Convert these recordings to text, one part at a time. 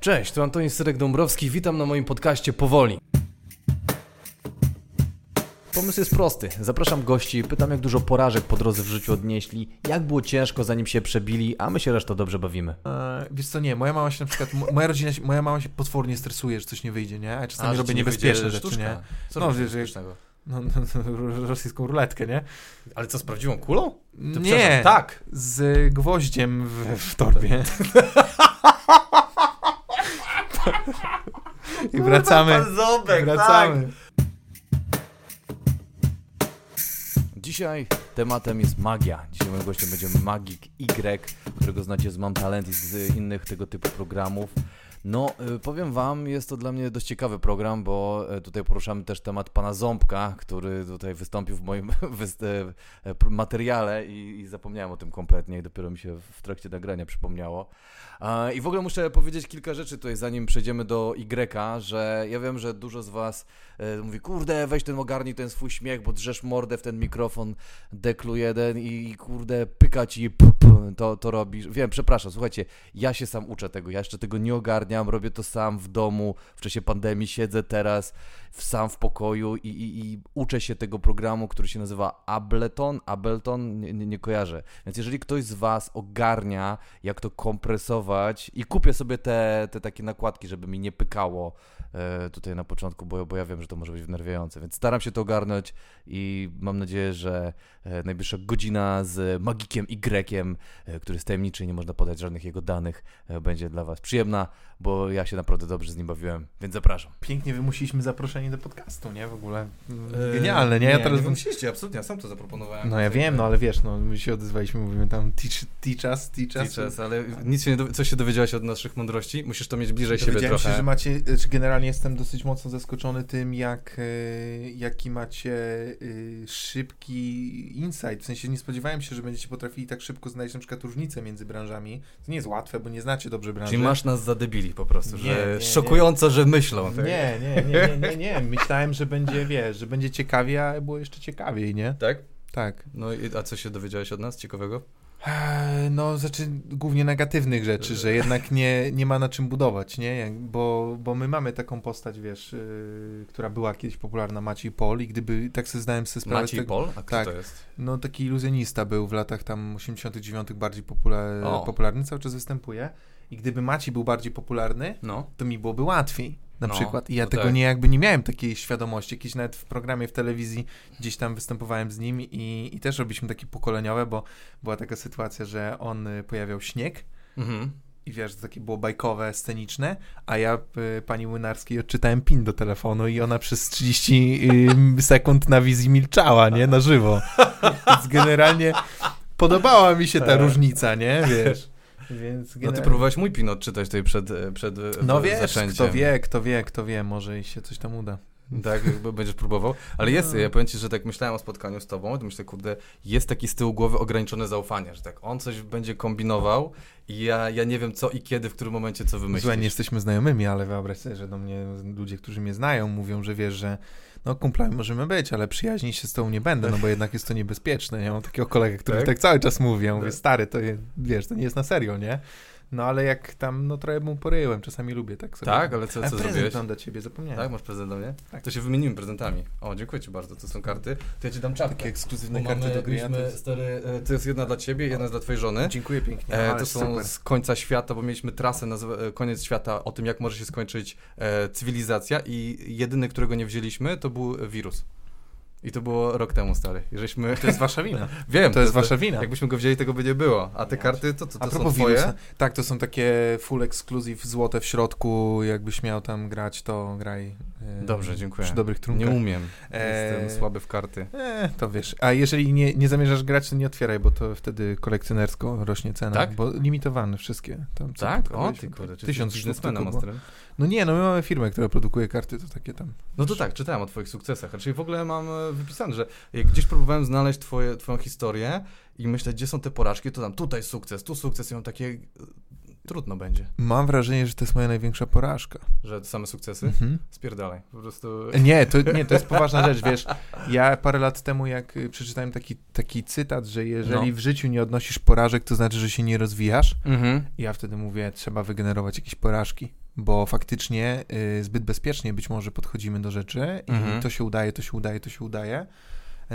Cześć, tu Antoni Syrek-Dąbrowski, witam na moim podcaście Powoli. Pomysł jest prosty. Zapraszam gości, pytam jak dużo porażek po drodze w życiu odnieśli, jak było ciężko zanim się przebili, a my się resztą dobrze bawimy. E, wiesz co, nie, moja mama się na przykład, mo- moja rodzina, się- moja mama się potwornie stresuje, że coś nie wyjdzie, nie? A czasami że robię niebezpieczne rzeczy, nie? Co No, wiesz, że- niebezpiecznego? No, no, no, rosyjską ruletkę, nie? Ale co, z prawdziwą kulą? To nie, tak. z gwoździem w, w torbie. I wracamy, Ząbek, wracamy. Dzisiaj tematem jest magia. Dzisiaj moim gościem będzie Magik Y, którego znacie z Mam Talent i z innych tego typu programów. No, y, powiem wam, jest to dla mnie dość ciekawy program, bo y, tutaj poruszamy też temat pana Ząbka, który tutaj wystąpił w moim e, pr- materiale i, i zapomniałem o tym kompletnie i dopiero mi się w trakcie nagrania przypomniało. I w ogóle muszę powiedzieć kilka rzeczy tutaj, zanim przejdziemy do Y, że ja wiem, że dużo z was e, mówi, kurde, weź ten ogarnij ten swój śmiech, bo drzesz mordę w ten mikrofon deklu jeden i, i kurde, pyka ci, p, p, to, to robisz. Wiem, przepraszam, słuchajcie, ja się sam uczę tego, ja jeszcze tego nie ogarniam, robię to sam w domu, w czasie pandemii siedzę teraz w, sam w pokoju i, i, i uczę się tego programu, który się nazywa Ableton, Ableton, nie, nie, nie kojarzę. Więc jeżeli ktoś z was ogarnia, jak to kompresować i kupię sobie te, te takie nakładki, żeby mi nie pykało tutaj na początku, bo, bo ja wiem, że to może być wnerwiające, więc staram się to ogarnąć i mam nadzieję, że e, najbliższa godzina z magikiem Y, e, który jest tajemniczy i nie można podać żadnych jego danych, e, będzie dla was przyjemna, bo ja się naprawdę dobrze z nim bawiłem, więc zapraszam. Pięknie wymusiliśmy zaproszenie do podcastu, nie? W ogóle genialne, nie? Ja teraz... wymyśliliście, absolutnie, ja sam to zaproponowałem. No ja wiem, no ale wiesz, no my się odezwaliśmy, mówimy tam teach, teach us, teach us. Czas, ale nic się nie dowi- co się dowiedziałeś od naszych mądrości? Musisz to mieć bliżej siebie Dowiedziałem trochę. się, że macie, znaczy generalnie jestem dosyć mocno zaskoczony tym, jak, e, jaki macie e, szybki insight. W sensie nie spodziewałem się, że będziecie potrafili tak szybko znaleźć na przykład różnice między branżami. To nie jest łatwe, bo nie znacie dobrze branży. Czyli masz nas za debili po prostu, Nie, że nie, szokująco, że myślą. tak? Nie, nie, nie, nie, nie, nie. Myślałem, że będzie, wiesz, że będzie ciekawie, a było jeszcze ciekawiej, nie? Tak? Tak. No i a co się dowiedziałeś od nas ciekawego? Eee, No, znaczy głównie negatywnych rzeczy, że jednak nie, nie ma na czym budować, nie? Bo, bo my mamy taką postać, wiesz, yy, która była kiedyś popularna, Maciej Pol i gdyby, tak sobie zdałem sobie sprawę Maciej tego, Pol? A kto tak. to jest? no taki iluzjonista był w latach tam 89 bardziej popula- O. popularny, cały czas występuje i gdyby Maciej był bardziej popularny, No. to mi byłoby łatwiej. Na No, przykład. I ja no tego tak. nie jakby nie miałem takiej świadomości. Jakieś nawet w programie w telewizji gdzieś tam występowałem z nim i, i też robiliśmy takie pokoleniowe, bo była taka sytuacja, że on y, pojawiał śnieg Mhm. i wiesz, to takie było bajkowe, sceniczne, a ja y, pani Młynarskiej odczytałem pin do telefonu i ona przez 30 y, sekund na wizji milczała, nie? Na żywo. Więc generalnie podobała mi się ta Tak. różnica, nie? Wiesz. Więc No ty generalnie- próbowałeś mój pin odczytać tutaj przed, przed No w- wiesz, zaczęciem. kto wie, kto wie, kto wie, może i się coś tam uda. Tak, jakby będziesz próbował. Ale jest, No. ja powiem ci, że tak myślałem o spotkaniu z tobą, to myślę, kurde, jest taki z tyłu głowy ograniczone zaufanie, że tak on coś będzie kombinował i ja, ja nie wiem co i kiedy, w którym momencie co wymyślić. Słuchaj, nie jesteśmy znajomymi, ale wyobraź sobie, że do mnie ludzie, którzy mnie znają, mówią, że wiesz, że no kumplami możemy być, ale przyjaźnić się z tobą nie będę, no bo jednak jest to niebezpieczne. Ja mam takiego kolegę, który Tak? tak, cały czas mówi, ja mówię, Tak. stary, to je, wiesz, to nie jest na serio, nie? No ale jak tam, no trochę mu poryłem, czasami lubię tak sobie. Tak, ale co, co prezent zrobiłeś? mam dla ciebie, zapomniałem. Tak, masz prezent dla mnie? Tak. To się wymienimy prezentami. O, dziękuję ci bardzo, to są karty. To ja ci dam czapkę. Takie ekskluzywne Bo karty mamy, do gry. mieliśmy, stary, e, to jest jedna dla ciebie, jedna jest dla twojej żony. Dziękuję pięknie, E, ale to są super. z końca świata, bo mieliśmy trasę na koniec świata o tym, jak może się skończyć e, cywilizacja i jedyny, którego nie wzięliśmy, to był wirus. I to było rok temu, stary. I żeśmy... To jest wasza wina. Wiem, To jest wasza wina. Jakbyśmy go wzięli, tego by nie było. A te karty, to co, to, A to są twoje? wirusa, tak, to są takie full exclusive, złote w środku, jakbyś miał tam grać, to graj. e, Dobrze, dziękuję. Przy dobrych Nie trunkach. umiem. E, Jestem słaby w karty. E, to wiesz. A jeżeli nie, nie zamierzasz grać, to nie otwieraj, bo to wtedy kolekcjonersko rośnie cena. Tak? Bo limitowane wszystkie. Tam, Tak? O, ty kurde. Tysiąc sztuk tylko było. No nie, no my mamy firmę, która produkuje karty, to takie tam. No to tak, czytałem o twoich sukcesach. Czyli w ogóle mam e, wypisane, że jak gdzieś próbowałem znaleźć twoje, twoją historię i myśleć, gdzie są te porażki, to tam tutaj sukces, tu sukces i mam takie... trudno będzie. Mam wrażenie, że to jest moja największa porażka. Że same sukcesy? Mhm. Spierdalaj. Po prostu... Nie, to, nie, to jest poważna rzecz, wiesz. Ja parę lat temu, jak przeczytałem taki, taki cytat, że jeżeli No. w życiu nie odnosisz porażek, to znaczy, że się nie rozwijasz. Mhm. Ja wtedy mówię, trzeba wygenerować jakieś porażki, bo faktycznie y, zbyt bezpiecznie być może podchodzimy do rzeczy i Mhm. to się udaje, to się udaje, to się udaje.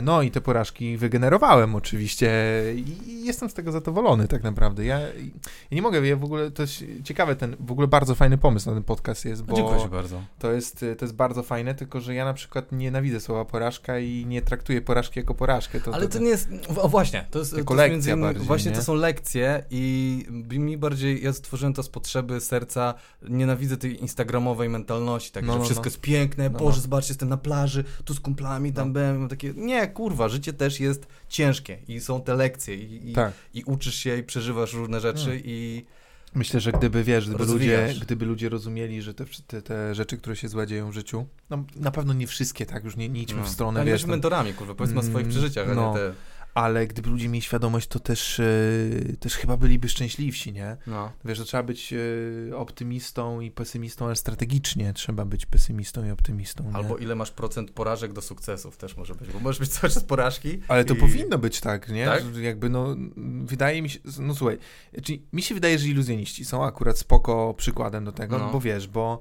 No i te porażki wygenerowałem oczywiście i jestem z tego zadowolony tak naprawdę. Ja, ja nie mogę, ja w ogóle, to jest ciekawe, ten w ogóle bardzo fajny pomysł na ten podcast jest, bo... Dziękuję bardzo. To jest, to jest bardzo fajne, tylko że ja na przykład nienawidzę słowa porażka i nie traktuję porażki jako porażkę. To, Ale to nie jest. O właśnie, to jest. To jest innymi- bardziej, Właśnie nie? to są lekcje i mi bardziej. Ja stworzyłem to z potrzeby serca. Nienawidzę tej instagramowej mentalności, tak, No, że no, wszystko no. jest piękne. No, Boże, no. zobaczcie, jestem na plaży, tu z kumplami, tam No. byłem. Takie, nie, kurwa, życie też jest ciężkie i są te lekcje i, i, Tak. i uczysz się i przeżywasz różne rzeczy Hmm. i. Myślę, że gdyby, wiesz, gdyby ludzie, gdyby ludzie rozumieli, że te, te, te rzeczy, które się złe dzieją w życiu, no na pewno nie wszystkie, tak, już nie, nie idźmy No. w stronę, Ale wiesz, jesteśmy tam, mentorami, kurwa, powiedzmy o swoich Mm, przeżyciach, a no. nie te. Ale gdyby ludzie mieli świadomość, to też, e, też chyba byliby szczęśliwsi, nie? No. Wiesz, że trzeba być e, optymistą i pesymistą, ale strategicznie trzeba być pesymistą i optymistą, nie? Albo ile masz procent porażek do sukcesów też może być, bo możesz być cały czas porażki. Ale to i... powinno być tak, nie? Tak? Że Jakby no, wydaje mi się, no słuchaj, czyli mi się wydaje, że iluzjoniści są akurat spoko przykładem do tego, No. bo wiesz, bo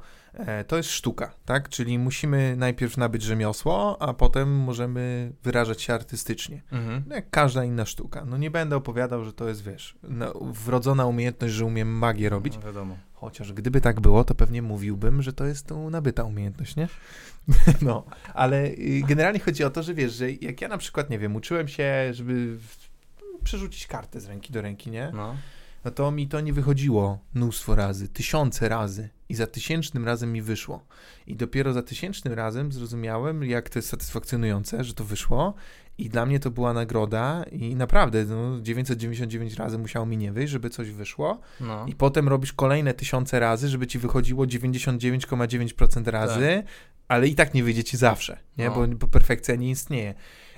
to jest sztuka, tak? Czyli musimy najpierw nabyć rzemiosło, a potem możemy wyrażać się artystycznie. Mhm. No jak każda inna sztuka. No nie będę opowiadał, że to jest, wiesz, no, wrodzona umiejętność, że umiem magię robić. No, wiadomo. Chociaż gdyby tak było, to pewnie mówiłbym, że to jest tą nabyta umiejętność, nie? No, ale y, generalnie chodzi o to, że wiesz, że jak ja na przykład, nie wiem, uczyłem się, żeby przerzucić kartę z ręki do ręki, nie? No. No to mi to nie wychodziło mnóstwo razy, tysiące razy i za tysięcznym razem mi wyszło. I dopiero za tysięcznym razem zrozumiałem, jak to jest satysfakcjonujące, że to wyszło i dla mnie to była nagroda i naprawdę no, 999 razy musiało mi nie wyjść, żeby coś wyszło. No. I potem robisz kolejne tysiące razy, żeby ci wychodziło 99,9% razy, ale i tak nie wyjdzie ci zawsze, nie? No. Bo, bo perfekcja nie istnieje.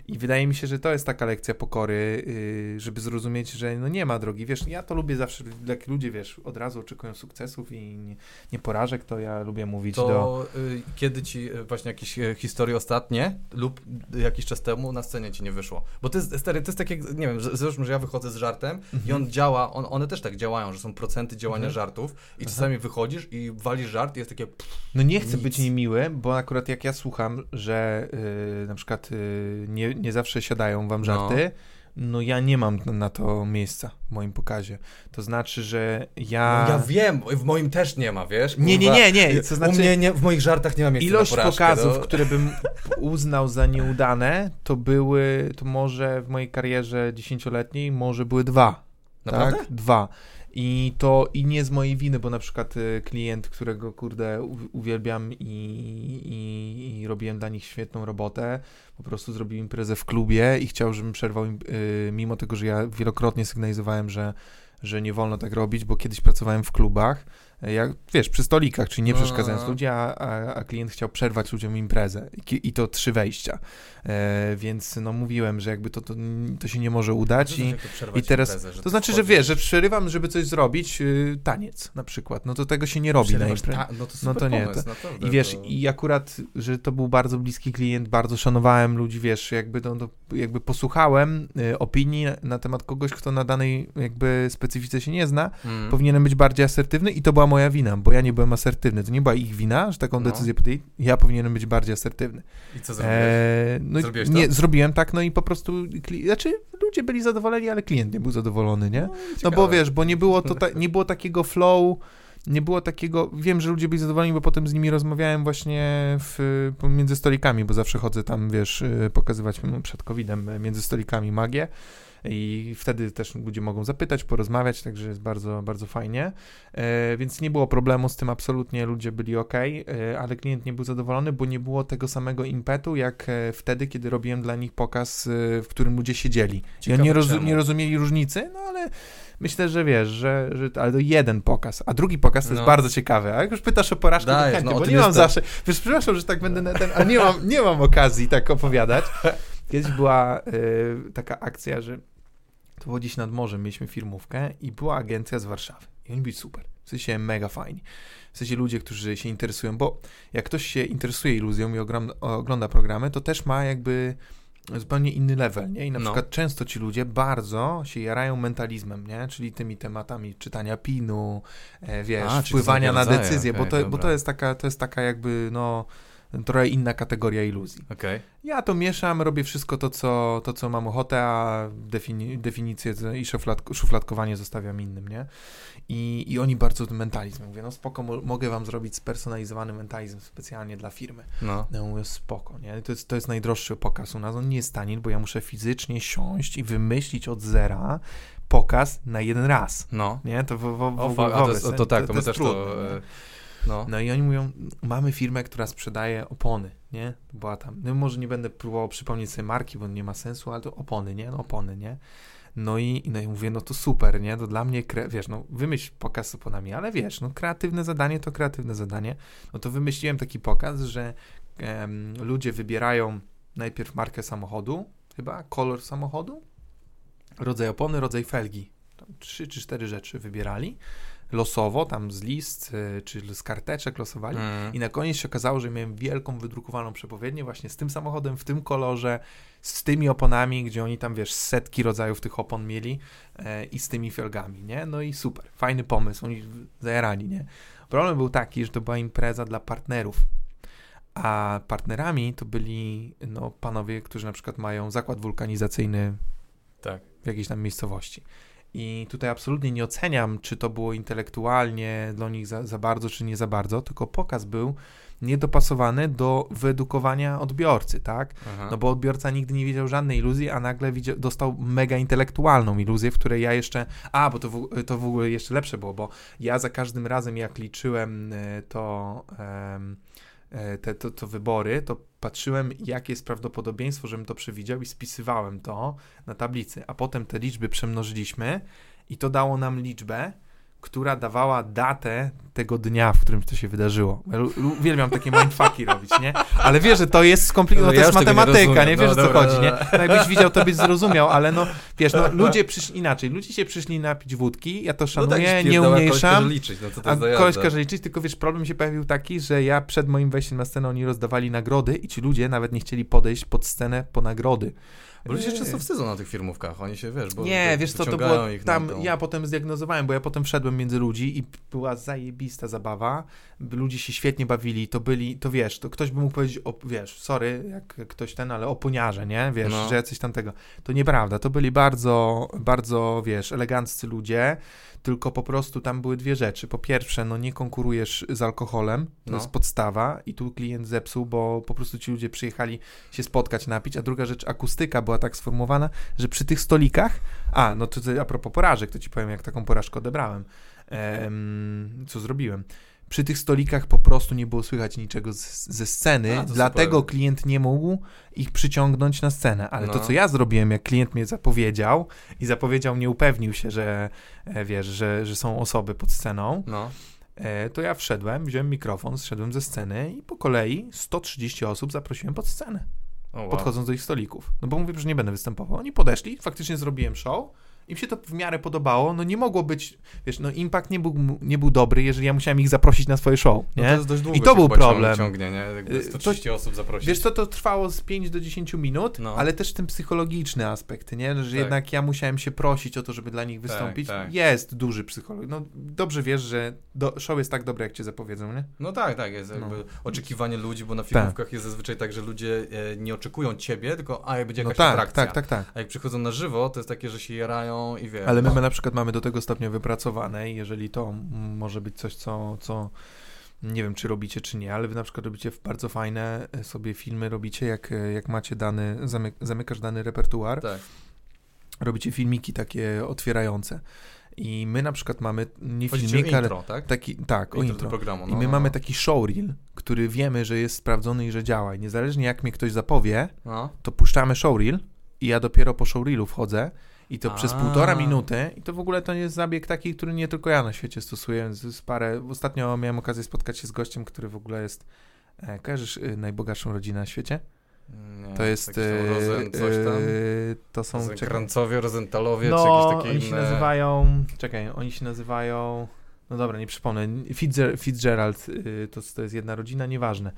I wydaje mi się, że to jest taka lekcja pokory, yy, żeby zrozumieć, że no nie ma drogi. Wiesz, ja to lubię zawsze, jak ludzie, wiesz, od razu oczekują sukcesów i nie, nie porażek, to ja lubię mówić do... To y, kiedy ci y, właśnie jakieś y, historie ostatnie lub y, jakiś czas temu na scenie ci nie wyszło? Bo to jest, stary, to jest tak jak, nie wiem, załóżmy, że ja wychodzę z żartem i on działa, on, one też tak działają, że są procenty działania Mhm. żartów i czasami wychodzisz i walisz żart i jest takie, No nie chcę Nic. być niemiły, bo akurat jak ja słucham, że yy, na przykład yy, nie, nie zawsze siadają wam No. żarty, no. ja nie mam na to miejsca w moim pokazie. To znaczy, że ja... no, ja wiem, w moim też nie ma, wiesz? Nie, nie, nie, nie, to U znaczy- mnie nie, w moich żartach nie ma miejsca Ilość na porażkę, pokazów, no. które bym uznał za nieudane, to były, to może w mojej karierze dziesięcioletniej, może były dwa. Naprawdę? Tak? Dwa. I to i nie z mojej winy, bo na przykład y, klient, którego kurde uwielbiam i, i, i robiłem dla nich świetną robotę, po prostu zrobił imprezę w klubie i chciał, żebym przerwał im, y, mimo tego, że ja wielokrotnie sygnalizowałem, że, że nie wolno tak robić, bo kiedyś pracowałem w klubach, jak, wiesz, przy stolikach, czyli nie No, przeszkadzając no. ludzi, a, a, a klient chciał przerwać ludziom imprezę i, i to trzy wejścia. E, więc no mówiłem, że jakby to, to, to się nie może udać i, przerwać i teraz- imprezę, że to znaczy, że wchodzisz- wiesz, że przerywam, żeby coś zrobić, y, taniec na przykład, no to tego się nie robi na Przerywasz imprezie. ta- No to, No to nie, pomysł, to- I wiesz, i akurat, że to był bardzo bliski klient, bardzo szanowałem ludzi, wiesz, jakby, to, to, jakby posłuchałem y, opinii na, na temat kogoś, kto na danej jakby specyfice się nie zna, Mm. powinienem być bardziej asertywny i to była moja wina, bo ja nie byłem asertywny. To nie była ich wina, że taką No. decyzję podjęli. Ja powinienem być bardziej asertywny. I co zrobiłeś? Eee, no, Zrobiłeś to? nie, zrobiłem tak, no i po prostu, kli- znaczy ludzie byli zadowoleni, ale klient nie był zadowolony, nie? No ciekawe. bo wiesz, bo nie było, to ta, nie było takiego flow, nie było takiego, wiem, że ludzie byli zadowoleni, bo potem z nimi rozmawiałem właśnie w, między stolikami, bo zawsze chodzę tam, wiesz, y, pokazywać no, przed COVID-em między stolikami magię i wtedy też ludzie mogą zapytać, porozmawiać, także jest bardzo, bardzo fajnie, e, więc nie było problemu z tym absolutnie, ludzie byli ok, e, ale klient nie był zadowolony, bo nie było tego samego impetu, jak e, wtedy, kiedy robiłem dla nich pokaz, w którym ludzie siedzieli. I Ciekawe nie, nie rozumieli różnicy, no ale myślę, że wiesz, że, że ale to jeden pokaz, a drugi pokaz to jest No. bardzo ciekawy. A jak już pytasz o porażkę, to Dajesz, chętnie, no, bo nie mam jestem. zawsze. Wiesz, przepraszam, że tak będę na ten, ale nie mam, nie mam okazji tak opowiadać. Kiedyś była y, taka akcja, że to było gdzieś nad morzem, mieliśmy firmówkę i była agencja z Warszawy. I oni byli super. W sensie mega fajni. W sensie ludzie, którzy się interesują, bo jak ktoś się interesuje iluzją i ogląda, programy, to też ma jakby zupełnie inny level, nie? I na No. przykład często ci ludzie bardzo się jarają mentalizmem, nie? Czyli tymi tematami czytania pinu, e, wiesz, A, wpływania na decyzje, bo, okej, to, bo to jest taka, to jest taka jakby, no, trochę inna kategoria iluzji. Okej. Ja to mieszam, robię wszystko to, co, to, co mam ochotę, a defini- definicję i szuflad- szufladkowanie zostawiam innym, nie? I, I oni bardzo ten mentalizm. Mówię, no spoko, mo- mogę wam zrobić spersonalizowany mentalizm specjalnie dla firmy. No. Ja mówię, spoko, nie? To jest, to jest najdroższy pokaz u nas. On nie jest tani, bo ja muszę fizycznie siąść i wymyślić od zera pokaz na jeden raz. No. Nie? To, w, w, w, O, w, a to, sobie, to tak, to, my jest też trudne, to... e, No. No i oni mówią, mamy firmę, która sprzedaje opony, nie? Była tam, no może nie będę próbował przypomnieć sobie marki, bo nie ma sensu, ale to opony, nie? No, opony, nie? No i, no i mówię, no to super, nie? To dla mnie, kre, wiesz, no wymyśl pokaz z oponami, ale wiesz, no kreatywne zadanie to kreatywne zadanie. No to wymyśliłem taki pokaz, że em, ludzie wybierają najpierw markę samochodu, chyba, kolor samochodu, rodzaj opony, rodzaj felgi. Tam trzy czy cztery rzeczy wybierali losowo, tam z list y, czy z karteczek losowali. Mm. I na koniec się okazało, że miałem wielką wydrukowaną przepowiednię właśnie z tym samochodem, w tym kolorze, z tymi oponami, gdzie oni tam, wiesz, setki rodzajów tych opon mieli e, i z tymi felgami, nie? No i super, fajny pomysł, oni zajarani, nie? Problem był taki, że to była impreza dla partnerów, a partnerami to byli, no, panowie, którzy na przykład mają zakład wulkanizacyjny Tak. w jakiejś tam miejscowości. I tutaj absolutnie nie oceniam, czy to było intelektualnie dla nich za, za bardzo, czy nie za bardzo, tylko pokaz był niedopasowany do wyedukowania odbiorcy, tak? Aha. No bo odbiorca nigdy nie widział żadnej iluzji, a nagle widział, dostał mega intelektualną iluzję, w której ja jeszcze. A, bo to w, to w ogóle jeszcze lepsze było, bo ja za każdym razem, jak liczyłem e, to, e, te to, to wybory, to patrzyłem, jakie jest prawdopodobieństwo, żebym to przewidział i spisywałem to na tablicy. A potem te liczby przemnożyliśmy i to dało nam liczbę, która dawała datę tego dnia, w którym to się wydarzyło. Ja uwielbiam takie mindfucki robić, nie? Ale wiesz, że to jest skomplikowane, No to ja jest tego nie matematyka, rozumiem. nie, wiesz No o co dobra, chodzi, nie? No jakbyś widział, to byś zrozumiał, ale no, wiesz, no ludzie przyszli inaczej, ludzie się przyszli napić wódki, ja to No szanuję, tak, nie koleś umniejszam, każe liczyć, no to to a jest koleś każe liczyć, tylko wiesz, problem się pojawił taki, że ja przed moim wejściem na scenę oni rozdawali nagrody i ci ludzie nawet nie chcieli podejść pod scenę po nagrody. Bo ludzie się Nie. często wstydzą na tych firmówkach, oni się, wiesz, bo Nie, wiesz co, to było tam, tą- ja potem zdiagnozowałem, bo ja potem wszedłem między ludzi i była zajebista zabawa, ludzie się świetnie bawili, to byli, to wiesz, to ktoś by mógł powiedzieć, o, wiesz, sorry, jak ktoś ten, ale oponiarze, nie, wiesz, No. że coś tamtego. To nieprawda, to byli bardzo, bardzo, wiesz, eleganccy ludzie, tylko po prostu tam były dwie rzeczy. Po pierwsze, no nie konkurujesz z alkoholem, to No. jest podstawa i tu klient zepsuł, bo po prostu ci ludzie przyjechali się spotkać, napić, a druga rzecz, akustyka była tak sformułowana, że przy tych stolikach, a, no to, a propos porażek, to ci powiem, jak taką porażkę odebrałem, em, co zrobiłem. Przy tych stolikach po prostu nie było słychać niczego z, ze sceny, A, to dlatego super. klient nie mógł ich przyciągnąć na scenę. Ale to, No. co ja zrobiłem, jak klient mnie zapowiedział i zapowiedział, nie upewnił się, że e, wiesz, że, że są osoby pod sceną, No, e, to ja wszedłem, wziąłem mikrofon, zszedłem ze sceny i po kolei 130 osób zaprosiłem pod scenę o, wow. podchodząc do ich stolików. No bo mówię, że nie będę występował. Oni podeszli, faktycznie zrobiłem show. Im się to w miarę podobało, no nie mogło być, wiesz, no impact nie był, nie był dobry, jeżeli ja musiałem ich zaprosić na swoje show, No nie? to jest dość długo I to był problem. Ciągnie, nie? Jakby Y, 130 osób zaprosić. Wiesz co, to trwało z 5 do 10 minut, No. ale też ten psychologiczny aspekt, nie? Że Tak. jednak ja musiałem się prosić o to, żeby dla nich wystąpić. tak. Jest duży psycholog. No dobrze wiesz, że do, show jest tak dobre, jak cię zapowiedzą, nie? No tak, tak, jest No. jakby oczekiwanie ludzi, bo na filmówkach jest zazwyczaj tak, że ludzie e, nie oczekują ciebie, tylko a, będzie No jakaś tak, atrakcja. tak, tak, tak. A jak przychodzą na żywo, to jest takie, że się jarają i wiesz. Ale my na przykład mamy do tego stopnia wypracowane i jeżeli to może być coś, co, co nie wiem, czy robicie, czy nie, ale wy na przykład robicie bardzo fajne e, sobie filmy, robicie, jak, e, jak macie dany, zamyk, zamykasz dany repertuar, Tak. robicie filmiki takie otwierające. I my na przykład mamy nie Chodzi o filmik, ale intro, tak? taki, tak, o Intro intro. do programu. I No, my no, mamy no. taki showreel, który wiemy, że jest sprawdzony i że działa. I niezależnie jak mnie ktoś zapowie, No. to puszczamy showreel i ja dopiero po showreelu wchodzę i to przez A. półtora minuty i to w ogóle to jest zabieg taki, który nie tylko ja na świecie stosuję. Z, z parę, ostatnio miałem okazję spotkać się z gościem, który w ogóle jest, e, kojarzysz y, najbogatszą rodzinę na świecie? Nie, To jest... tam Rozen, coś tam. e, to są... Czekaj. Krantzowie, Rozentalowie, No, czy jakieś takie oni inne... się nazywają... Czekaj, oni się nazywają... No dobra, nie przypomnę. Fitzger, Fitzgerald y, to, to jest jedna rodzina, nieważne.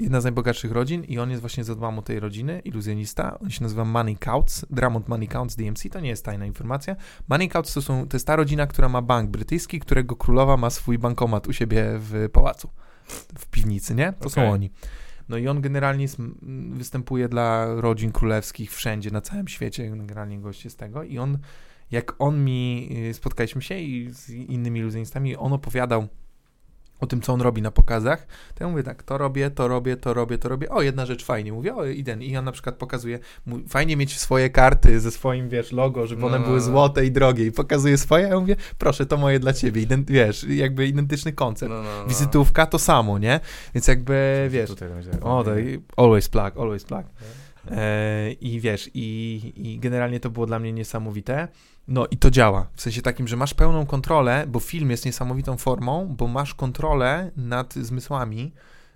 Jedna z najbogatszych rodzin i on jest właśnie z odłamu tej rodziny, iluzjonista. On się nazywa Money Counts, Dramont Money Counts DMC, to nie jest tajna informacja. Money Counts to, są, to jest ta rodzina, która ma bank brytyjski, którego królowa ma swój bankomat u siebie w pałacu, w piwnicy, nie? To są Okej. oni. No i on generalnie jest, m, występuje dla rodzin królewskich wszędzie, na całym świecie, generalnie goście z tego i on, jak on mi, y, spotkaliśmy się i z innymi iluzjonistami, on opowiadał o tym, co on robi na pokazach, to ja mówię tak, to robię, to robię, to robię, to robię, o, jedna rzecz fajnie, mówię, o, ten, i on na przykład pokazuje, mu- fajnie mieć swoje karty ze swoim, wiesz, logo, żeby No, one no, były no. złote i drogie i pokazuje swoje, ja mówię, proszę, to moje dla ciebie, Ident, wiesz, jakby identyczny koncept. No, no, no. Wizytówka to samo, nie? Więc jakby, wiesz, Tutaj o, always plug, always plug. E, I wiesz, i, i generalnie to było dla mnie niesamowite. No i to działa. W sensie takim, że masz pełną kontrolę, bo film jest niesamowitą formą, bo masz kontrolę nad zmysłami.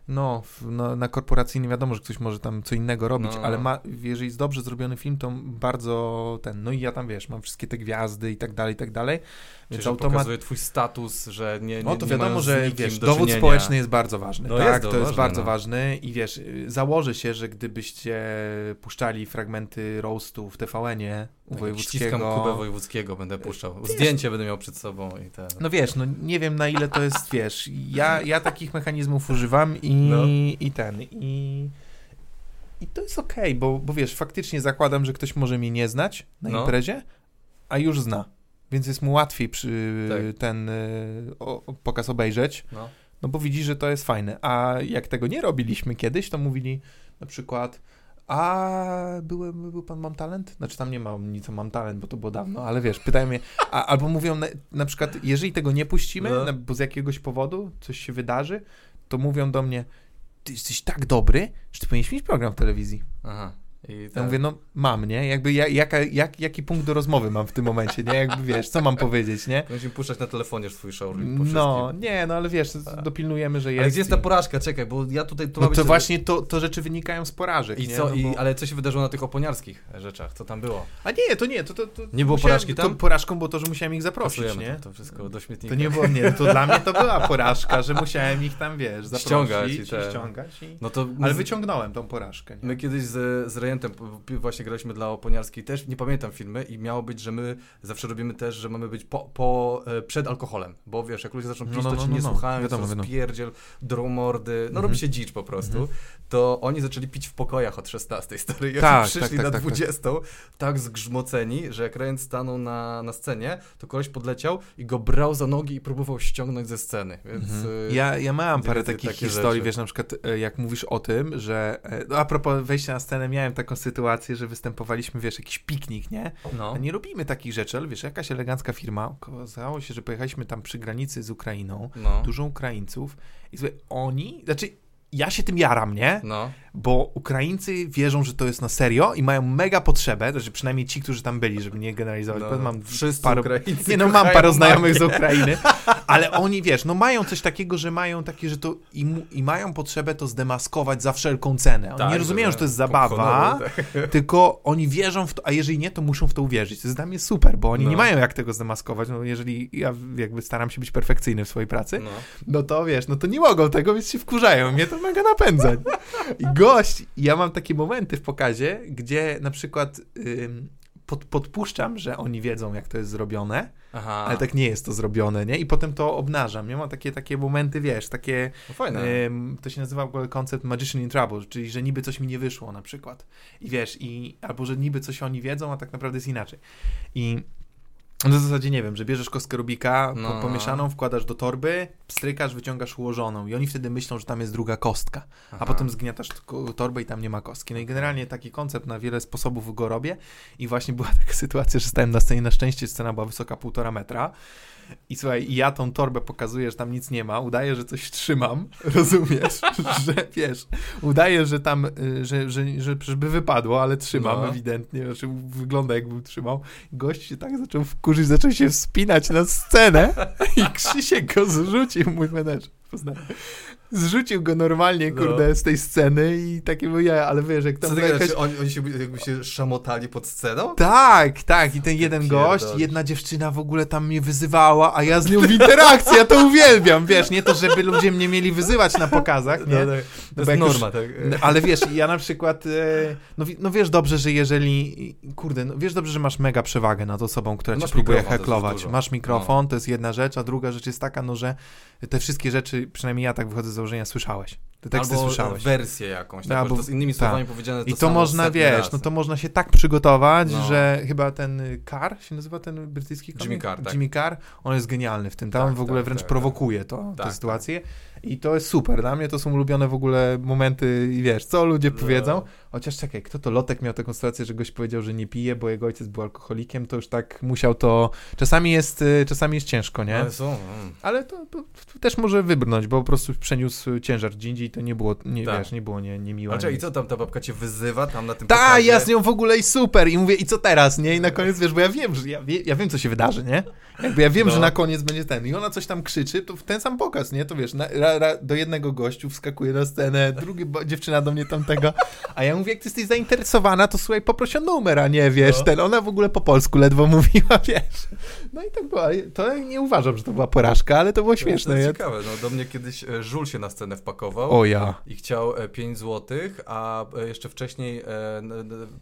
No, no na korporacyjnym wiadomo, że ktoś może tam co innego robić, No. ale ma, jeżeli jest dobrze zrobiony film, to bardzo ten. No i ja tam wiesz, mam wszystkie te gwiazdy i tak dalej, i tak dalej. Więc Więc automat... pokazuje twój status, że nie, nie No to nie wiadomo, że wiesz, do dowód społeczny jest bardzo ważny. No tak, jest to to jest ważne, bardzo no. ważny i wiesz, y, założę się, że gdybyście puszczali fragmenty roastu w TVN-ie u Tak, Ściskam wojewódzkiego. Kubę Wojewódzkiego, będę puszczał. Zdjęcie będę miał przed sobą i te... No wiesz, no nie wiem na ile to jest, wiesz, ja, ja takich mechanizmów używam i, No. i ten, i, i to jest okej, bo, bo wiesz, faktycznie zakładam, że ktoś może mnie nie znać na No. imprezie, a już zna, więc jest mu łatwiej przy Tak. ten y, o, o, pokaz obejrzeć, No. no bo widzi, że to jest fajne. A jak tego nie robiliśmy kiedyś, to mówili na przykład, a byłem, był pan Mam Talent? Znaczy tam nie mam nic o Mam Talent, bo to było dawno, ale wiesz, pytają mnie, a, albo mówią na, na przykład, jeżeli tego nie puścimy, No. na, bo z jakiegoś powodu coś się wydarzy, to mówią do mnie, ty jesteś tak dobry, że ty powinieneś mieć program w telewizji. Aha. I Ja tak. mówię, no mam, nie? Jakby ja, jaka, jak, jaki punkt do rozmowy mam w tym momencie, nie? Jakby wiesz, co mam powiedzieć, nie? Musimy puszczać na telefonie swój show. po No, nie, no ale wiesz, dopilnujemy, że jest. Ale gdzie jest ta i- porażka? Czekaj, bo ja tutaj... Tu No ma być to właśnie to, to rzeczy wynikają z porażek. I nie? co? No I, bo- ale co się wydarzyło na tych oponiarskich rzeczach? Co tam było? A nie, to nie, to, to, to Nie było musiałem- porażki tam? To porażką było to, że musiałem ich zaprosić, Pasujemy nie? To, to wszystko do śmietnika. To nie było, nie, to dla mnie to była porażka, że musiałem ich tam, wiesz, zaprosić Ściągać i i ten. ściągać. I... No to Ale wyciągnąłem tą porażkę. Nie? My kiedyś z, z Właśnie graliśmy dla Oponiarskiej też, nie pamiętam filmy i miało być, że my zawsze robimy też, że mamy być po, po, e, przed alkoholem, bo wiesz, jak ludzie zaczną pić, No, no, to no, ci no, nie no. słuchają, Wiadomo, wiadomo. spierdziel, dromordy, no Mhm. robi się dzicz po prostu, Mhm. to oni zaczęli pić w pokojach od 16 stary, i Tak, przyszli tak, tak, na tak, tak. 20 tak zgrzmoceni, że jak Rejent stanął na, na scenie, to koleś podleciał i go brał za nogi i próbował ściągnąć ze sceny, więc... Mhm. e, Ja, ja mam parę takich historii, rzeczy. wiesz, na przykład e, jak mówisz o tym, że no, a propos wejścia na scenę, miałem taką sytuację, że występowaliśmy, wiesz, jakiś piknik, nie? No. Nie robimy takich rzeczy, ale wiesz, jakaś elegancka firma, okazało się, że pojechaliśmy tam przy granicy z Ukrainą, No. dużo Ukraińców i słuchaj, oni, znaczy ja się tym jaram, nie? No. Bo Ukraińcy wierzą, że to jest na serio i mają mega potrzebę, znaczy przynajmniej ci, którzy tam byli, żeby nie generalizować, no. bo mam Wszyscy parę, Ukraińcy nie no, mam parę znajomych z Ukrainy, ale oni, wiesz, no mają coś takiego, że mają takie, że to i, i mają potrzebę to zdemaskować za wszelką cenę. Oni Tak, nie rozumieją, że to jest zabawa, tak. tylko oni wierzą w to, a jeżeli nie, to muszą w to uwierzyć. To jest dla mnie super, bo oni No. nie mają jak tego zdemaskować, no jeżeli ja jakby staram się być perfekcyjny w swojej pracy, No. no to wiesz, no to nie mogą tego, więc się wkurzają. Mnie to mega napędza. I gość, ja mam takie momenty w pokazie, gdzie na przykład ym, pod, podpuszczam, że oni wiedzą, jak to jest zrobione, Aha. ale tak nie jest to zrobione, nie? I potem to obnażam. Ja mam takie, takie momenty, wiesz, takie, No fajne. ym, to się nazywa w ogóle koncept Magician in Trouble, czyli, że niby coś mi nie wyszło na przykład. I wiesz, i, albo, że niby coś oni wiedzą, a tak naprawdę jest inaczej. I no w zasadzie nie wiem, że bierzesz kostkę Rubika No. po, pomieszaną, wkładasz do torby, strykasz, wyciągasz ułożoną i oni wtedy myślą, że tam jest druga kostka, a Aha. potem zgniatasz torbę i tam nie ma kostki. No i generalnie taki koncept na wiele sposobów go robię i właśnie była taka sytuacja, że stałem na scenie, na szczęście scena była wysoka półtora metra i słuchaj, ja tą torbę pokazuję, że tam nic nie ma, udaję, że coś trzymam, rozumiesz, że wiesz, udaję, że tam, y, że, że, że, żeby wypadło, ale trzymam No. ewidentnie, znaczy wygląda jakbym trzymał. Gość się tak zaczął wkurzyć, zaczął się wspinać na scenę i Krzysiek go zrzucił, mój menedżer. poznałem. Zrzucił go normalnie, No. kurde, z tej sceny i takie było ja, ale wiesz, jak tam Co jakaś... oni, oni się jakby się szamotali pod sceną? Tak, tak, i ten jeden gość, jedna dziewczyna w ogóle tam mnie wyzywała, a ja z nią w interakcji, ja to uwielbiam, wiesz, nie to, żeby ludzie mnie mieli wyzywać na pokazach, nie? No, tak. To jest jak już- norma, tak? No, Ale wiesz, ja na przykład, e, no, no wiesz dobrze, że jeżeli, kurde, no wiesz dobrze, że masz mega przewagę nad osobą, która Masz cię próbuje heklować. Masz mikrofon, to jest jedna rzecz, a druga rzecz jest taka, no że te wszystkie rzeczy, przynajmniej ja tak wychodzę założenia, słyszałeś. Te teksty Albo słyszałeś. wersję jakąś, tak? Albo- Albo, to z innymi tak. słowami powiedziane to I to samo można, wiesz, raz. no to można się tak przygotować, No. że chyba ten Carr się nazywa ten brytyjski komik? Jimmy Carr, tak. Jimmy Carr, on jest genialny w tym, tam Tak, w ogóle tak, wręcz tak, prowokuje to, tę Tak, sytuację i to jest super, dla mnie to są ulubione w ogóle momenty i wiesz, co ludzie No. powiedzą, chociaż czekaj, kto to Lotek miał taką sytuację, że gość powiedział, że nie pije, bo jego ojciec był alkoholikiem, to już tak musiał to, czasami jest, y, czasami jest ciężko, nie? Ale są, mm. Ale to, to, to też może wybrnąć, bo po prostu przeniósł ciężar gdzie indziej i to nie było, nie, Tak. wiesz, nie było nie, niemiłe. Ale i co tam ta babka cię wyzywa tam na tym tak, pokazie? ja z nią w ogóle i super. I mówię, i co teraz, nie? I na koniec wiesz, bo ja wiem, że ja, wie, ja wiem, co się wydarzy, nie? Jakby ja wiem, No. że na koniec będzie ten. I ona coś tam krzyczy, to w ten sam pokaz, nie? To wiesz, na, ra, do jednego gościu wskakuje na scenę, drugi bo, dziewczyna do mnie tamtego. A ja mówię, jak ty jesteś zainteresowana, to słuchaj, poproś o numer, a nie wiesz, No. ten. Ona w ogóle po polsku ledwo mówiła, wiesz. No i tak było. ale To nie uważam, że to była porażka, ale to było To śmieszne. jest nie? ciekawe, no do mnie kiedyś e, Żul się na scenę wpakował. O ja. I chciał e, 5 złotych, a e, jeszcze wcześniej e,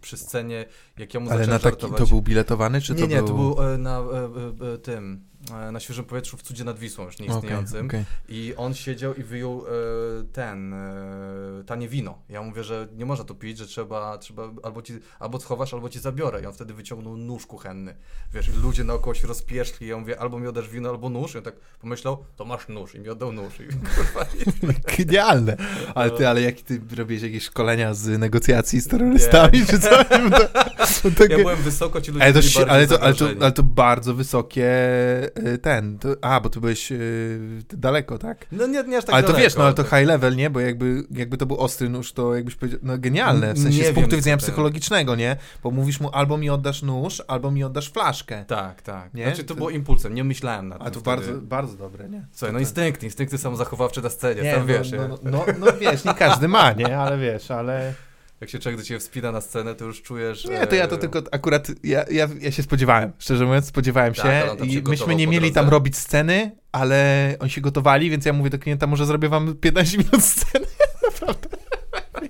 przy scenie, jak ja mu Ale na taki, żartować... to był biletowany, czy nie, to nie, był... to był e, na e, e, e, tym, e, na świeżym powietrzu w Cudzie nad Wisłą, już nieistniejącym. okej. I on siedział i wyjął e, ten, e, tanie wino. Ja mówię, że nie można tu pić, że trzeba, trzeba albo, ci, albo schowasz, albo ci zabiorę. I on wtedy wyciągnął nóż kuchenny. Wiesz, i ludzie naokoło się rozpieszli. Ja mówię, albo mi oddasz wino, albo nóż. I on tak pomyślał, to masz nóż. I mi oddał nóż. I, kurwa, Genialne. Ale ty, No. ale jak ty robisz jakieś szkolenia z negocjacji z terrorystami, czy co? To, to, to, ja byłem wysoko, ci ludzie ale, to, byli ale, to, ale, to, ale to bardzo wysokie y, ten. To, a, bo tu byłeś y, daleko, tak? No nie, nie aż tak ale to daleko, wiesz, no ale to tak. high level, nie? Bo jakby, jakby to był ostry nóż, to jakbyś powiedział, no genialne, w sensie Nie z wiem, punktu co widzenia psychologicznego, nie? Bo mówisz mu albo mi oddasz nóż, albo mi oddasz flaszkę. Tak, tak. Nie? Znaczy to To- było impulsem, nie myślałem nad A tym to wtedy. bardzo, bardzo dobre, nie? Słuchaj, no To- instynkty, instynkty samozachowawcze na scenie, Nie, tam wiesz, no, no, no, no wiesz, nie każdy ma, nie? Ale wiesz, ale... jak się człowiek do ciebie wspina na scenę, to już czujesz... Nie, to ja to tylko akurat, ja, ja, ja się spodziewałem, szczerze mówiąc, spodziewałem się Tak, się i myśmy nie mieli tam robić sceny, ale oni się gotowali, więc ja mówię do klienta, może zrobię wam 15 minut sceny, naprawdę.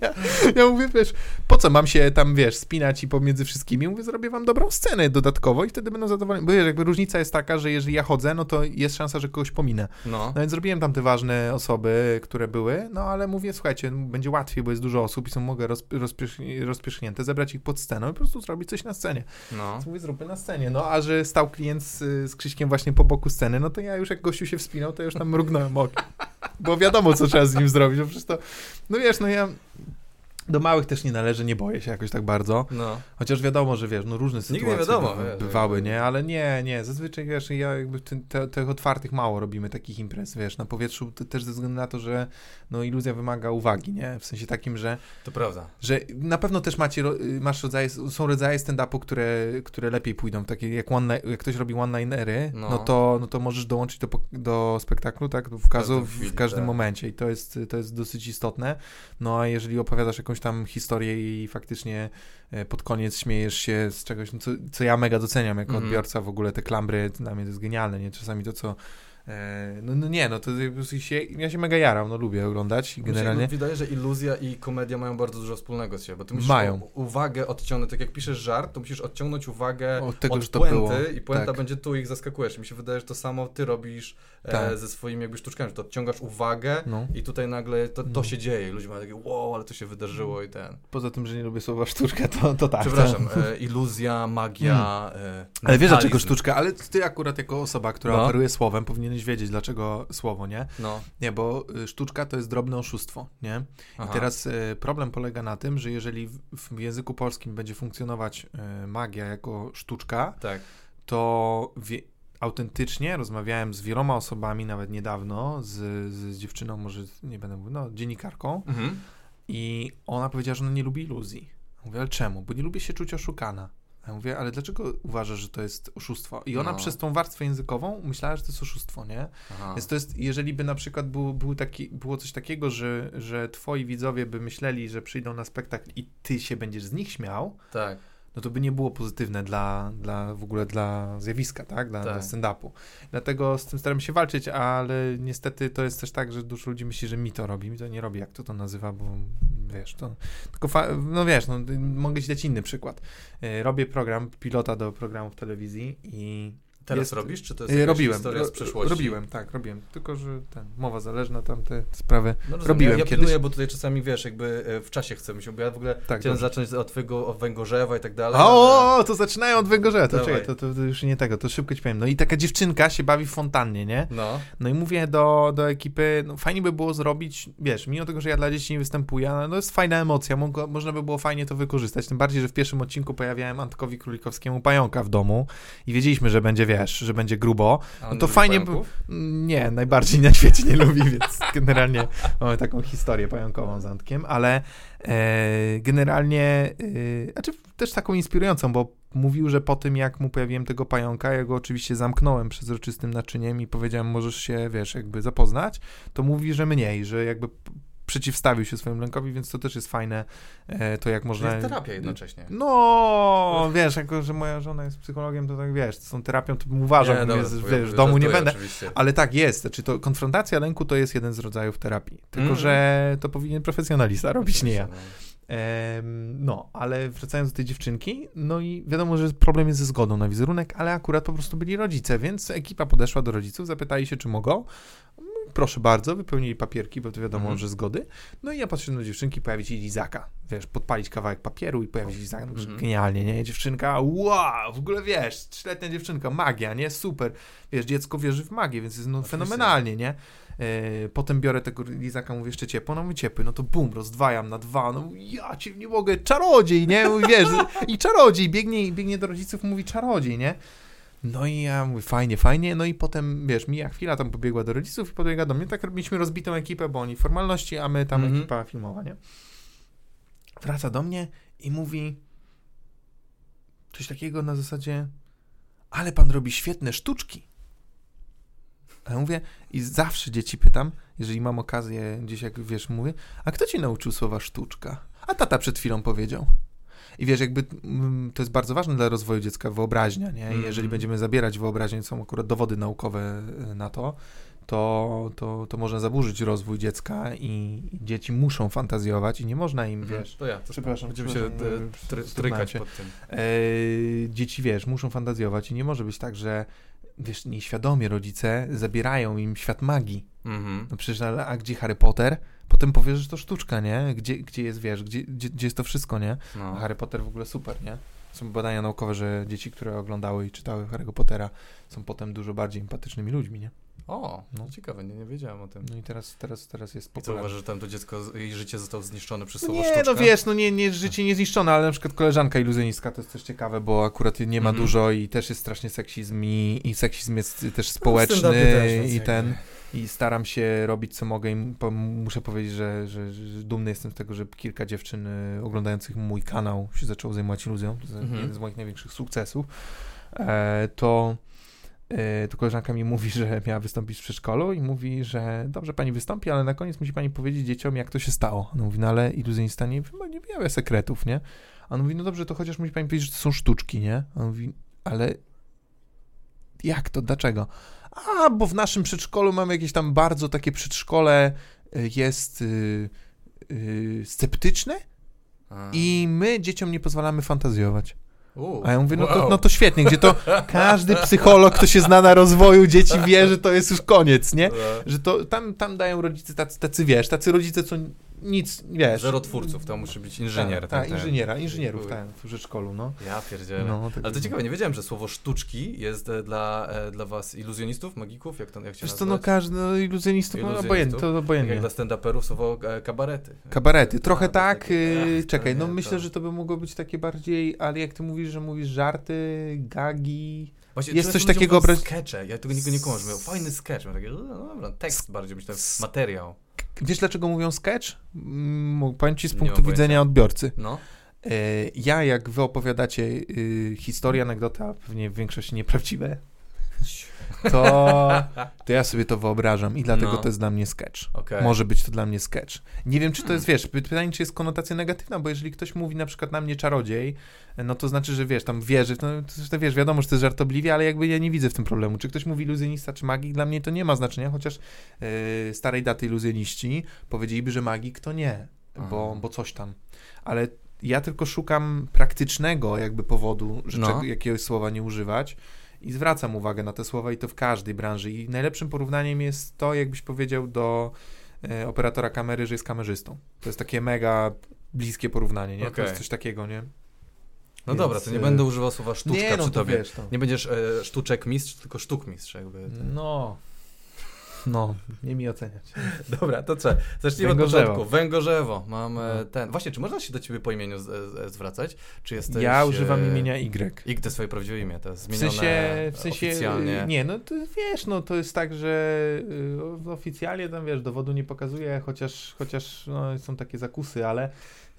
Ja, ja mówię, wiesz, po co mam się tam, wiesz, spinać i pomiędzy wszystkimi, mówię, zrobię wam dobrą scenę dodatkowo i wtedy będą zadowoleni, bo wiesz, jakby różnica jest taka, że jeżeli ja chodzę, no to jest szansa, że kogoś pominę. No. No więc zrobiłem tam te ważne osoby, które były, no ale mówię, słuchajcie, będzie łatwiej, bo jest dużo osób i są mogę roz, rozpierz- rozpierzchnięte, zebrać ich pod sceną i po prostu zrobić coś na scenie. No. Więc mówię, zróbmy na scenie. No a że stał klient z, z Krzyśkiem właśnie po boku sceny, no to ja już jak gościu się wspinał, to już tam mrugnąłem okiem. Bo wiadomo, co trzeba z nim zrobić, bo przecież to, no wiesz, no ja do małych też nie należy, nie boję się jakoś tak bardzo. No. Chociaż wiadomo, że wiesz, no różne Nigdy sytuacje wiadomo, by, wiesz, bywały, nie? Ale nie, nie, zazwyczaj wiesz, ja jakby te, tych otwartych mało robimy takich imprez, wiesz, na powietrzu też ze względu na to, że no iluzja wymaga uwagi, nie? W sensie takim, że, To prawda. że na pewno też macie, y, masz rodzaje, są rodzaje stand-upu, które, które lepiej pójdą, takie jak, one, jak ktoś robi one-linery, no. No. to, no to możesz dołączyć do, do spektaklu, tak? W, kazu, w, chwili, w każdym tak. momencie i to jest, to jest dosyć istotne. No a jeżeli opowiadasz jakąś tam historię i faktycznie e, pod koniec śmiejesz się z czegoś, co, co ja mega doceniam jako Mhm. odbiorca, w ogóle te klambry, dla mnie to jest genialne, nie? Czasami to, co no, no nie, no to się, ja się mega jaram, no lubię oglądać generalnie. Mi się wydaje, że iluzja i komedia mają bardzo dużo wspólnego z siebie, bo ty musisz Mają. uwagę odciągnąć, tak jak piszesz żart, to musisz odciągnąć uwagę Od tego, od puenty i puenta Tak. będzie tu i ich zaskakujesz. Mi się wydaje, że to samo ty robisz e, Tak. ze swoimi jakby sztuczkami, że to odciągasz uwagę No. i tutaj nagle to, to No. się dzieje i ludzie mają takie wow, ale to się wydarzyło i ten. Poza tym, że nie lubię słowa sztuczka, to, to tak. Przepraszam, e, iluzja, magia, e, Ale wiesz dlaczego sztuczka? Ale ty akurat jako osoba, która No. operuje słowem, powinieneś wiedzieć dlaczego słowo, nie? No, Nie, bo y, sztuczka to jest drobne oszustwo, nie? aha. I teraz y, problem polega na tym, że jeżeli w, w języku polskim będzie funkcjonować y, magia jako sztuczka, Tak. to wie, autentycznie rozmawiałem z wieloma osobami, nawet niedawno, z, z dziewczyną, może nie będę mówił, no, dziennikarką, Mhm. i ona powiedziała, że ona nie lubi iluzji. Mówię, ale czemu? Bo nie lubię się czuć oszukana. Ja mówię, ale dlaczego uważasz, że to jest oszustwo? I ona No. przez tą warstwę językową myślała, że to jest oszustwo, nie? Aha. Więc to jest, jeżeli by na przykład był, był taki, było coś takiego, że, że twoi widzowie by myśleli, że przyjdą na spektakl i ty się będziesz z nich śmiał, Tak. no to by nie było pozytywne dla, dla w ogóle dla zjawiska, tak? Dla, Tak. dla stand-upu. Dlatego z tym staramy się walczyć, ale niestety to jest też tak, że dużo ludzi myśli, że mi to robi. Mi to nie robi, jak to to nazywa, bo wiesz, to tylko, fa- no wiesz, no, mogę ci dać inny przykład. E, Robię program, pilota do programu w telewizji i Teraz Jest- robisz, czy to jest jakaś robiłem, historia z przeszłości? robiłem, tak, robiłem, tylko, że ten, mowa zależna, tam te sprawy, No rozumiem. robiłem ja, ja kiedyś. pilnuję, bo tutaj czasami, wiesz, jakby e, w czasie chcemy się, bo ja w ogóle tak. chciałem dobrze. zacząć od twojego od węgorzewa i tak dalej. Ale- O, o, to zaczynają od węgorza, to czekaj, to, to, to już nie tego, to szybko ci powiem. No i taka dziewczynka się bawi w fontannie, nie? No, No i mówię do, do ekipy, no fajnie by było zrobić, wiesz, mimo tego, że ja dla dzieci nie występuję, ale no jest fajna emocja, mogło, można by było fajnie to wykorzystać, tym bardziej, że w pierwszym odcinku pojawiałem Antkowi Królikowskiemu pająka w domu i wiedzieliśmy, że będzie, wiesz, że będzie grubo. No to fajnie pająków? Nie, najbardziej na świecie nie lubi, więc generalnie mamy taką historię pająkową z Antkiem, ale e, generalnie, e, znaczy też taką inspirującą, bo mówił, że po tym jak mu pojawiłem tego pająka, ja go oczywiście zamknąłem przezroczystym naczyniem i powiedziałem, możesz się, wiesz, jakby zapoznać, to mówi, że mniej, że jakby przeciwstawił się swojemu lękowi, więc to też jest fajne, e, to jak To można... jest terapia jednocześnie. No, wiesz, jako że moja żona jest psychologiem, to tak wiesz, z tą terapią to bym uważał, Nie, dobra, jest, to ja wiesz, w domu nie będę, Oczywiście. ale tak jest, znaczy to konfrontacja lęku to jest jeden z rodzajów terapii. Tylko, Mm. że to powinien profesjonalista robić, nie ja. No. No, ale wracając do tej dziewczynki, no i wiadomo, że problem jest ze zgodą na wizerunek, ale akurat po prostu byli rodzice, więc ekipa podeszła do rodziców, zapytali się, czy mogą. Mm, Proszę bardzo, wypełnili papierki, bo to wiadomo, Mhm. że zgody. No i ja patrzę do dziewczynki, pojawi się lizaka. Wiesz, podpalić kawałek papieru i pojawi się lizak. No, Mhm. Genialnie, nie? Dziewczynka, wow, w ogóle wiesz, trzyletnia dziewczynka, magia, nie? Super. Wiesz, dziecko wierzy w magię, więc jest no, Oczywiście. fenomenalnie, nie? E, potem biorę tego lizaka, mówię jeszcze ciepło, no mówię ciepły, no to bum, rozdwajam na dwa, no ja cię nie mogę, czarodziej, nie? Mówi, wiesz, i czarodziej, biegnie, biegnie do rodziców, mówi czarodziej, nie? No i ja mówię, fajnie, fajnie, no i potem, wiesz, mija chwila, tam pobiegła do rodziców i pobiegła do mnie, tak mieliśmy rozbitą ekipę, bo oni formalności, a my tam Mhm. ekipa filmowa, nie? Wraca do mnie i mówi coś takiego na zasadzie, ale pan robi świetne sztuczki. A ja mówię, i zawsze dzieci pytam, jeżeli mam okazję gdzieś, jak wiesz, mówię, a kto cię nauczył słowa sztuczka? A tata przed chwilą powiedział. I wiesz, jakby mm, to jest bardzo ważne dla rozwoju dziecka, wyobraźnia, nie? I Mhm. jeżeli będziemy zabierać wyobraźnię, są akurat dowody naukowe y, na to, to, to, to można zaburzyć rozwój dziecka i dzieci muszą fantazjować i nie można im, Mhm. wiesz, To ja, to Przepraszam, Będziemy się e, trykać pod tym. e, dzieci, wiesz, muszą fantazjować i nie może być tak, że wiesz, nieświadomie rodzice zabierają im świat magii. Mhm. No przecież, ale, a gdzie Harry Potter? Potem powiesz, że to sztuczka, nie? Gdzie, gdzie jest, wiesz, gdzie, gdzie, gdzie jest to wszystko, nie? No. Harry Potter w ogóle super, nie? Są badania naukowe, że dzieci, które oglądały i czytały Harry'ego Pottera są potem dużo bardziej empatycznymi ludźmi, nie? O, No. no. ciekawe, nie, nie wiedziałem o tym. No i teraz, teraz, teraz jest I co popularne. uważasz, że tam to dziecko, jej życie zostało zniszczone przez No słowo nie, sztuczka? no wiesz, no nie, nie, życie nie zniszczone, ale na przykład koleżanka iluzjonistka to jest też ciekawe, bo akurat nie ma Mhm. dużo i też jest strasznie seksizm i, i seksizm jest też No, społeczny stand-upie też, i ten i staram się robić co mogę i muszę powiedzieć, że, że, że dumny jestem z tego, że kilka dziewczyn y, oglądających mój kanał się zaczęło zajmować iluzją, to jest Mhm. jeden z moich największych sukcesów, e, to to koleżanka mi mówi, że miała wystąpić w przedszkolu i mówi, że dobrze pani wystąpi, ale na koniec musi pani powiedzieć dzieciom, jak to się stało. Ona mówi, no ale iluzjonista nie, nie wyjawia sekretów, nie? A on mówi, no dobrze, to chociaż musi pani powiedzieć, że to są sztuczki, nie? A on mówi, ale jak to, dlaczego? A, bo w naszym przedszkolu mamy jakieś tam bardzo takie przedszkole y, jest y, y, sceptyczne A. i my dzieciom nie pozwalamy fantazjować. A ja mówię, no to, no to świetnie, gdzie to każdy psycholog, kto się zna na rozwoju dzieci wie, że to jest już koniec, nie? No. Że to tam, tam dają rodzice tacy, tacy, wiesz, tacy rodzice, co nic, wiesz. Zero twórców, to musi być inżynier. Tak, ten- tak, ten- inżyniera, inżynierów, tak, w przedszkolu, no. Ja pierdzielę. no tak, Ale to ciekawe, nie wiedziałem, że słowo sztuczki jest e, dla, e, dla was iluzjonistów, magików, jak to jak się Wiesz co, no każdy, no iluzjonistów, no Iluzjonistów? obojętnie, to Tak obojętnie. jak dla stand-uperów słowo e, kabarety. Kabarety, trochę tak, yy, ach, czekaj, no nie, myślę, to- że to by mogło być takie bardziej, ale jak ty mówisz, że mówisz żarty, gagi, Właśnie, jest coś takiego obraz- Skecze, ja tego nigdy nie miał fajny sketch, miał takie, no dobra, tekst bardziej, myślę, materiał. Wiesz dlaczego mówią sketch? Mm, powiem ci z punktu widzenia pojęcia. odbiorcy. No, E, ja, jak wy opowiadacie y, historię, anegdota, pewnie w większości nieprawdziwe, to, to ja sobie to wyobrażam i dlatego No. to jest dla mnie sketch. Okej. Może być to dla mnie sketch. Nie wiem, czy to jest, wiesz, py- pytanie, czy jest konotacja negatywna, bo jeżeli ktoś mówi na przykład na mnie czarodziej, no to znaczy, że wiesz, tam wierzy, no to, wiesz, wiadomo, że to jest żartobliwie, ale jakby ja nie widzę w tym problemu. Czy ktoś mówi iluzjonista, czy magik, dla mnie to nie ma znaczenia, chociaż yy, starej daty iluzjoniści powiedzieliby, że magik to nie, bo, Aha. bo coś tam. Ale ja tylko szukam praktycznego jakby powodu, że No. jakiegoś słowa nie używać i zwracam uwagę na te słowa i to w każdej branży. I najlepszym porównaniem jest to, jakbyś powiedział do e, operatora kamery, że jest kamerzystą. To jest takie mega bliskie porównanie, nie? To Okej. jest coś takiego, nie? No Więc, dobra, to nie e, będę używał słowa sztuczka nie, no przy to tobie. wiesz, to... Nie będziesz e, sztuczek mistrz, tylko sztuk mistrz jakby. No. No, nie mi oceniać. Dobra, to co? Zacznijmy od Węgorzewo. początku. Węgorzewo. Mamy No. ten. Właśnie, czy można się do ciebie po imieniu z, z, zwracać? Czy jesteś. Ja używam e, imienia Y. I to swoje prawdziwe imię, to jest W zmienione sensie, w sensie oficjalnie. nie, no to wiesz, no to jest tak, że y, oficjalnie tam wiesz, dowodu nie pokazuję, chociaż, chociaż no, są takie zakusy, ale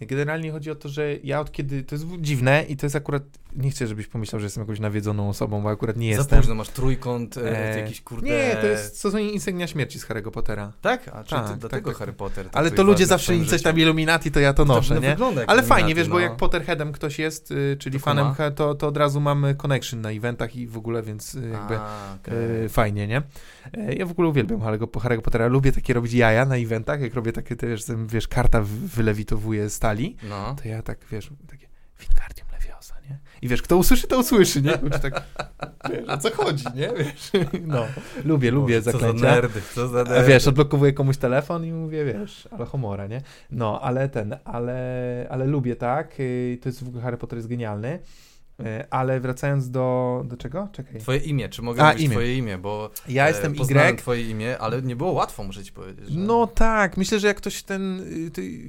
generalnie chodzi o to, że ja od kiedy, to jest dziwne i to jest akurat, nie chcę, żebyś pomyślał, że jestem jakąś nawiedzoną osobą, bo akurat nie Za jestem. późno masz trójkąt, e, E, jakiś kurde. Nie, to jest stosunek insygnia śmierci z Harry'ego Pottera. Tak? A czy Tak, to tak, dlatego tak. Harry Potter? tak Ale to ludzie zawsze twoim i coś tam Illuminati, to ja to noszę, no, nie? Ale fajnie, wiesz, bo no. jak Potterheadem ktoś jest, y, czyli To fanem, kuma. to, to od razu mamy connection na eventach i w ogóle, więc y, jakby... A. E, fajnie, nie? E, ja w ogóle uwielbiam Harry'ego, Harry'ego Pottera. Lubię takie robić jaja na eventach, jak robię takie, wiesz, wiesz, karta wylewitowuje stali, No. to ja tak, wiesz, takie Wingardium? I wiesz, kto usłyszy, to usłyszy, nie? Tak, wiesz, o co chodzi, nie? Wiesz, no, lubię, lubię Boże, Co za zaklęcia. nerdy, co za nerdy. Wiesz, odblokowuję komuś telefon i mówię, wiesz, ale homora, nie? No, ale ten, ale, ale lubię, tak? Y, To jest w ogóle Harry Potter jest genialny. Y, Ale wracając do, do czego? Czekaj. Twoje imię, czy mogę A, mówić imię. twoje imię, bo Ja e, jestem Y. twoje imię, ale nie było łatwo, muszę ci powiedzieć. Że... No tak, myślę, że jak ktoś ten y, ty,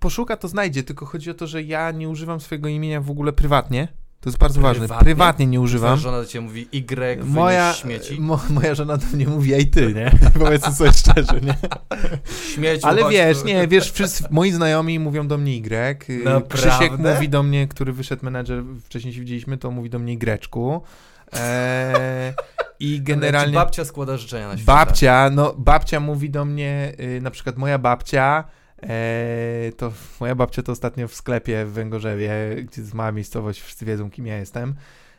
poszuka, to znajdzie, tylko chodzi o to, że ja nie używam swojego imienia w ogóle prywatnie. To jest bardzo ważne. Prywatnie? Prywatnie nie używam. żona do ciebie mówi Y, Moja, śmieci. mo, moja żona do mnie mówi, a i ty, nie? Powiedzmy sobie szczerze, nie? Śmieci, Ale wiesz, nie, wiesz, wszyscy, moi znajomi mówią do mnie Y. y, Naprawdę? Krzysiek mówi do mnie, który wyszedł menedżer, wcześniej się widzieliśmy, to mówi do mnie Greczku. Eee, I generalnie... babcia składa życzenia na święta. Babcia, no babcia mówi do mnie, y, na przykład moja babcia, e, to moja babcia to ostatnio w sklepie w Węgorzewie, gdzie mała miejscowość, wszyscy wiedzą kim ja jestem,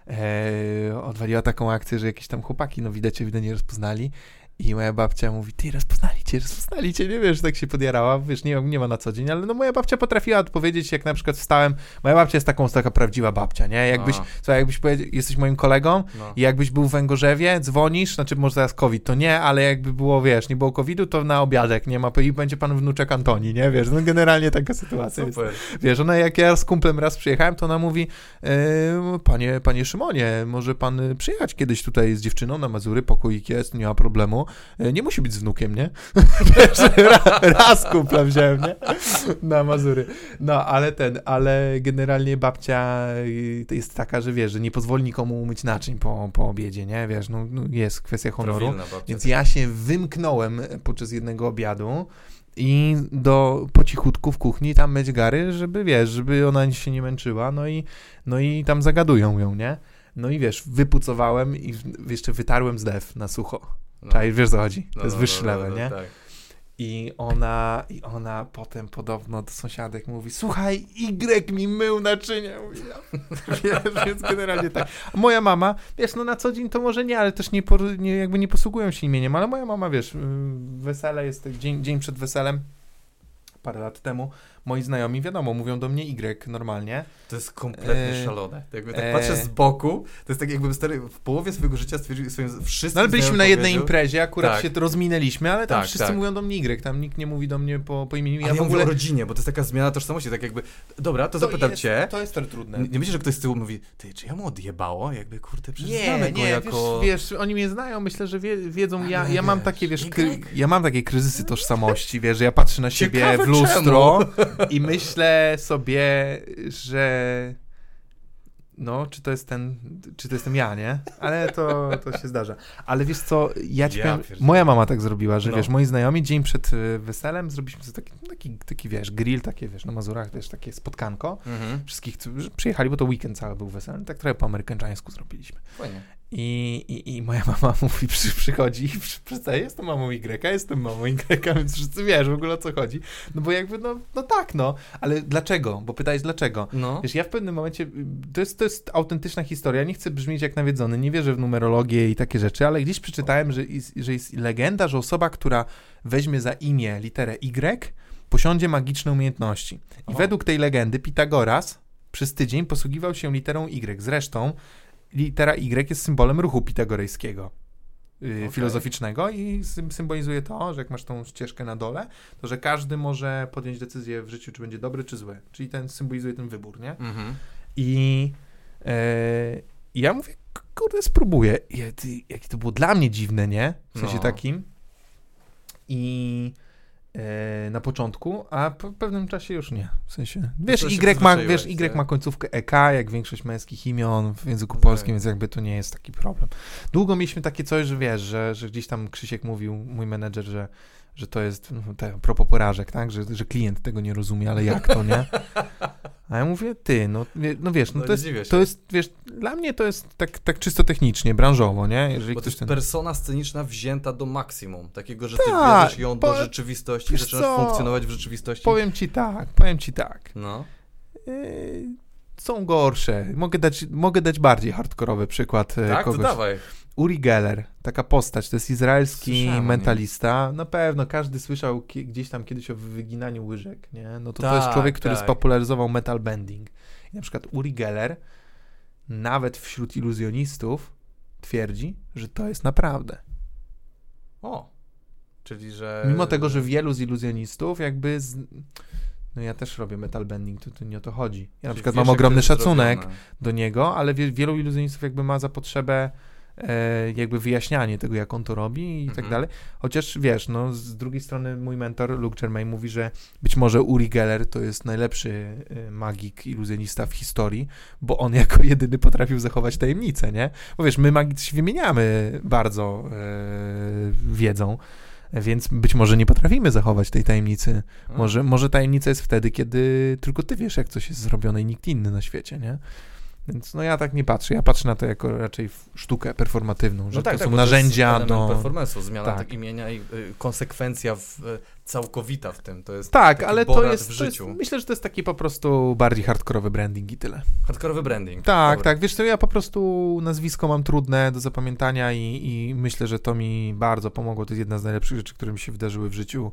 e, odwaliła taką akcję, że jakieś tam chłopaki, no widać, widać nie rozpoznali i moja babcia mówi, ty rozpoznali cię, rozpoznali cię, nie wiesz, tak się podjarała, wiesz, nie, nie ma na co dzień, ale no moja babcia potrafiła odpowiedzieć, jak na przykład wstałem, moja babcia jest taką, taka prawdziwa babcia, nie, jakbyś, słuchaj, jakbyś powiedział, jesteś moim kolegą, No. i jakbyś był w Węgorzewie, dzwonisz, znaczy może teraz COVID, to nie, ale jakby było, wiesz, nie było COVIDu, to na obiadek nie ma, i będzie pan wnuczek Antoni, nie, wiesz, no generalnie taka sytuacja jest. Super. Wiesz, ona jak ja z kumplem raz przyjechałem, to ona mówi, e, panie, panie Szymonie, może pan przyjechać kiedyś tutaj z dziewczyną na Mazury, pokoik jest, nie ma problemu, e, nie musi być z wnukiem, nie? Raz kumpla wziąłem, nie? Na Mazury. No, ale ten, ale generalnie babcia to jest taka, że wiesz, że nie pozwoli nikomu umyć naczyń po, po obiedzie, nie? Wiesz, no, no jest kwestia honoru. Więc ja się wymknąłem podczas jednego obiadu i do po cichutku w kuchni tam myć gary, żeby wiesz, żeby ona się nie męczyła, no i, no i tam zagadują ją, nie? No i wiesz, wypucowałem i jeszcze wytarłem zlew na sucho. No. Czaj, wiesz co chodzi? To No, jest no, wyższy no, no, level, no, nie? Tak. I ona, I ona potem podobno do sąsiadek mówi, słuchaj, Y mi mył naczynia. Mówi, ja. Wiesz, więc generalnie tak. A moja mama, wiesz, no na co dzień to może nie, ale też nie, nie jakby nie posługują się imieniem, ale moja mama, wiesz, y, wesele jest tak dzień, dzień przed weselem, parę lat temu, moi znajomi, wiadomo, mówią do mnie Y normalnie. To jest kompletnie E, szalone. Jak tak e, patrzę z boku, to jest tak jakby stary w połowie swojego życia stwierdził swoim wszystkim No ale byliśmy na jednej imprezie, akurat Tak. się to rozminęliśmy, ale tam Tak, wszyscy tak. mówią do mnie Y, tam nikt nie mówi do mnie po, po imieniu. Ale ja, mówię o rodzinie, bo to jest taka zmiana tożsamości, tak jakby, dobra, to, zapytam jest, cię, To jest to trudne. nie, nie myślisz, że ktoś z tyłu mówi, ty, czy ja mu odjebało? Jakby, kurde, przecież Nie, znamy go nie, jako... wiesz, wiesz, oni mnie znają, myślę, że wie, wiedzą, ja, Ale ja mam wiesz, takie, wiesz, Y. kry, ja mam takie kryzysy tożsamości, wiesz, że ja patrzę na siebie Ciekawe w lustro i myślę sobie, że no, czy to jest ten, czy to jestem ja, nie? Ale to, to się zdarza. Ale wiesz co, ja ci Ja powiem, moja mama tak zrobiła, że No. wiesz, moi znajomi dzień przed y, weselem zrobiliśmy sobie taki, taki, taki, wiesz, grill, takie, wiesz, na Mazurach też takie spotkanko. Mhm. Wszystkich przyjechali, bo to weekend cały był weselny, tak trochę po amerykańsku zrobiliśmy. Fajnie. I, i, I moja mama mówi, przy, przychodzi i przy, jestem mamą Y, jestem mamą Y, więc wszyscy wiesz w ogóle o co chodzi. No bo jakby, no, no tak, no. Ale dlaczego? Bo pytałeś dlaczego. No. Wiesz, ja w pewnym momencie, to jest, to jest autentyczna historia, nie chcę brzmieć jak nawiedzony, nie wierzę w numerologię i takie rzeczy, ale gdzieś przeczytałem, że jest, że jest legenda, że osoba, która weźmie za imię literę Y, posiądzie magiczne umiejętności. I O. według tej legendy Pitagoras przez tydzień posługiwał się literą Y. Zresztą litera Y jest symbolem ruchu pitagorejskiego. y, Okej. Filozoficznego i sym- symbolizuje to, że jak masz tą ścieżkę na dole, to że każdy może podjąć decyzję w życiu, czy będzie dobry, czy zły. Czyli ten symbolizuje ten wybór, nie? Mhm. I e, ja mówię, kurde, spróbuję. I, ja- ty, jakie to było dla mnie dziwne, nie? W sensie No. takim. I na początku, a po pewnym czasie już nie. W sensie, wiesz, to się Y ma, wiesz, Y tak? ma końcówkę EK, jak większość męskich imion w języku No polskim, tak. więc jakby to nie jest taki problem. Długo mieliśmy takie coś, że wiesz, że, że gdzieś tam Krzysiek mówił, mój menedżer, że że to jest no, te, propos porażek, tak? Że, że klient tego nie rozumie, ale jak to, nie? A ja mówię, ty, no, no wiesz, no, No to, jest, to jest, wiesz, dla mnie to jest tak, tak czysto technicznie, branżowo, nie? Jeżeli Bo to jest ten... persona sceniczna wzięta do maksimum. Takiego, że ty Tak, bierzesz ją po- do rzeczywistości, wiesz zaczynasz co? funkcjonować w rzeczywistości. Powiem ci tak, powiem ci tak. No. Yy, są gorsze. Mogę dać, mogę dać bardziej hardkorowy przykład e, Tak, kogoś. dawaj. Uri Geller, taka postać, to jest izraelski Słyszałem mentalista. Na pewno każdy słyszał gdzieś tam kiedyś o wyginaniu łyżek, nie? No to to jest Tak, człowiek, który tak. spopularyzował metal bending. I na przykład Uri Geller nawet wśród iluzjonistów twierdzi, że to jest naprawdę. O. Czyli, że... Mimo tego, że wielu z iluzjonistów jakby z... No ja też robię metal bending, to, to nie o to chodzi. Ja na Czyli przykład wiesz, mam ogromny szacunek zrobione. do niego, ale wie, wielu iluzjonistów jakby ma za potrzebę jakby wyjaśnianie tego, jak on to robi i tak Mhm. dalej. Chociaż wiesz, no z drugiej strony mój mentor Luke Germain mówi, że być może Uri Geller to jest najlepszy e, magik, iluzjonista w historii, bo on jako jedyny potrafił zachować tajemnicę, nie? Bo wiesz, my magicy się wymieniamy bardzo e, wiedzą, więc być może nie potrafimy zachować tej tajemnicy. A. Może, może tajemnica jest wtedy, kiedy tylko ty wiesz, jak coś jest zrobione i nikt inny na świecie, nie? Więc no ja tak nie patrzę. Ja patrzę na to jako raczej sztukę performatywną, że No tak, to tak, są bo to narzędzia element do... performance'u, zmiana Tak. tak. imienia i y, konsekwencja w, y, całkowita w tym. To jest Tak, ale to jest, w to jest... życiu. Myślę, że to jest taki po prostu bardziej hardkorowy branding i tyle. Hardkorowy branding. Tak, tak. Wiesz co, ja po prostu nazwisko mam trudne do zapamiętania i, i myślę, że to mi bardzo pomogło. To jest jedna z najlepszych rzeczy, które mi się wydarzyły w życiu.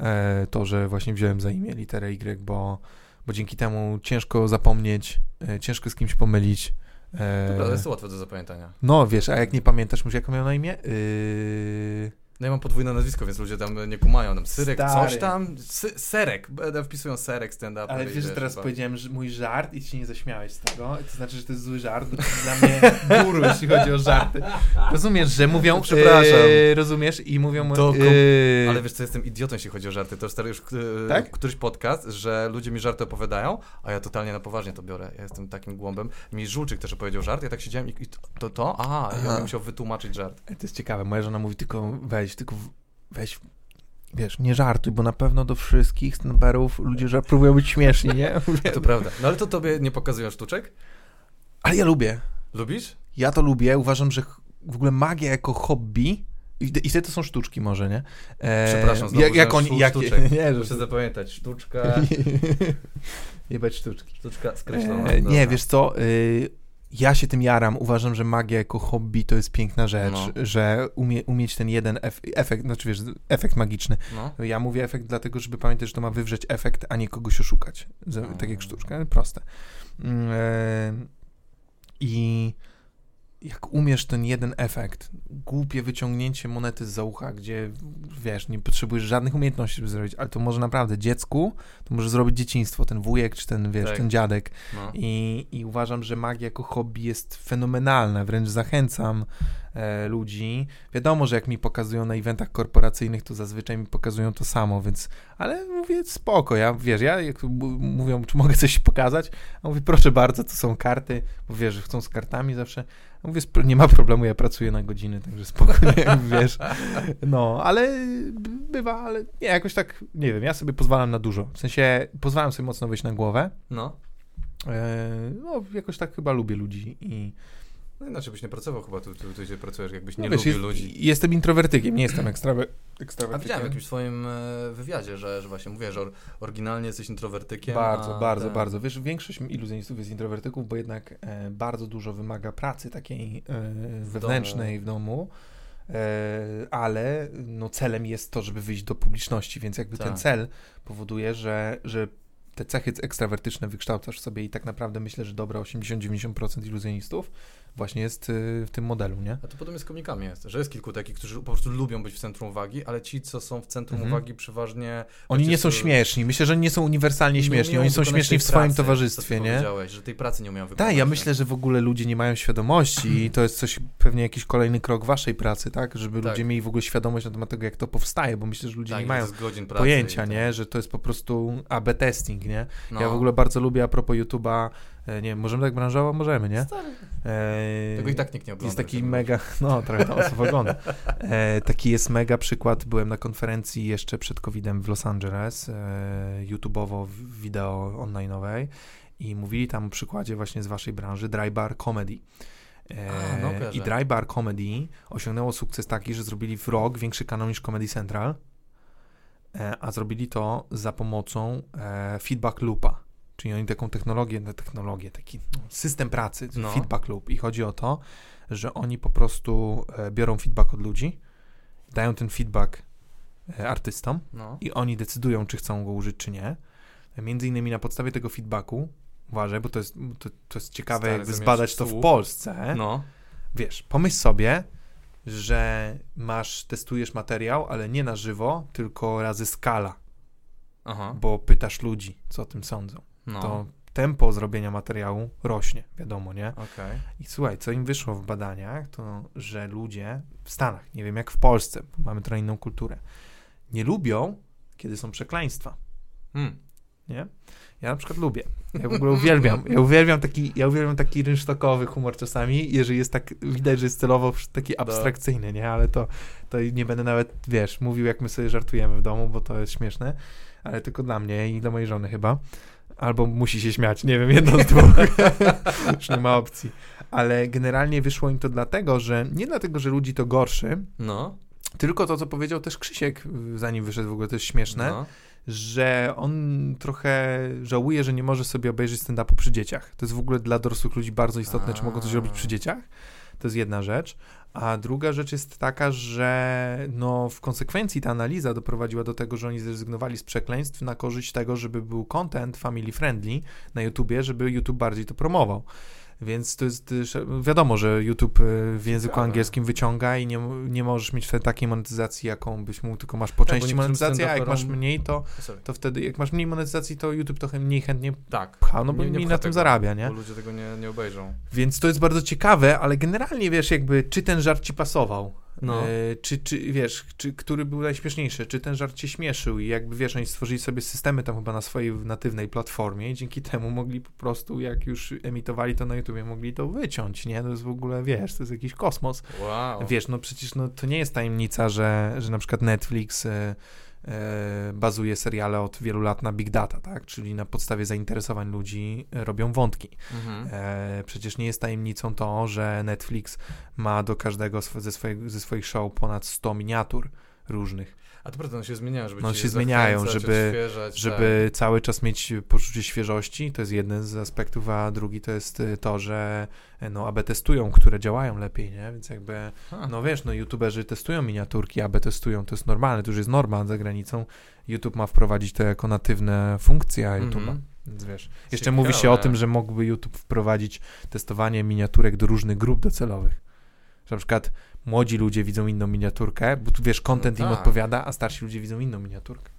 E, to, że właśnie wziąłem za imię literę Y, bo, bo dzięki temu ciężko zapomnieć, e, ciężko z kimś pomylić. E, to jest łatwe do zapamiętania. no wiesz, a jak nie pamiętasz, mówisz, jak miał na imię? Yy... No ja mam podwójne nazwisko, więc ludzie tam nie kumają. Tam Syrek, Stary. coś tam. Sy serek. Będę wpisują Serek stand-up. Ale wiesz, że teraz chyba- powiedziałem że mój żart i ci nie zaśmiałeś z tego. To znaczy, że to jest zły żart. bo to jest dla mnie guru, jeśli chodzi o żarty. Rozumiesz, że mówią... Przepraszam. Yy, rozumiesz? I mówią... To Yy, Ale wiesz co, jestem idiotą, jeśli chodzi o żarty. To już stary już e, Tak? któryś podcast, że ludzie mi żarty opowiadają, a ja totalnie na poważnie to biorę. Ja jestem takim głąbem. Mi Żulczyk też opowiedział żart, ja tak siedziałem i, i to, to, to? Aha, Aha. on musiał wytłumaczyć żart. To jest ciekawe. Moja żona mówi tylko weź, tylko weź... Wiesz, nie żartuj, bo na pewno do wszystkich snobberów ludzie żart próbują być śmieszni, nie? To prawda. No ale to tobie nie pokazują sztuczek? Ale ja lubię. Lubisz? Ja to lubię. Uważam, że w ogóle magia jako hobby i wtedy to są sztuczki może, nie? E, Przepraszam, znowu jak, jak oni, jak, sztuczek. nie, Muszę że, zapamiętać. Sztuczka, jebać sztuczki. sztuczka skreślona. E, nie, wiesz co, y, ja się tym jaram. Uważam, że magia jako hobby to jest piękna rzecz, No. że umie, umieć ten jeden ef efekt, znaczy wiesz, efekt magiczny. No. Ja mówię efekt dlatego, żeby pamiętać, że to ma wywrzeć efekt, a nie kogoś oszukać. Za, Mm. Tak jak sztuczka, proste. E, I jak umiesz ten jeden efekt, głupie wyciągnięcie monety z za ucha, gdzie wiesz, nie potrzebujesz żadnych umiejętności, żeby zrobić, ale to może naprawdę dziecku, to może zrobić dzieciństwo, ten wujek czy ten, wiesz, Tak. ten dziadek. No. I, I uważam, że magia jako hobby jest fenomenalna, wręcz zachęcam e, ludzi. Wiadomo, że jak mi pokazują na eventach korporacyjnych, to zazwyczaj mi pokazują to samo, więc, ale mówię, spoko, ja, wiesz, ja, jak mówią, czy mogę coś pokazać, a mówię, proszę bardzo, to są karty, bo wiesz, że chcą z kartami zawsze, mówię, nie ma problemu, ja pracuję na godziny, także spokojnie, wiesz, no, ale bywa, ale nie, jakoś tak, nie wiem, ja sobie pozwalam na dużo, w sensie, pozwalam sobie mocno wyjść na głowę, no. E, no, jakoś tak chyba lubię ludzi i No inaczej byś nie pracował chyba, tu, tu, tu gdzie pracujesz, jakbyś nie no, wiesz, lubił jest, ludzi. jestem introwertykiem, nie jestem ekstrawe, A ekstrawertykiem. widziałem w jakimś swoim e, wywiadzie, że, że właśnie mówię, że or, oryginalnie jesteś introwertykiem. Bardzo, a bardzo, ten- bardzo. Wiesz, większość iluzjonistów jest introwertyków, bo jednak e, bardzo dużo wymaga pracy takiej e, wewnętrznej w domu, e, ale no, celem jest to, żeby wyjść do publiczności, więc jakby ten Tak. cel powoduje, że, że te cechy ekstrawertyczne wykształcasz sobie i tak naprawdę myślę, że dobra 80-90% iluzjonistów właśnie jest y, w tym modelu, nie? A to podobnie z komikami jest, że jest kilku takich, którzy po prostu lubią być w centrum uwagi, ale ci, co są w centrum Mhm. uwagi, przeważnie. Oni nie są co- śmieszni. Myślę, że oni nie są uniwersalnie nie śmieszni. Oni są śmieszni w swoim pracy, towarzystwie, co ty nie? powiedziałeś, że tej pracy nie umieją wykonać. Tak, ja myślę, że w ogóle ludzie nie mają świadomości i to jest coś, pewnie jakiś kolejny krok waszej pracy, tak? Żeby Tak. ludzie mieli w ogóle świadomość na temat tego, jak to powstaje, bo myślę, że ludzie tak, nie mają pojęcia, to- nie? Że to jest po prostu AB testing, nie? No. Ja w ogóle bardzo lubię a propos YouTube'a, nie wiem, możemy tak branżowo? Możemy, nie? Stary. E, Tego i tak nikt nie ogląda. Jest taki mega, no trochę tam osób ogląda. E, taki jest mega przykład, byłem na konferencji jeszcze przed COVID-em w Los Angeles, e, YouTubeowo, wideo online'owej i mówili tam o przykładzie właśnie z waszej branży Dry Bar Comedy. E, A, no. I Dry Bar Comedy osiągnęło sukces taki, że zrobili w rok większy kanał niż Comedy Central, e, a zrobili to za pomocą e, feedback loopa. Czyli oni taką technologię, no, technologię, taki no, system pracy, No. feedback loop. I chodzi o to, że oni po prostu e, biorą feedback od ludzi, dają ten feedback e, artystom No. i oni decydują, czy chcą go użyć, czy nie. Między innymi na podstawie tego feedbacku, uważaj, bo to jest, to, to jest ciekawe, Stary, jakby zbadać to w. Polsce. no. Wiesz, pomyśl sobie, że masz, testujesz materiał, ale nie na żywo, tylko razy skala, Aha. bo pytasz ludzi, co o tym sądzą. No. To tempo zrobienia materiału rośnie, wiadomo, nie? Okej. I słuchaj, co im wyszło w badaniach, to że ludzie w Stanach, nie wiem jak w Polsce, bo mamy trochę inną kulturę, nie lubią, kiedy są przekleństwa, Hmm. nie? Ja na przykład lubię. Ja w ogóle uwielbiam. Ja uwielbiam taki, ja uwielbiam taki rynsztokowy humor czasami, jeżeli jest tak, widać, że jest celowo taki abstrakcyjny, nie? Ale to, to nie będę nawet, wiesz, mówił jak my sobie żartujemy w domu, bo to jest śmieszne, ale tylko dla mnie i dla mojej żony chyba. Albo musi się śmiać, nie wiem, jedno z dwóch. Już nie ma opcji. Ale generalnie wyszło im to dlatego, że nie dlatego, że ludzi to gorszy, No. tylko to, co powiedział też Krzysiek, zanim wyszedł w ogóle, to jest śmieszne, No. że on trochę żałuje, że nie może sobie obejrzeć stand-upu przy dzieciach. To jest w ogóle dla dorosłych ludzi bardzo istotne, czy mogą coś A. robić przy dzieciach. To jest jedna rzecz. A druga rzecz jest taka, że no, w konsekwencji ta analiza doprowadziła do tego, że oni zrezygnowali z przekleństw na korzyść tego, żeby był content family friendly na YouTubie, żeby YouTube bardziej to promował. Więc to jest, wiadomo, że YouTube y, w języku angielskim wyciąga i nie, nie możesz mieć wtedy takiej monetyzacji, jaką byś mógł, tylko masz po Tak, części monetyzację, a jak masz mniej, to, Sorry. to wtedy jak masz mniej monetyzacji, to YouTube trochę mniej chętnie Tak. pcha, no bo Nie- nie mniej na tym tego, zarabia, nie? Bo ludzie tego nie, nie obejrzą. Więc to jest bardzo ciekawe, ale generalnie wiesz, jakby, czy ten żart ci pasował? No. E, czy, czy wiesz, czy, który był najśmieszniejszy? Czy ten żart cię śmieszył? I jakby wiesz, oni stworzyli sobie systemy tam chyba na swojej natywnej platformie i dzięki temu mogli po prostu, jak już emitowali to na YouTubie, mogli to wyciąć, nie? To jest w ogóle, wiesz, to jest jakiś kosmos. Wow. Wiesz, no przecież no, to nie jest tajemnica, że, że na przykład Netflix e, bazuje seriale od wielu lat na big data, tak? Czyli na podstawie zainteresowań ludzi e, robią wątki. Mhm. E, przecież nie jest tajemnicą to, że Netflix ma do każdego ze, swojego, ze swoich show ponad 100 miniatur różnych, A to prawda, one się zmieniają, żeby No, cię się zmieniają, żeby- odświeżać, żeby cały czas mieć poczucie świeżości. To jest jeden z aspektów, a drugi to jest y, to, że e, no, AB testują, które działają lepiej, nie? Więc jakby, Tak. A, no wiesz, no youtuberzy testują miniaturki, AB testują, to jest normalne, to już jest norma za granicą. YouTube ma wprowadzić to jako natywne funkcje YouTube'a. Mhm. Więc wiesz, jeszcze Ciekawe. mówi się o tym, że mógłby YouTube wprowadzić testowanie miniaturek do różnych grup docelowych. Że na przykład młodzi ludzie widzą inną miniaturkę, bo tu wiesz, content No im tak. odpowiada, a starsi ludzie widzą inną miniaturkę.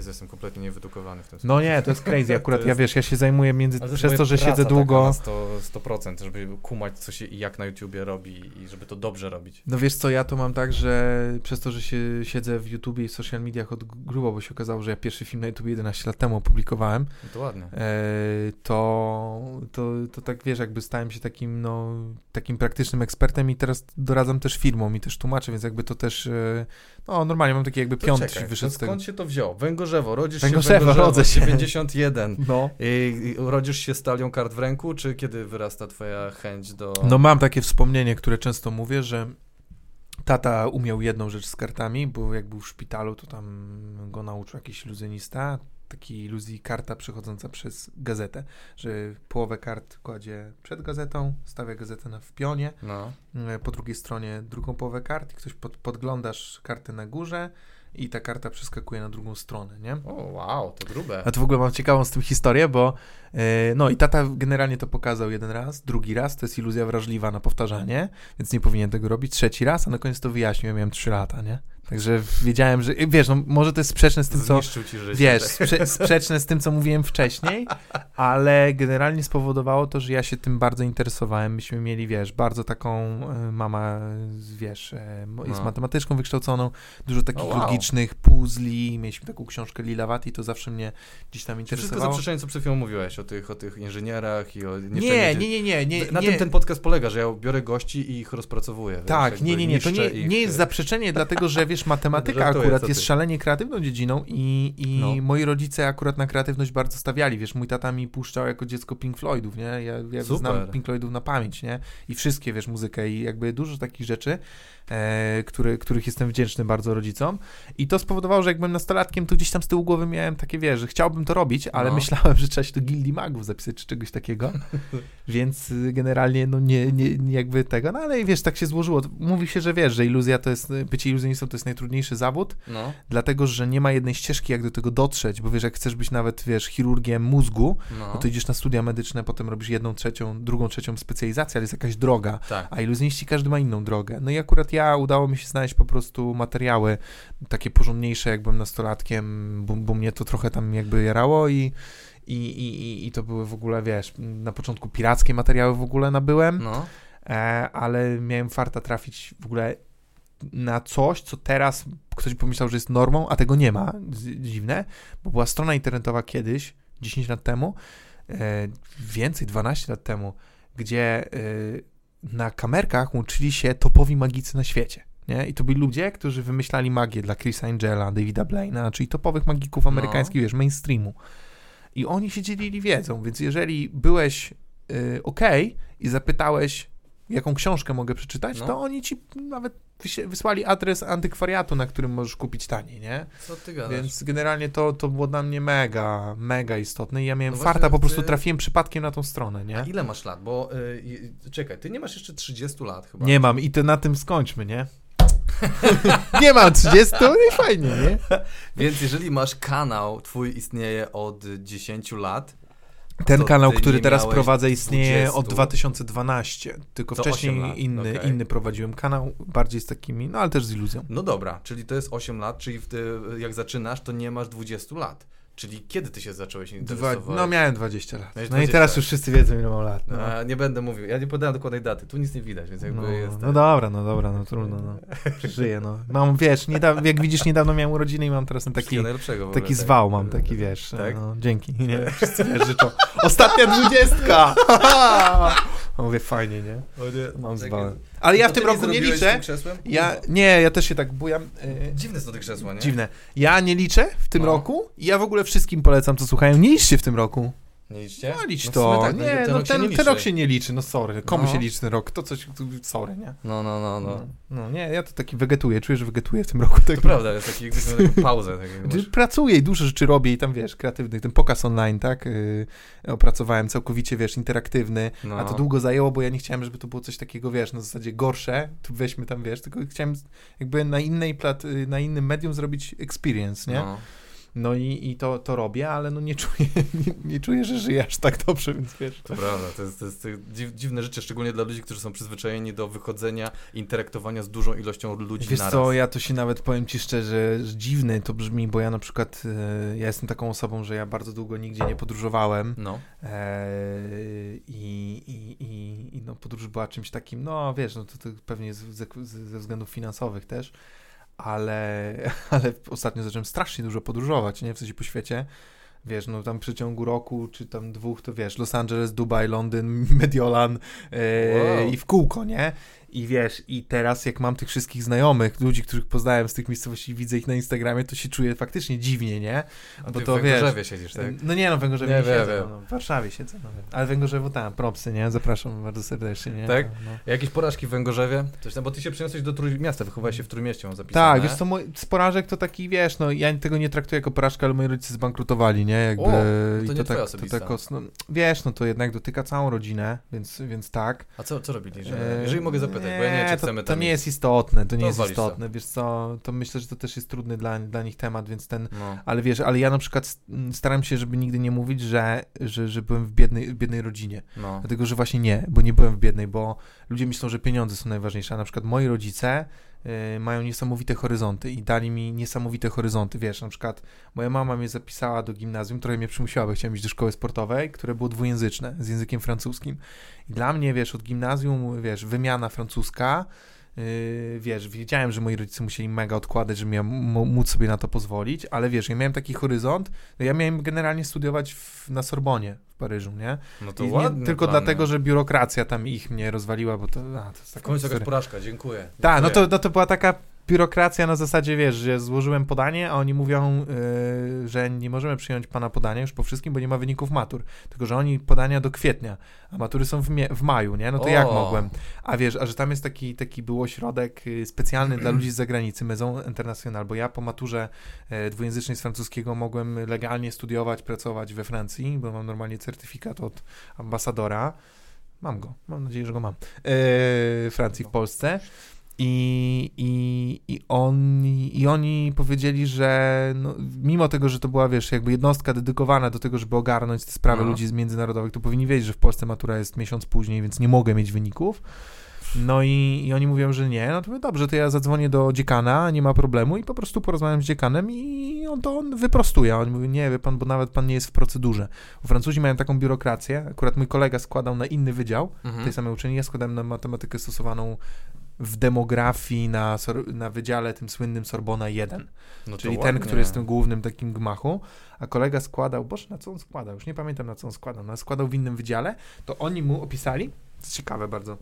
Jezu, jestem kompletnie niewydukowany w tym No nie, to jest crazy. Akurat To ja jest- wiesz, ja się zajmuję między, jest przez to, że siedzę długo. Na 100%, 100%, żeby kumać, co się i jak na YouTubie robi i żeby to dobrze robić. No wiesz co, ja to mam tak, że przez to, że się siedzę w YouTubie i w social mediach od grubo, bo się okazało, że ja pierwszy film na YouTubie 11 lat temu opublikowałem, No to ładnie. e, to, to, to tak wiesz, jakby stałem się takim, no, takim praktycznym ekspertem i teraz doradzam też firmom i też tłumaczę, więc jakby to też, e, no normalnie mam taki jakby To piąt wyszedł to z tego. skąd się to wziął? Węgorzewo, rodzisz Węgorzewo, się w Węgorzewo, rodzę się. 91. No. I, I urodzisz się z talią kart w ręku, czy kiedy wyrasta twoja chęć do... No mam takie wspomnienie, które często mówię, że tata umiał jedną rzecz z kartami, bo jak był w szpitalu, to tam go nauczył jakiś iluzjonista, taki iluzji karta przechodząca przez gazetę, że połowę kart kładzie przed gazetą, stawia gazetę na w pionie, No. e, po drugiej stronie drugą połowę kart i ktoś pod, podglądasz kartę na górze i ta karta przeskakuje na drugą stronę, nie? O, wow, to grube. A to w ogóle mam ciekawą z tym historię, bo e, no i tata generalnie to pokazał jeden raz, drugi raz, to jest iluzja wrażliwa na powtarzanie, więc nie powinien tego robić, trzeci raz, a na koniec to wyjaśnił, ja miałem trzy lata, nie? Także wiedziałem, że, wiesz, no może to jest sprzeczne z tym, co, ci życie. wiesz, sprze sprzeczne z tym, co mówiłem wcześniej, ale generalnie spowodowało to, że ja się tym bardzo interesowałem. Myśmy mieli, wiesz, bardzo taką e, mama, wiesz, e, jest No. matematyczką wykształconą, dużo takich O, wow. logicznych puzli, mieliśmy taką książkę Lilawati, to zawsze mnie gdzieś tam Czy wszystko interesowało. zaprzeczenie, co przed chwilą mówiłeś o tych, o tych inżynierach i o... Nie, nie, nie, nie, nie, Na nie. tym ten podcast polega, że ja biorę gości i ich rozpracowuję. wiesz, Tak, jakby nie, nie, nie, to nie, ich- nie jest zaprzeczenie, dlatego że wiesz, matematyka Żartuję, akurat jest szalenie kreatywną dziedziną i, i No. moi rodzice akurat na kreatywność bardzo stawiali, wiesz, mój tata mi puszczał jako dziecko Pink Floydów, nie, ja, ja znam Pink Floydów na pamięć, nie, i wszystkie, wiesz, muzykę i jakby dużo takich rzeczy, e, który, których jestem wdzięczny bardzo rodzicom. I to spowodowało, że jak byłem nastolatkiem, to gdzieś tam z tyłu głowy miałem takie, wiesz, że chciałbym to robić, ale No. myślałem, że trzeba się do Gildii Magów zapisać, czy czegoś takiego, więc y, generalnie, no nie, nie, nie jakby tego, no ale wiesz, tak się złożyło. Mówi się, że wiesz, że iluzja to jest, bycie iluzjonistą to jest najtrudniejszy zawód, No, dlatego, że nie ma jednej ścieżki, jak do tego dotrzeć, bo wiesz, jak chcesz być nawet, wiesz, chirurgiem mózgu, no. no to idziesz na studia medyczne, potem robisz jedną, trzecią, drugą, trzecią specjalizację, ale jest jakaś droga, Tak. a iluzjoniści każdy ma inną drogę. No i akurat ja udało mi się znaleźć po prostu materiały takie porządniejsze, jak byłem nastolatkiem, bo, bo mnie to trochę tam jakby jarało i, i, i, i- to były w ogóle, wiesz, na początku pirackie materiały w ogóle nabyłem, No, e, ale miałem farta trafić w ogóle na coś, co teraz ktoś pomyślał, że jest normą, a tego nie ma. Dziwne, bo była strona internetowa kiedyś, 10 lat temu, e, więcej, 12 lat temu, gdzie e, na kamerkach łączyli się topowi magicy na świecie. Nie? I to byli ludzie, którzy wymyślali magię dla Chrisa Angela, Davida Blaina, czyli topowych magików No. amerykańskich, wiesz, mainstreamu. I oni się dzielili wiedzą, więc jeżeli byłeś y, ok i zapytałeś, jaką książkę mogę przeczytać, No. to oni ci nawet wysłali adres antykwariatu, na którym możesz kupić taniej, nie? co ty gadasz? Więc generalnie to, to było dla mnie mega, mega istotne i ja miałem No farta, po prostu ty- trafiłem przypadkiem na tą stronę, nie? A ile masz lat? Bo, y, y, czekaj, ty nie masz jeszcze 30 lat chyba. Nie mam i to na tym skończmy, nie? nie mam 30, no i fajnie, nie? Więc jeżeli masz kanał, twój istnieje od 10 lat, Ten kanał, który teraz prowadzę, istnieje 20. od 2012. Tylko To wcześniej 8 lat, inny, okej. inny prowadziłem kanał, bardziej z takimi, no ale też z iluzją. no dobra, czyli to jest 8 lat, czyli jak zaczynasz, to nie masz 20 lat. Czyli kiedy ty się zacząłeś Dwa, interesować? no miałem 20 lat. Miałeś No i 20 teraz lat. już wszyscy wiedzą, ile mam lat. No, A, nie będę mówił, ja nie podałem dokładnej daty, tu nic nie widać, więc jakby no, jest... no dobra, no dobra, no trudno, no. Przeżyję, no. Mam, wiesz, niedawno, jak widzisz, niedawno miałem urodziny i mam teraz ten taki, ogóle, taki tak. zwał mam, taki, wiesz, Tak? no, dzięki, nie, wszyscy wiesz, życzą. Ostatnia dwudziestka! A Mówię, fajnie, nie? Nie, Mam zwałem. Ale ja w tym ty roku nie liczę, ja, nie, ja też się tak bujam, y, Dziwne są te krzesła, nie? Dziwne. Ja nie liczę w tym No. roku i ja w ogóle wszystkim polecam, co słuchają. Nie liczcie w tym roku. Nie liczcie? No licz No to. tak, nie, ten no rok ten, nie ten rok się nie liczy, no sorry. Komu No. się liczy ten rok? To coś, sorry, nie? No, no, no, no. No nie, ja to taki wegetuję, czuję, że wegetuję w tym roku. Tak To prawda, jest taki, jakbyś miał taką pauzę. Tak. Pracuję i dużo rzeczy robię i tam, wiesz, kreatywnych, ten pokaz online, tak, yy, opracowałem całkowicie, wiesz, interaktywny, No. a to długo zajęło, bo ja nie chciałem, żeby to było coś takiego, wiesz, na zasadzie gorsze, tu weźmy tam, wiesz, tylko chciałem jakby na innej plat, y, na innym medium zrobić experience, nie? No. No i, i to, to robię, ale no nie czuję, nie, nie czuję, że żyję aż tak dobrze, więc wiesz. To prawda, to jest, to jest dziw, dziwne życie, szczególnie dla ludzi, którzy są przyzwyczajeni do wychodzenia, interaktowania z dużą ilością ludzi Wiesz naraz. co, ja to się nawet powiem ci szczerze, że dziwne to brzmi, bo ja na przykład, e, ja jestem taką osobą, że ja bardzo długo nigdzie nie podróżowałem No, e, i, i, i, i no podróż była czymś takim, no wiesz, no to, to pewnie z, ze, ze względów finansowych też, ale, ale ostatnio zacząłem strasznie dużo podróżować, nie, w sensie po świecie, wiesz, no tam w przeciągu roku, czy tam dwóch, to wiesz, Los Angeles, Dubaj, Londyn, Mediolan e, Wow. i w kółko, nie? I wiesz, i teraz jak mam tych wszystkich znajomych, ludzi, których poznałem z tych miejscowości, widzę ich na Instagramie, to się czuję faktycznie dziwnie, nie? a Bo ty to w wiesz, Węgorzewie siedzisz, tak? No nie, no w Węgorzewie Nie, nie, siedzę, wiem. no, w Warszawie siedzę, no, ale Węgorzewo tam, propsy, nie? Zapraszam bardzo serdecznie, nie? Tak? No. Jakieś porażki w Węgorzewie? Coś tam, bo ty się przeniosłeś do Trójmiasta, wychowałeś się w Trójmieście, mam zapisane. Tak, wiesz co, mój, z porażek to taki, wiesz, no ja tego nie traktuję jako porażkę, ale moi rodzice zbankrutowali, nie? Jakby, O, to nie to twoja tak, to tak, no, wiesz, no to jednak dotyka całą rodzinę, więc, więc tak. A co, co robili? Że, E, jeżeli mogę zapytać, bo ja nie wiem, czy to, chcemy to tam nie jest istotne, to nie To jest walisz to. istotne, wiesz co, to myślę, że to też jest trudny dla, dla nich temat, więc ten, No. ale wiesz, ale ja na przykład staram się, żeby nigdy nie mówić, że, że, że byłem w biednej, w biednej rodzinie. No. Dlatego, że właśnie nie, bo nie byłem w biednej, bo ludzie myślą, że pieniądze są najważniejsze. A na przykład moi rodzice mają niesamowite horyzonty i dali mi niesamowite horyzonty. Wiesz, na przykład moja mama mnie zapisała do gimnazjum, trochę mnie przymusiła, bo chciałem iść do szkoły sportowej, które było dwujęzyczne, z językiem francuskim. I dla mnie, wiesz, od gimnazjum, wiesz, wymiana francuska, wiesz, wiedziałem, że moi rodzice musieli mega odkładać, żebym ja m- móc sobie na to pozwolić, ale wiesz, ja miałem taki horyzont, ja miałem generalnie studiować w, na Sorbonie w Paryżu, nie? No to I nie, tylko plany. dlatego, że biurokracja tam ich mnie rozwaliła, bo to, a, to jest W taka końcu jakaś porażka, dziękuję. Tak, no to, no to była taka biurokracja na zasadzie, wiesz, że złożyłem podanie, a oni mówią, yy, że nie możemy przyjąć pana podania już po wszystkim, bo nie ma wyników matur. Tylko, że oni podania do kwietnia, a matury są w, mie- w maju, nie? No to O. jak mogłem? A wiesz, a że tam jest taki, taki był ośrodek y, specjalny dla ludzi z zagranicy, Maison International, bo ja po maturze e, dwujęzycznej z francuskiego mogłem legalnie studiować, pracować we Francji, bo mam normalnie certyfikat od ambasadora. Mam go, mam nadzieję, że go mam. E, Francji w Polsce. I, i, i, oni, I oni powiedzieli, że no, mimo tego, że to była, wiesz, jakby jednostka dedykowana do tego, żeby ogarnąć te sprawy No. ludzi z międzynarodowych, to powinni wiedzieć, że w Polsce matura jest miesiąc później, więc nie mogę mieć wyników. No i, i oni mówią, że nie, no to mówię, dobrze, to ja zadzwonię do dziekana, nie ma problemu i po prostu porozmawiam z dziekanem i on to on wyprostuje. On mówi, nie, wie pan, bo nawet pan nie jest w procedurze. Bo Francuzi mają taką biurokrację, akurat mój kolega składał na inny wydział Mhm. tej samej uczelni, ja składałem na matematykę stosowaną w demografii na, na wydziale tym słynnym Sorbona 1, No czyli ten, ładnie. który jest w tym głównym takim gmachu, a kolega składał, boże, na co on składał, już nie pamiętam na co on składał, no, składał w innym wydziale, to oni mu opisali, to ciekawe bardzo,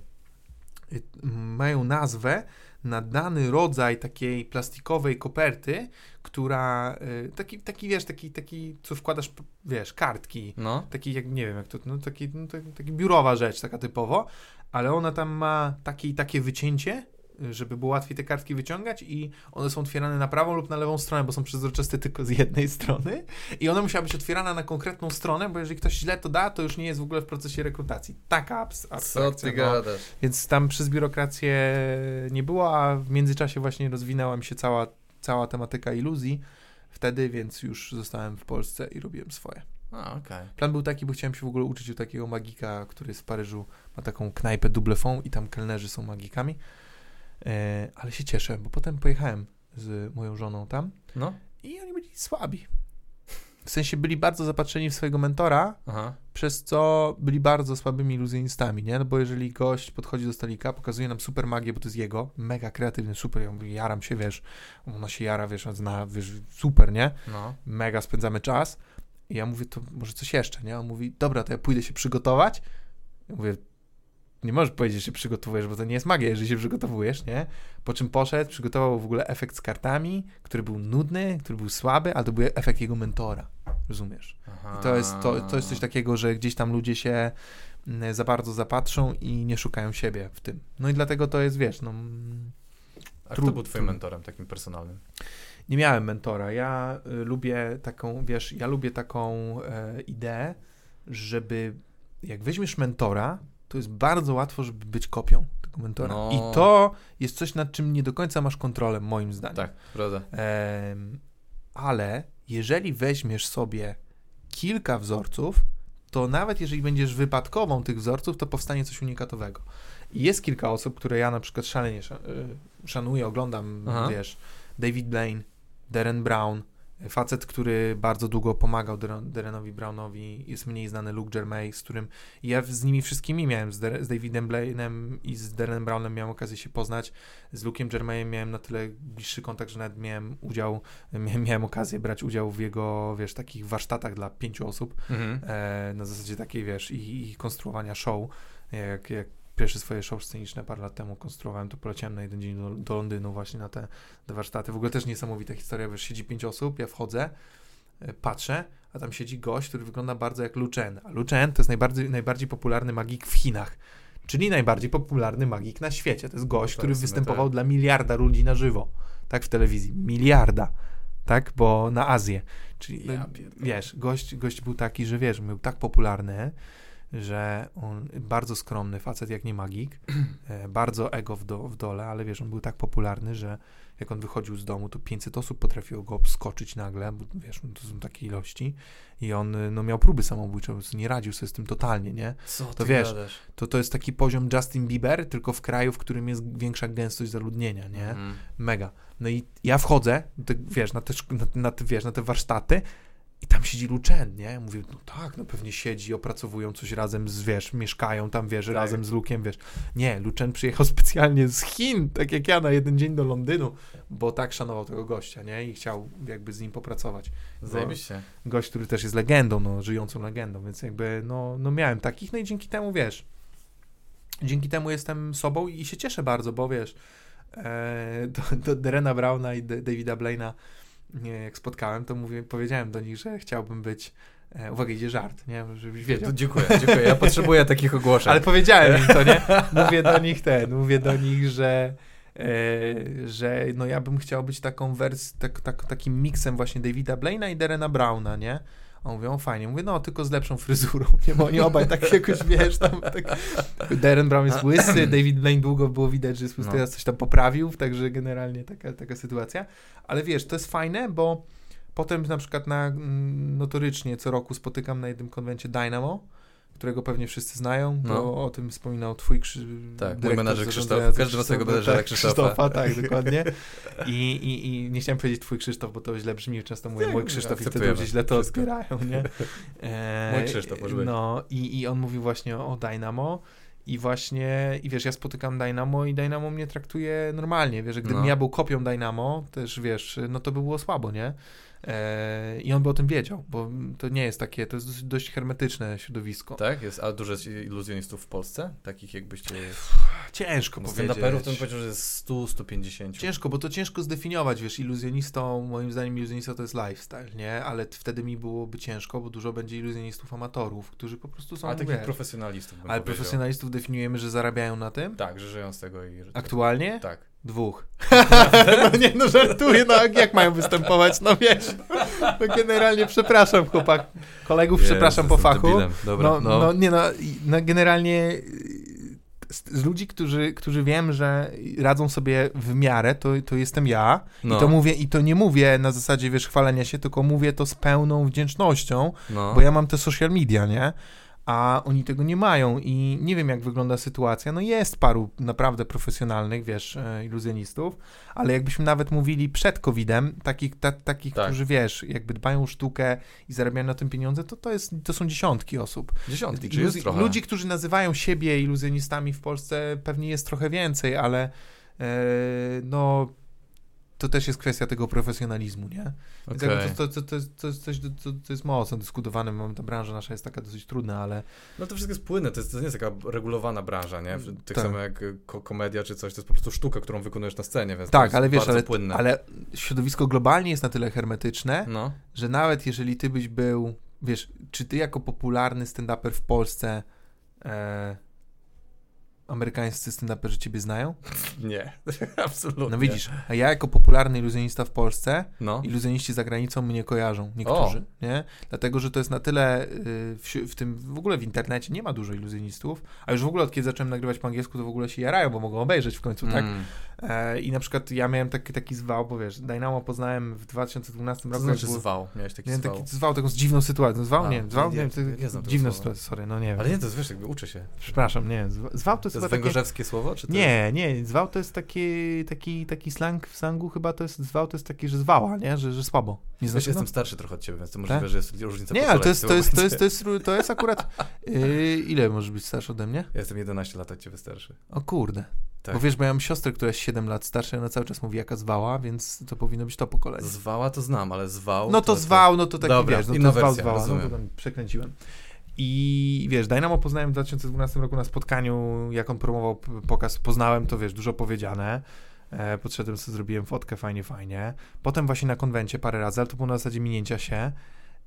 y, mają nazwę na dany rodzaj takiej plastikowej koperty, która, y, taki, taki wiesz, taki, taki, co wkładasz, wiesz, kartki, No. taki jak, nie wiem jak to, no taki, no, taki, taki biurowa rzecz, taka typowo, ale ona tam ma takie i takie wycięcie, y, żeby było łatwiej te kartki wyciągać i one są otwierane na prawą lub na lewą stronę, bo są przezroczyste tylko z jednej strony i ona musiała być otwierana na konkretną stronę, bo jeżeli ktoś źle to da, to już nie jest w ogóle w procesie rekrutacji. Taka abs- Co abstrakcja. ty no. gadasz? Więc tam przez biurokrację nie było, a w międzyczasie właśnie rozwinęła mi się cała, cała tematyka iluzji wtedy, więc już zostałem w Polsce i robiłem swoje. A, okej. Plan był taki, bo chciałem się w ogóle uczyć u takiego magika, który jest w Paryżu, ma taką knajpę Double Fond i tam kelnerzy są magikami. E, ale się cieszę, bo potem pojechałem z moją żoną tam No. i oni byli słabi. W sensie byli bardzo zapatrzeni w swojego mentora, Aha. przez co byli bardzo słabymi iluzjonistami, nie? No bo jeżeli gość podchodzi do stolika, pokazuje nam super magię, bo to jest jego, mega kreatywny, super, ja mówię, jaram się, wiesz, ona się jara, wiesz, zna, wiesz, super, nie? No. mega spędzamy czas. I ja mówię, to może coś jeszcze, nie? On mówi, dobra, to ja pójdę się przygotować. Ja mówię, nie możesz powiedzieć, że się przygotowujesz, bo to nie jest magia, jeżeli się przygotowujesz, nie? Po czym poszedł, przygotował w ogóle efekt z kartami, który był nudny, który był słaby, ale to był efekt jego mentora, rozumiesz? I to jest, to, to jest coś takiego, że gdzieś tam ludzie się mm, za bardzo zapatrzą i nie szukają siebie w tym. No i dlatego to jest, wiesz, no... A kto był twoim mentorem takim personalnym? Nie miałem mentora. Ja y, lubię taką, wiesz, ja lubię taką e, ideę, żeby jak weźmiesz mentora, to jest bardzo łatwo, żeby być kopią tego mentora. No. I to jest coś, nad czym nie do końca masz kontrolę, moim zdaniem. Tak, prawda. Ale jeżeli weźmiesz sobie kilka wzorców, to nawet jeżeli będziesz wypadkową tych wzorców, to powstanie coś unikatowego. I jest kilka osób, które ja na przykład szalenie sza- y, szanuję, oglądam, Aha. wiesz, David Blaine, Darren Brown, facet, który bardzo długo pomagał Dar- Darrenowi Brownowi, jest mniej znany Luke Germain, z którym ja z nimi wszystkimi miałem, z, z Davidem Blaine'em i z Darrenem Brownem miałem okazję się poznać, z Luke'em Germainem miałem na tyle bliższy kontakt, że nawet miałem udział, miałem, miałem okazję brać udział w jego, wiesz, takich warsztatach dla pięciu osób, Mhm. e, na zasadzie takiej, wiesz, i, i konstruowania show, jak, jak pierwsze swoje show sceniczne parę lat temu konstruowałem, to poleciałem na jeden dzień do, do Londynu właśnie na te, te warsztaty. W ogóle też niesamowita historia, wiesz, siedzi pięć osób, ja wchodzę, e, patrzę, a tam siedzi gość, który wygląda bardzo jak Lu Chen. A Lu Chen to jest najbardziej, najbardziej popularny magik w Chinach, czyli najbardziej popularny magik na świecie. To jest gość, który występował tak. dla miliarda ludzi na żywo, tak, w telewizji. Miliarda, tak, bo na Azję. Czyli, Ja pierdolę. wiesz, gość, gość był taki, że wiesz, był tak popularny, że on bardzo skromny facet, jak nie magik, e, bardzo ego w, do, w dole, ale wiesz, on był tak popularny, że jak on wychodził z domu, to 500 osób potrafiło go obskoczyć nagle, bo wiesz, to są takie ilości i on y, no, miał próby samobójcze, nie radził sobie z tym totalnie, nie? Co To ty wiesz, gadasz? To to jest taki poziom Justin Bieber, tylko w kraju, w którym jest większa gęstość zaludnienia, nie? Mhm. Mega. No i ja wchodzę, te, wiesz, na te, na, na wiesz, na te warsztaty i tam siedzi Luczen, nie? Mówię, no tak, no pewnie siedzi, opracowują coś razem z, wiesz, mieszkają tam, wiesz, Tak. razem z Lukiem, wiesz. Nie, Luczen przyjechał specjalnie z Chin, tak jak ja, na jeden dzień do Londynu, bo tak szanował tego gościa, nie? I chciał jakby z nim popracować. Zajebiście. Gość, który też jest legendą, no, żyjącą legendą, więc jakby, no, no miałem takich, no i dzięki temu, wiesz, dzięki temu jestem sobą i się cieszę bardzo, bo wiesz, e, do, do Derena Browna i D- Davida Blaina jak spotkałem, to mówię, powiedziałem do nich, że chciałbym być, e, uwaga, idzie żart, nie, żebyś wiedział. Dziękuję, dziękuję. Ja potrzebuję takich ogłoszeń. Ale powiedziałem im to, nie? Mówię do nich ten, mówię do nich, że e, że no ja bym chciał być taką wers tak, tak, takim miksem właśnie Davida Blaina i Derena Browna, nie? A mówią, fajnie. Mówię, no tylko z lepszą fryzurą, nie? Bo oni obaj tak jakoś, wiesz, tam tak... Darren Brown jest łysy, David Blaine długo było widać, że jest łysy, No. teraz coś tam poprawił, także generalnie taka, taka sytuacja. Ale wiesz, to jest fajne, bo potem na przykład na, mm, notorycznie co roku spotykam na jednym konwencie Dynamo, którego pewnie wszyscy znają, bo No. o tym wspominał twój krzy... Tak, mój menadżer Krzysztof. Każdy ma swojego menadżera tak, Krzysztofa. tak, dokładnie. I, i, I nie chciałem powiedzieć twój Krzysztof, bo to źle brzmi, często mówię Nie, mój Krzysztof i wtedy ludzie źle to wszystko. odbierają, nie? E, Mój Krzysztof, może być. No i, i on mówił właśnie o Dynamo i właśnie, i wiesz, ja spotykam Dynamo i Dynamo mnie traktuje normalnie, wiesz, że gdybym No. ja był kopią Dynamo, też wiesz, no to by było słabo, nie? E, I on by o tym wiedział, bo to nie jest takie, to jest dość, dość hermetyczne środowisko. Tak? Jest, a dużo jest iluzjonistów w Polsce? Takich jakbyście... Ciężko No, powiedzieć. stand-uperów to bym powiedział, że jest 100, 150. Ciężko, bo to ciężko zdefiniować, wiesz, iluzjonistą, moim zdaniem iluzjonista to jest lifestyle, nie? Ale wtedy mi byłoby ciężko, bo dużo będzie iluzjonistów amatorów, którzy po prostu są, Ale takich wiesz, profesjonalistów ale powiedział. profesjonalistów definiujemy, że zarabiają na tym? Tak, że żyją z tego i... Aktualnie? Tak. Dwóch. no nie, no żartuję, no jak mają występować, no wiesz. No generalnie przepraszam chłopak, kolegów przepraszam Jezus, po jestem fachu. Dobra, no, no. no nie no, no generalnie y, z, z ludzi, którzy, którzy wiem, że radzą sobie w miarę, to, to jestem ja. no. I to mówię, i to nie mówię na zasadzie, wiesz, chwalenia się, tylko mówię to z pełną wdzięcznością, no. bo ja mam te social media, nie? A oni tego nie mają i nie wiem, jak wygląda sytuacja. No jest paru naprawdę profesjonalnych, wiesz, e, iluzjonistów, ale jakbyśmy nawet mówili przed COVID-em, takich, ta, takich Tak. którzy, wiesz, jakby dbają o sztukę i zarabiają na tym pieniądze, to, to, jest, to są dziesiątki osób. Dziesiątki, czy jest trochę? Ludzi, którzy nazywają siebie iluzjonistami w Polsce pewnie jest trochę więcej, ale e, no to też jest kwestia tego profesjonalizmu, nie? Jakby to, to, to, jest, to jest coś, to, to jest mocno dyskutowane, mamy, ta branża nasza jest taka dosyć trudna, ale No to wszystko jest płynne, to, jest, to nie jest taka regulowana branża, nie? Tak, Tak. samo jak y, ko- komedia czy coś, to jest po prostu sztuka, którą wykonujesz na scenie, więc tak, ale wiesz, ale, płynne. ale środowisko globalnie jest na tyle hermetyczne, No, że nawet jeżeli ty byś był, wiesz, czy ty jako popularny stand-uper w Polsce e, amerykańscy stand-uperzy ciebie znają? nie, absolutnie. No widzisz, a ja jako popularny iluzjonista w Polsce No, iluzjoniści za granicą mnie kojarzą, niektórzy, nie? Dlatego, że to jest na tyle y, w, w tym, w ogóle w internecie nie ma dużo iluzjonistów, a już w ogóle od kiedy zacząłem nagrywać po angielsku, to w ogóle się jarają, bo mogą obejrzeć w końcu, tak? Mm. E, I na przykład ja miałem taki, taki zwał, bo wiesz, Dynamo poznałem w 2012 Co roku. znaczy jak było- zwał? Miałeś taki Miałem zwał. taki zwał, taką dziwną sytuacją. Zwał? A, nie, zwał? nie, Nie, nie, to, nie znam dziwną sytuację, sorry, no nie wiem. Ale nie, to jest, wiesz, jakby uczę się. Przepraszam, nie. zwa- Zwał to To jest jest chyba takie... słowo, czy to Nie, nie, zwał to jest taki, taki, taki slang w slangu chyba to jest, zwał to jest taki, że zwała, nie? Że, że słabo. Nie znaczy, jestem starszy trochę od ciebie, więc to możliwe, Tak? że jest różnica Nie, ale to jest, to jest, to jest, to jest, to jest akurat... Yy, ile możesz być starszy ode mnie? Ja jestem 11 lat od ciebie starszy. O kurde. Tak. Bo wiesz, bo ja mam siostrę, która jest 7 lat starsza ona cały czas mówi jaka zwała, więc to powinno być to pokolenie. Zwała to znam, ale zwał... No to zwał, no to taki Dobra, wiesz, no to zwał, wersja, zwała, no to tam przekręciłem. I wiesz, Dynamo poznałem w 2012 roku na spotkaniu, jak on promował pokaz, poznałem to, wiesz, dużo powiedziane. E, podszedłem sobie, zrobiłem fotkę, fajnie, fajnie. Potem właśnie na konwencie parę razy, ale to było na zasadzie minięcia się.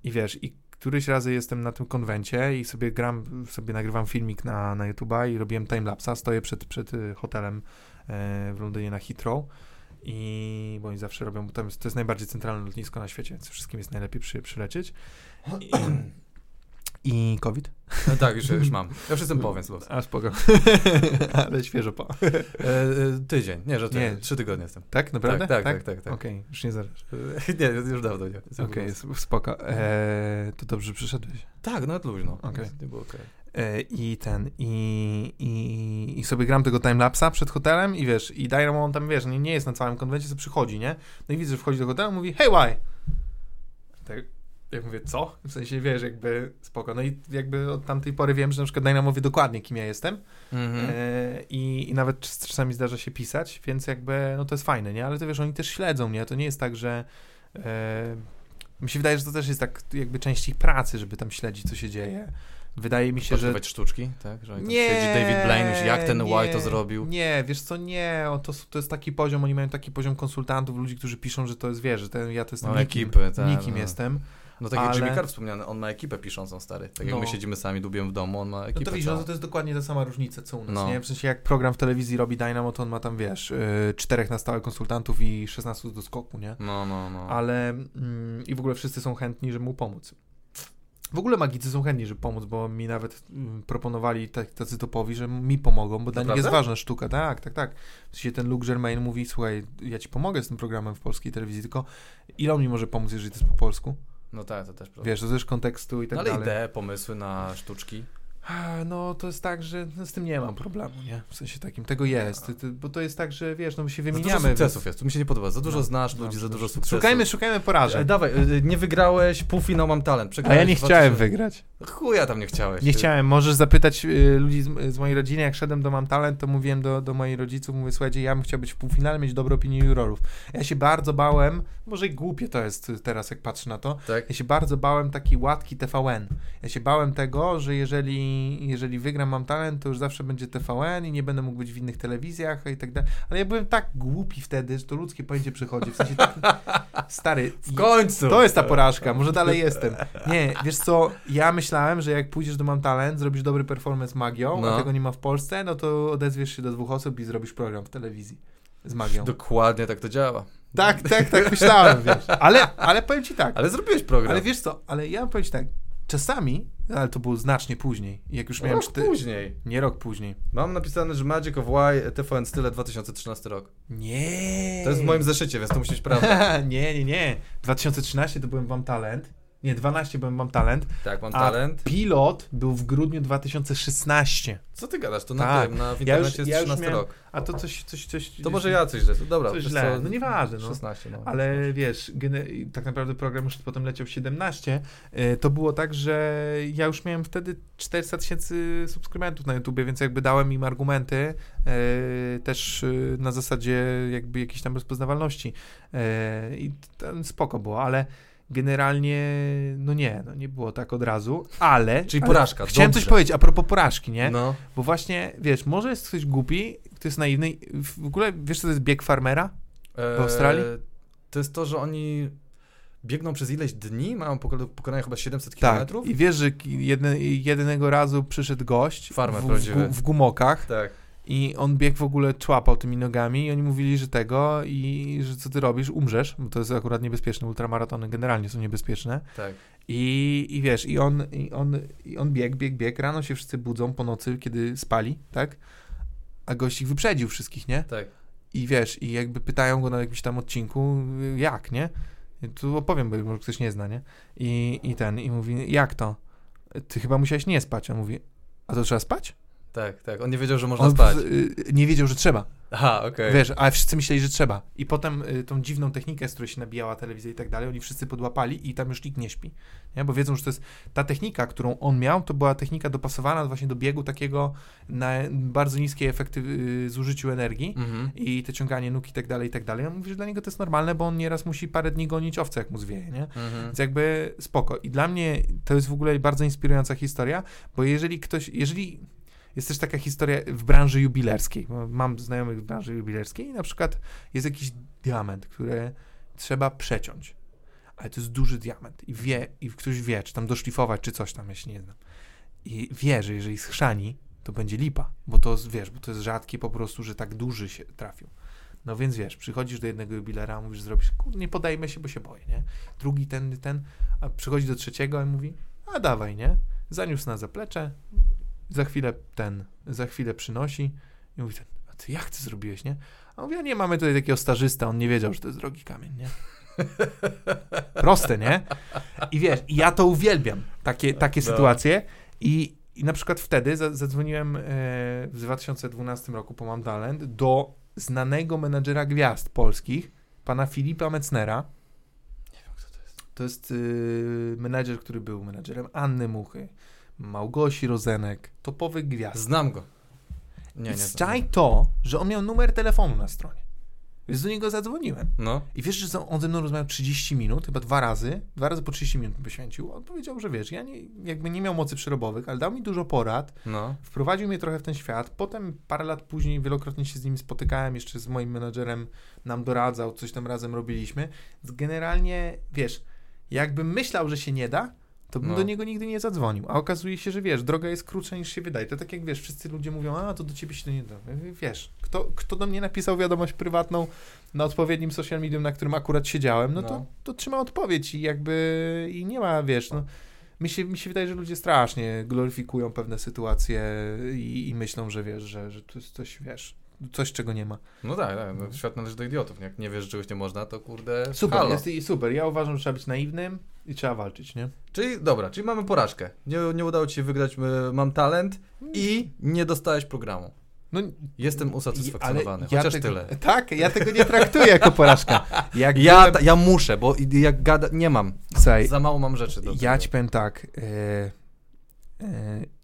I wiesz, i któryś razy jestem na tym konwencie i sobie gram, sobie nagrywam filmik na, na YouTube'a i robiłem timelapsa, stoję przed, przed y, hotelem e, w Londynie na Heathrow i bo oni zawsze robią, bo jest, to jest najbardziej centralne lotnisko na świecie, więc wszystkim jest najlepiej przy, przylecieć. I, i COVID? No tak, już, już mam. Ja już jestem po, więc los. A, spoko. Ale świeżo po. E, e, tydzień, nie, że Nie. trzy tygodnie jestem. Tak, naprawdę? Tak, tak, tak, tak. tak. Okej, już nie zaraz. nie, już dawno nie. Okej, jest spoko. E, to dobrze przyszedłeś. Tak, nawet luźno. Okej. Nie było okej. E, I ten, i, i, i sobie gram tego timelapsa przed hotelem i wiesz, i Dynamo on tam, wiesz, nie, nie jest na całym konwencie, co przychodzi, nie? No i widzę, że wchodzi do hotelu, mówi, hey, why? Tak, jak mówię, co? W sensie, wiesz, jakby spoko. No i jakby od tamtej pory wiem, że na przykład Dynamo wie dokładnie, kim ja jestem Mhm. e, i, i nawet czas- czasami zdarza się pisać, więc jakby, no to jest fajne, nie? Ale to wiesz, oni też śledzą, nie? To nie jest tak, że e, mi się wydaje, że to też jest tak jakby część ich pracy, żeby tam śledzić, co się dzieje. Wydaje mi się, że sztuczki, tak? Że nie, siedzi David Blaine już, jak ten nie, White to zrobił. Nie, wiesz co, nie, o, to, to jest taki poziom, oni mają taki poziom konsultantów, ludzi, którzy piszą, że to jest, wiesz, że ten, ja to jestem No, nikim, ekipy, tak, nikim no. jestem. No tak jak Ale- Jimmy Carr wspomniany, on ma ekipę piszącą, stary. Tak jak No. my siedzimy sami, dubiemy w domu, on ma No ekipę to widzisz, no to, to jest dokładnie ta sama różnica, co u nas, No. nie? W sensie jak program w telewizji robi Dynamo, to on ma tam, wiesz, yy, czterech na stałe konsultantów i 16 do skoku, nie? No, no, no. Ale mm, i w ogóle wszyscy są chętni, żeby mu pomóc. W ogóle magicy są chętni, żeby pomóc, bo mi nawet mm, proponowali tak, tacy topowi, że mi pomogą, bo dla nich jest ważna sztuka. Tak, tak, tak. W sensie ten Luke Germain mówi, słuchaj, ja ci pomogę z tym programem w polskiej telewizji, tylko ile on mi może pomóc, jeżeli to jest po polsku? No tak, to też prawda. Wiesz, to też kontekstu i tak no, ale dalej. idee, pomysły na sztuczki. A, No to jest tak, że no, z tym nie mam problemu, nie? W sensie takim, tego jest, ty, ty, bo to jest tak, że wiesz, no my się Za dużo wymieniamy. sukcesów jest, tu mi się nie podoba. Za dużo No, znasz no, ludzi, za no, dużo sukcesów. Szukajmy, szukajmy E, porażek. dawaj, e, nie wygrałeś, półfinał mam talent. A Przegrałeś ja nie 2000 chciałem wygrać. Chuja tam nie chciałeś. Nie Ty- chciałem. Możesz zapytać y, ludzi z, z mojej rodziny, jak szedłem do Mam Talent, to mówiłem do, do moich rodziców, mówię, słuchajcie, ja bym chciał być w półfinale, mieć dobre opinie jurorów. Ja się bardzo bałem, może i głupie to jest teraz, jak patrzę na to, Tak? ja się bardzo bałem takiej łatki TVN. Ja się bałem tego, że jeżeli, jeżeli wygram Mam Talent, to już zawsze będzie TVN i nie będę mógł być w innych telewizjach i tak dalej. Ale ja byłem tak głupi wtedy, że to ludzkie pojęcie przychodzi. W sensie taki, stary, W końcu! to jest ta porażka, może dalej jestem. Nie, wiesz co, ja myślałem, że jak pójdziesz do Mam Talent, zrobisz dobry performance magią, No. a tego nie ma w Polsce, no to odezwiesz się do dwóch osób i zrobisz program w telewizji z magią. Dokładnie tak to działa. Tak, tak, tak myślałem, wiesz. Ale, ale powiem ci tak, Ale zrobiłeś program. ale wiesz co, ale ja powiem ci tak, czasami, ale to było znacznie później, jak już miałem Rok cztery... później. Nie rok później. Mam napisane, że Magic of Y TVN Style 2013 rok. Nie. To jest w moim zeszycie, więc to musi być prawda. nie, nie, nie. 2013 to byłem Wam Talent. Nie, 12 byłem Wam Talent. Tak, mam A talent. pilot był w grudniu 2016. Co ty gadasz? To na Tak. tym, na w Ja już- internecie jest ja już 13 miałem- rok. A to coś, coś, coś... To może ja coś źle. Dobra, Coś źle. co? No nieważne, no. 16, no. Ale wiesz, tak naprawdę program już potem leciał w 17. E, To było tak, że ja już miałem wtedy 400 tysięcy subskrybentów na YouTubie, więc jakby dałem im argumenty e, też e, na zasadzie jakby jakiejś tam rozpoznawalności. I ten spoko było, ale generalnie, no nie, no nie było tak od razu, ale... Czyli ale porażka, Chciałem dobrze. coś powiedzieć a propos porażki, nie? No. Bo właśnie, wiesz, może jest ktoś głupi, kto jest naiwny. W ogóle, wiesz, co to jest bieg farmera? W Australii? E, To jest to, że oni biegną przez ileś dni, mają poko- pokonanie chyba 700 Tak. km. I wiesz, że jedne, jednego razu przyszedł gość Farmer w, w, w gumokach Tak. I on biegł w ogóle, człapał tymi nogami i oni mówili, że tego i że co ty robisz, umrzesz, bo to jest akurat niebezpieczne, ultramaratony generalnie są niebezpieczne. Tak. I, i wiesz, i on, i on, i on biegł, biegł, biegł, rano się wszyscy budzą po nocy, kiedy spali, tak? A gość ich wyprzedził wszystkich, nie? Tak. i wiesz, i jakby pytają go na jakimś tam odcinku, jak, nie? I tu opowiem, bo może ktoś nie zna, nie? I, I ten, i mówi, jak to? Ty chyba musiałeś nie spać. A mówi, a to trzeba spać? Tak, tak. On nie wiedział, że można On spać. y, nie wiedział, że trzeba. Aha, okej. Wiesz, ale wszyscy myśleli, że trzeba. I potem y, tą dziwną technikę, z której się nabijała telewizja i tak dalej, oni wszyscy podłapali i tam już nikt nie śpi. Nie? Bo wiedzą, że to jest ta technika, którą on miał, to była technika dopasowana właśnie do biegu takiego na bardzo niskiej efekty y, zużyciu energii Mhm. i te ciąganie nóg i tak dalej, i tak dalej. On mówi, że dla niego to jest normalne, bo on nieraz musi parę dni gonić owce, jak mu zwieje, nie? Mhm. Więc jakby spoko. I dla mnie to jest w ogóle bardzo inspirująca historia, bo jeżeli ktoś, jeżeli jest też taka historia w branży jubilerskiej, mam znajomych w branży jubilerskiej i na przykład jest jakiś diament, który trzeba przeciąć, ale to jest duży diament i wie, i ktoś wie, czy tam doszlifować, czy coś tam, się nie znam. I wie, że jeżeli schrzani, to będzie lipa, bo to, wiesz, bo to jest rzadkie po prostu, że tak duży się trafił. No więc wiesz, przychodzisz do jednego jubilera, mówisz, zrobisz, nie podajmy się, bo się boję, nie? Drugi ten, ten, a przychodzi do trzeciego i mówi, a dawaj, nie? Zaniósł na zaplecze, za chwilę ten, za chwilę przynosi i mówi ten, a ty jak ty zrobiłeś, nie? A mówię, a nie, mamy tutaj takiego stażysta, on nie wiedział, że to jest drogi kamień, nie? Proste, nie? I wiesz, ja to uwielbiam, takie, takie No. sytuacje i, i na przykład wtedy za- zadzwoniłem e, w 2012 roku po Mam Talent do znanego menadżera gwiazd polskich, pana Filipa Metznera. Nie wiem, kto to jest. To jest y, menadżer, który był menadżerem Anny Muchy, Małgosi Rozenek, topowych gwiazd. Znam go. Nie, nie. Zczaj to, że on miał numer telefonu na stronie. Więc do niego zadzwoniłem. No. I wiesz, że on ze mną rozmawiał 30 minut, chyba dwa razy, dwa razy po 30 minut mi poświęcił. On powiedział, że wiesz, ja nie, jakby nie miał mocy przerobowych, ale dał mi dużo porad, No. wprowadził mnie trochę w ten świat. Potem parę lat później wielokrotnie się z nim spotykałem, jeszcze z moim menadżerem nam doradzał, coś tam razem robiliśmy. Generalnie, wiesz, jakbym myślał, że się nie da, to bym No. do niego nigdy nie zadzwonił. A okazuje się, że wiesz, droga jest krótsza niż się wydaje. To tak jak wiesz, wszyscy ludzie mówią, a to do ciebie się to nie da. Wiesz, kto, kto do mnie napisał wiadomość prywatną na odpowiednim social medium, na którym akurat siedziałem, no, To, No. to trzyma odpowiedź i jakby i nie ma, wiesz, no. Mi się, mi się wydaje, że ludzie strasznie gloryfikują pewne sytuacje i, i myślą, że wiesz, że, że to jest coś, wiesz, coś, czego nie ma. No tak, tak. No, świat należy do idiotów. Jak nie wiesz, że czegoś nie można, to kurde. Super, halo. jest i super. Ja uważam, że trzeba być naiwnym i trzeba walczyć, nie? Czyli dobra, czyli mamy porażkę. Nie, nie udało ci się wygrać, y, mam talent i nie dostałeś programu. No, Jestem usatysfakcjonowany, chociaż tego, tyle. Tak, ja tego nie traktuję jako porażkę. Jak Ja, byłem- ja muszę, bo jak gada, nie mam. Słuchaj, Za mało mam rzeczy do ja tego. ci powiem tak. E,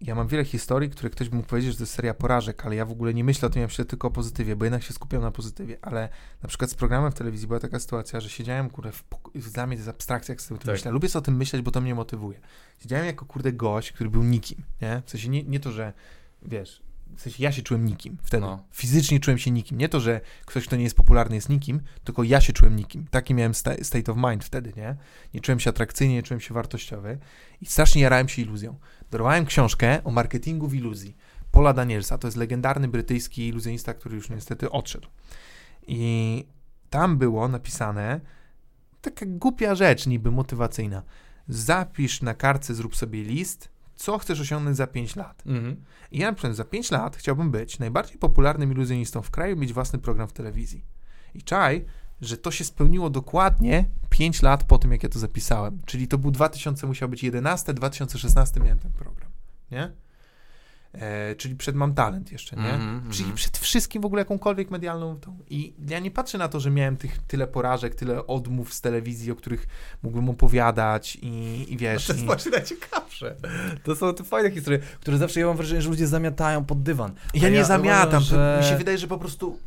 ja mam wiele historii, które ktoś by mógł powiedzieć, że to jest seria porażek, ale ja w ogóle nie myślę o tym, ja myślę tylko o pozytywie, bo jednak się skupiam na pozytywie, ale na przykład z programem w telewizji była taka sytuacja, że siedziałem, kurde, w poko- dla mnie to jest abstrakcja, jak sobie Tak. myślę. Lubię sobie o tym myśleć, bo to mnie motywuje. Siedziałem jako, kurde, gość, który był nikim, nie? W sensie nie, nie to, że, wiesz, w sensie ja się czułem nikim wtedy. No. Fizycznie czułem się nikim. Nie to, że ktoś, kto nie jest popularny jest nikim, tylko ja się czułem nikim. Taki miałem sta- state of mind wtedy, nie? Nie czułem się atrakcyjnie, nie czułem się wartościowy i strasznie jarałem się iluzją. Dorwałem książkę o marketingu w iluzji. Paula Danielsa, to jest legendarny brytyjski iluzjonista, który już niestety odszedł. I tam było napisane taka głupia rzecz, niby motywacyjna. Zapisz na kartce, zrób sobie list, co chcesz osiągnąć za 5 lat. Mhm. I ja na przykład za 5 lat chciałbym być najbardziej popularnym iluzjonistą w kraju, mieć własny program w telewizji. I czaj, że to się spełniło dokładnie 5 lat po tym, jak ja to zapisałem. Czyli to był 2000, musiał być 11, 2016 miałem ten program, nie? E, czyli przed Mam Talent jeszcze, nie? Mhm, Czyli mhm. przed wszystkim w ogóle jakąkolwiek medialną tą. I ja nie patrzę na to, że miałem tych tyle porażek, tyle odmów z telewizji, o których mógłbym opowiadać i, i wiesz... To jest i... właśnie najciekawsze. To są te fajne historie, które zawsze ja mam wrażenie, że ludzie zamiatają pod dywan. Ja A nie ja zamiatam. uważam, że- Mi się wydaje, że po prostu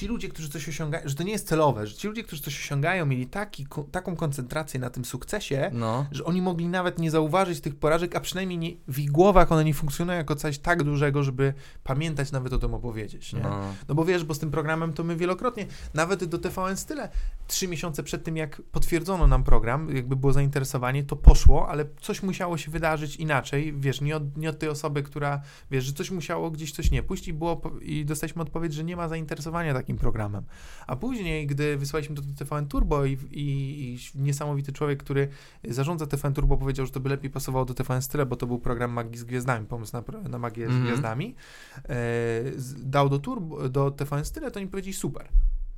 ci ludzie, którzy coś osiągają, że to nie jest celowe, że ci ludzie, którzy coś osiągają, mieli taki, ko- taką koncentrację na tym sukcesie, No. że oni mogli nawet nie zauważyć tych porażek, a przynajmniej nie, w ich głowach one nie funkcjonują jako coś tak dużego, żeby pamiętać nawet o tym opowiedzieć. Nie? no. No bo wiesz, bo z tym programem to my wielokrotnie, nawet do TVN Style, trzy miesiące przed tym, jak potwierdzono nam program, jakby było zainteresowanie, to poszło, ale coś musiało się wydarzyć inaczej, wiesz, nie od, nie od tej osoby, która, wiesz, że coś musiało gdzieś coś nie pójść i było, i dostaliśmy odpowiedź, że nie ma zainteresowania takim takim programem. A później, gdy wysłaliśmy to do TVN Turbo i, i, i niesamowity człowiek, który zarządza TVN Turbo powiedział, że to by lepiej pasowało do TVN Style, bo to był program Magii z Gwiazdami, pomysł na, na Magię Mhm. z Gwiazdami, e, dał do, turbo, do TVN Style, to oni powiedzieli super,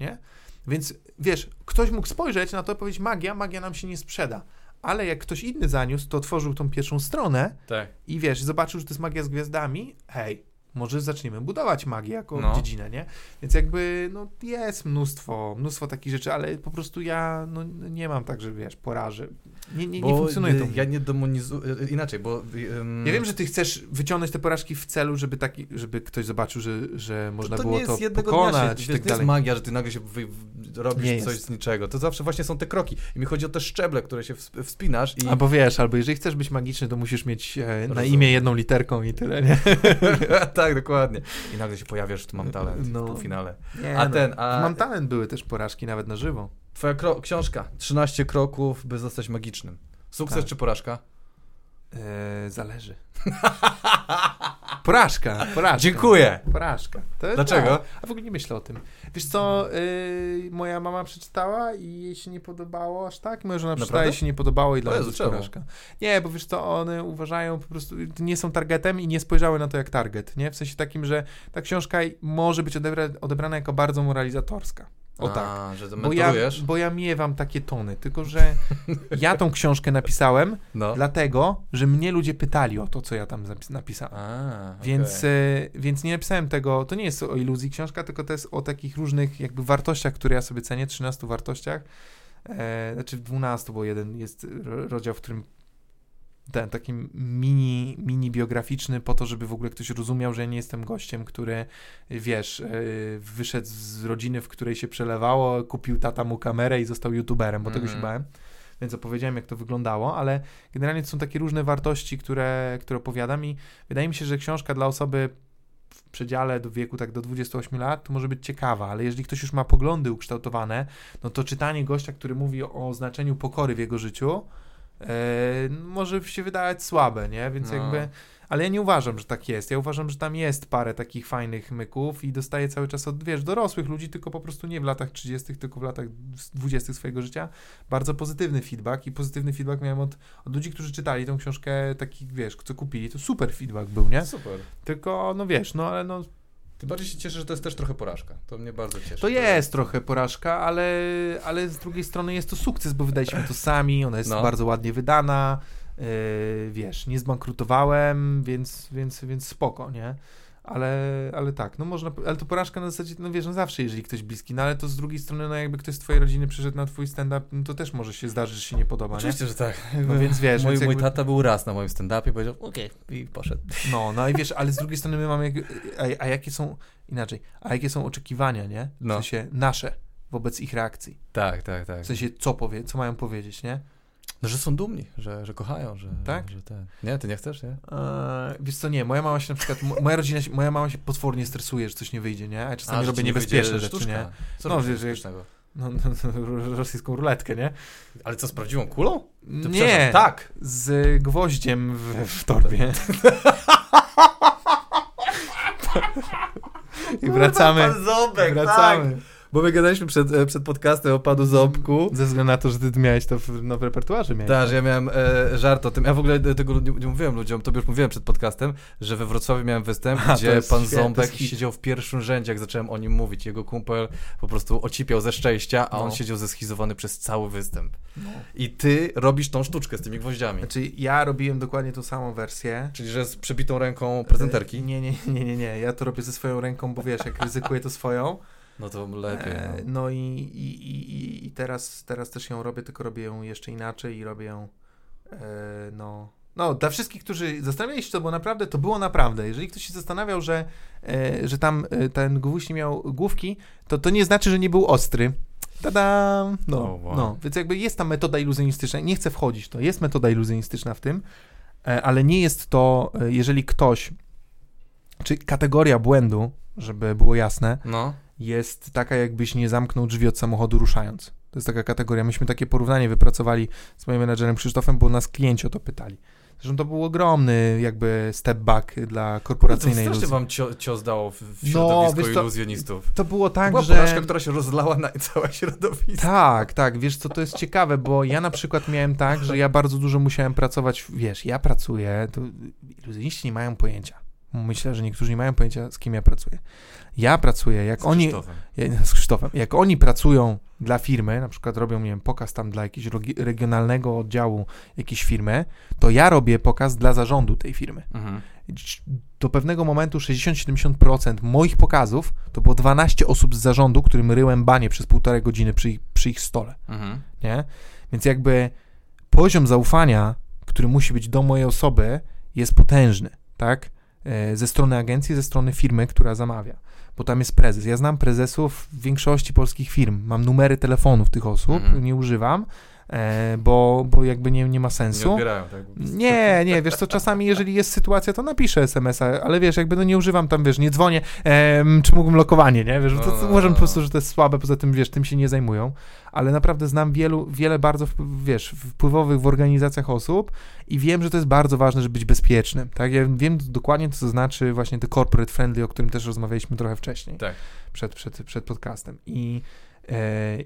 nie? Więc wiesz, ktoś mógł spojrzeć na to i powiedzieć magia, magia nam się nie sprzeda. Ale jak ktoś inny zaniósł, to otworzył tą pierwszą stronę Tak. i wiesz, zobaczył, że to jest magia z gwiazdami, hej, może zaczniemy budować magię jako No. dziedzinę, nie? Więc jakby, no jest mnóstwo, mnóstwo takich rzeczy, ale po prostu ja, no nie mam tak, że wiesz, porażę. Nie, nie, nie funkcjonuje to. y, Ja nie demonizuję, y, inaczej, bo... y, ym, Ja wiem, że ty chcesz wyciągnąć te porażki w celu, żeby, taki, żeby ktoś zobaczył, że, że można to było nie jest to pokonać dnia się, wiesz, tak to jest magia, że ty nagle się wy, robisz Nie coś jest. z niczego. To zawsze właśnie są te kroki. I mi chodzi o te szczeble, które się ws- wspinasz i... Albo wiesz, albo jeżeli chcesz być magiczny, to musisz mieć e, na imię jedną literką i tyle, nie? tak, dokładnie. I nagle się pojawiasz, tu mam talent No. w półfinale. nie A no. ten, a- Mam talent, były też porażki, nawet na żywo. Twoja książka, 13 kroków, by zostać magicznym. Sukces Tak. czy porażka? E, zależy. Porażka, porażka. Dziękuję. Porażka. To, Dlaczego? Tak. A w ogóle nie myślę o tym. Wiesz co, yy, moja mama przeczytała i jej się nie podobało aż tak. Moja żona przeczytała i się nie podobało i dla mnie porażka. Nie, bo wiesz co, one uważają po prostu, nie są targetem i nie spojrzały na to jak target, nie? W sensie takim, że ta książka może być odebra odebrana jako bardzo moralizatorska. O tak. A, że to Bo ja, bo ja miewam takie tony, tylko że ja tą książkę napisałem No. dlatego, że mnie ludzie pytali o to, co ja tam napisałem. A, Więc, okej. e, więc nie napisałem tego, to nie jest o iluzji książka, tylko to jest o takich różnych jakby wartościach, które ja sobie cenię, 13 wartościach, e, znaczy 12, bo jeden jest ro- rozdział, w którym ten taki mini, mini biograficzny po to, żeby w ogóle ktoś rozumiał, że ja nie jestem gościem, który, wiesz, e, wyszedł z rodziny, w której się przelewało, kupił tata mu kamerę i został youtuberem, bo tego się Mhm. bałem. Więc opowiedziałem, jak to wyglądało, ale generalnie to są takie różne wartości, które, które opowiadam i wydaje mi się, że książka dla osoby w przedziale do wieku tak do 28 lat to może być ciekawa, ale jeżeli ktoś już ma poglądy ukształtowane, no to czytanie gościa, który mówi o znaczeniu pokory w jego życiu, może się wydawać słabe, nie? Więc No. jakby. Ale ja nie uważam, że tak jest. Ja uważam, że tam jest parę takich fajnych myków i dostaję cały czas od, wiesz, dorosłych ludzi, tylko po prostu nie w latach 30., tylko w latach 20. swojego życia. Bardzo pozytywny feedback i pozytywny feedback miałem od, od ludzi, którzy czytali tą książkę, takich, wiesz, co kupili. To super feedback był, nie? Super. Tylko, no wiesz, no ale no, Tym bardziej się cieszę, że to jest też trochę porażka. To mnie bardzo cieszy. to jest trochę porażka, ale, ale z drugiej strony jest to sukces, bo wydaliśmy to sami, ona jest No. bardzo ładnie wydana, yy, wiesz, nie zbankrutowałem, więc, więc, więc spoko, nie? Ale, ale tak, no można, ale to porażka na zasadzie, no wiesz, no zawsze, jeżeli ktoś bliski, no ale to z drugiej strony, no jakby ktoś z twojej rodziny przyszedł na twój stand-up, no to też może się zdarzyć, że się nie podoba, Oczywiście, że tak. nie? No więc wiesz, Mój, więc mój jakby, tata był raz na moim stand-upie, powiedział okej i poszedł. no, no i wiesz, ale z drugiej strony my mamy, jak- a, a jakie są, inaczej, a jakie są oczekiwania, nie? W No. sensie nasze wobec ich reakcji. Tak, tak, tak. W sensie, co powie, co mają powiedzieć, nie? No, że są dumni, że, że kochają, że, Tak? że ten. Nie, ty nie chcesz, nie? Eee, wiesz co, nie, moja mama się na przykład, mo- moja rodzina, się, moja mama się potwornie stresuje, że coś nie wyjdzie, nie? A czasami że robię niebezpieczne rzeczy, sztuczka. nie? Co No, wiesz, jak- sztucznego? No, no, no, rosyjską ruletkę, nie? Ale co, z prawdziwą kulą? Ty Nie, tak. z gwoździem w, w torbie. I wracamy, Ząbek, wracamy. tak. Bo my gadaliśmy przed, e, przed podcastem o panu Ząbku. Ze względu na to, że ty miałeś to w, no, w repertuarze. Miałeś. Tak, że ja miałem e, żart o tym. Ja w ogóle tego nie, nie mówiłem ludziom, tobie już mówiłem przed podcastem, że we Wrocławiu miałem występ, A, to gdzie pan świetne, to Ząbek siedział w pierwszym rzędzie, jak zacząłem o nim mówić. Jego kumpel po prostu ocipiał ze szczęścia, a on No. siedział zeschizzowany przez cały występ. No. I ty robisz tą sztuczkę z tymi gwoździami. Znaczy, ja robiłem dokładnie tą samą wersję. Czyli, że z przebitą ręką prezenterki? E, Nie, nie, nie, nie, nie. Ja to robię ze swoją ręką, bo wiesz, jak ryzykuję to swoją. No to lepiej. E, No. No i, i, i, i teraz, teraz też ją robię, tylko robię ją jeszcze inaczej i robię ją, e, no... No, dla wszystkich, którzy zastanawiali się, to było naprawdę, to było naprawdę. Jeżeli ktoś się zastanawiał, że, e, że tam ten gwóźdź nie miał główki, to to nie znaczy, że nie był ostry. Tada! No, O, wow. no, więc jakby jest ta metoda iluzjonistyczna. Nie chcę wchodzić w to. Jest metoda iluzjonistyczna w tym, ale nie jest to, jeżeli ktoś, czy kategoria błędu, żeby było jasne, no. Jest taka, jakbyś nie zamknął drzwi od samochodu ruszając. To jest taka kategoria. Myśmy takie porównanie wypracowali z moim menedżerem Krzysztofem, bo nas klienci o to pytali. Zresztą to był ogromny jakby step back dla korporacyjnej to iluzji. wam cio, cios dało w, w No, środowisko wiesz co, iluzjonistów. To było To tak, była że... porażka, która się rozlała na całe środowisko. Tak, tak, wiesz co, to jest ciekawe, bo ja na przykład miałem tak, że ja bardzo dużo musiałem pracować, wiesz, ja pracuję, to iluzjoniści nie mają pojęcia. Myślę, że niektórzy nie mają pojęcia, z kim ja pracuję. Ja pracuję, jak Z oni, Krzysztofem. ja, z Krzysztofem, jak oni pracują dla firmy, na przykład robią, nie wiem, pokaz tam dla jakiegoś regionalnego oddziału jakiejś firmy, to ja robię pokaz dla zarządu tej firmy. Mhm. Do pewnego momentu 60-70% moich pokazów to było 12 osób z zarządu, którym ryłem banie przez półtorej godziny przy ich, przy ich stole Mhm. nie? Więc jakby poziom zaufania, który musi być do mojej osoby, jest potężny, tak? E, Ze strony agencji, ze strony firmy, która zamawia. Bo tam jest prezes. Ja znam prezesów w większości polskich firm. Mam numery telefonów tych osób, Mhm. nie używam, bo, bo jakby nie, nie ma Nie sensu. odbierają, tak? Nie, nie, wiesz co, czasami jeżeli jest sytuacja, to napiszę SMS-a, ale wiesz, jakby no nie używam tam, wiesz, nie dzwonię, em, czy mógłbym lokowanie, nie, wiesz, No, to, no, to no, uważam no. po prostu, że to jest słabe, poza tym, wiesz, tym się nie zajmują, ale naprawdę znam wielu, wiele bardzo, wiesz, wpływowych w organizacjach osób i wiem, że to jest bardzo ważne, żeby być bezpiecznym, tak, ja wiem dokładnie, co to znaczy właśnie te corporate friendly, o którym też rozmawialiśmy trochę wcześniej, Tak. przed, przed, przed podcastem i, e,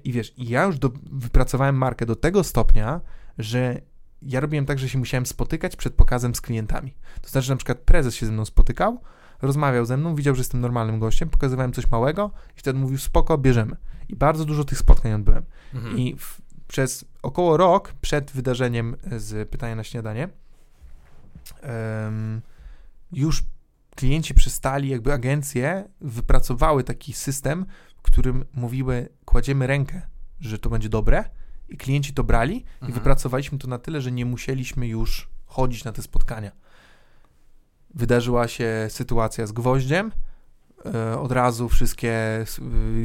i wiesz, ja już do, wypracowałem markę do tego stopnia, że ja robiłem tak, że się musiałem spotykać przed pokazem z klientami. To znaczy, że na przykład prezes się ze mną spotykał, rozmawiał ze mną, widział, że jestem normalnym gościem, pokazywałem coś małego i wtedy mówił, spoko, bierzemy. I bardzo dużo tych spotkań odbyłem. Mhm. I w, przez około rok przed wydarzeniem z pytania na śniadanie em, już klienci przystali, jakby agencje wypracowały taki system, w którym mówiły, kładziemy rękę, że to będzie dobre i klienci to brali i Mhm. wypracowaliśmy to na tyle, że nie musieliśmy już chodzić na te spotkania. Wydarzyła się sytuacja z gwoździem, e, od razu wszystkie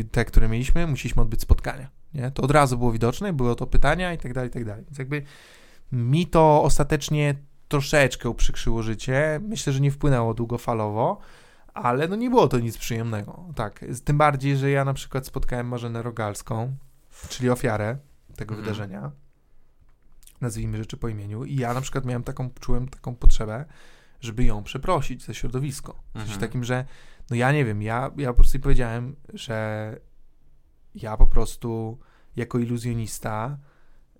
y, te, które mieliśmy, musieliśmy odbyć spotkania. Nie? To od razu było widoczne, były to pytania i tak dalej, i tak dalej. Więc jakby mi to ostatecznie troszeczkę uprzykrzyło życie. Myślę, że nie wpłynęło długofalowo, ale no nie było to nic przyjemnego. Tak, tym bardziej, że ja na przykład spotkałem Marzenę Rogalską, czyli ofiarę tego Mhm. wydarzenia. Nazwijmy rzeczy po imieniu. I ja na przykład miałem taką, czułem taką potrzebę, żeby ją przeprosić za środowisko. W sensie Mhm. takim, że no ja nie wiem, ja, ja po prostu jej powiedziałem, że ja po prostu jako iluzjonista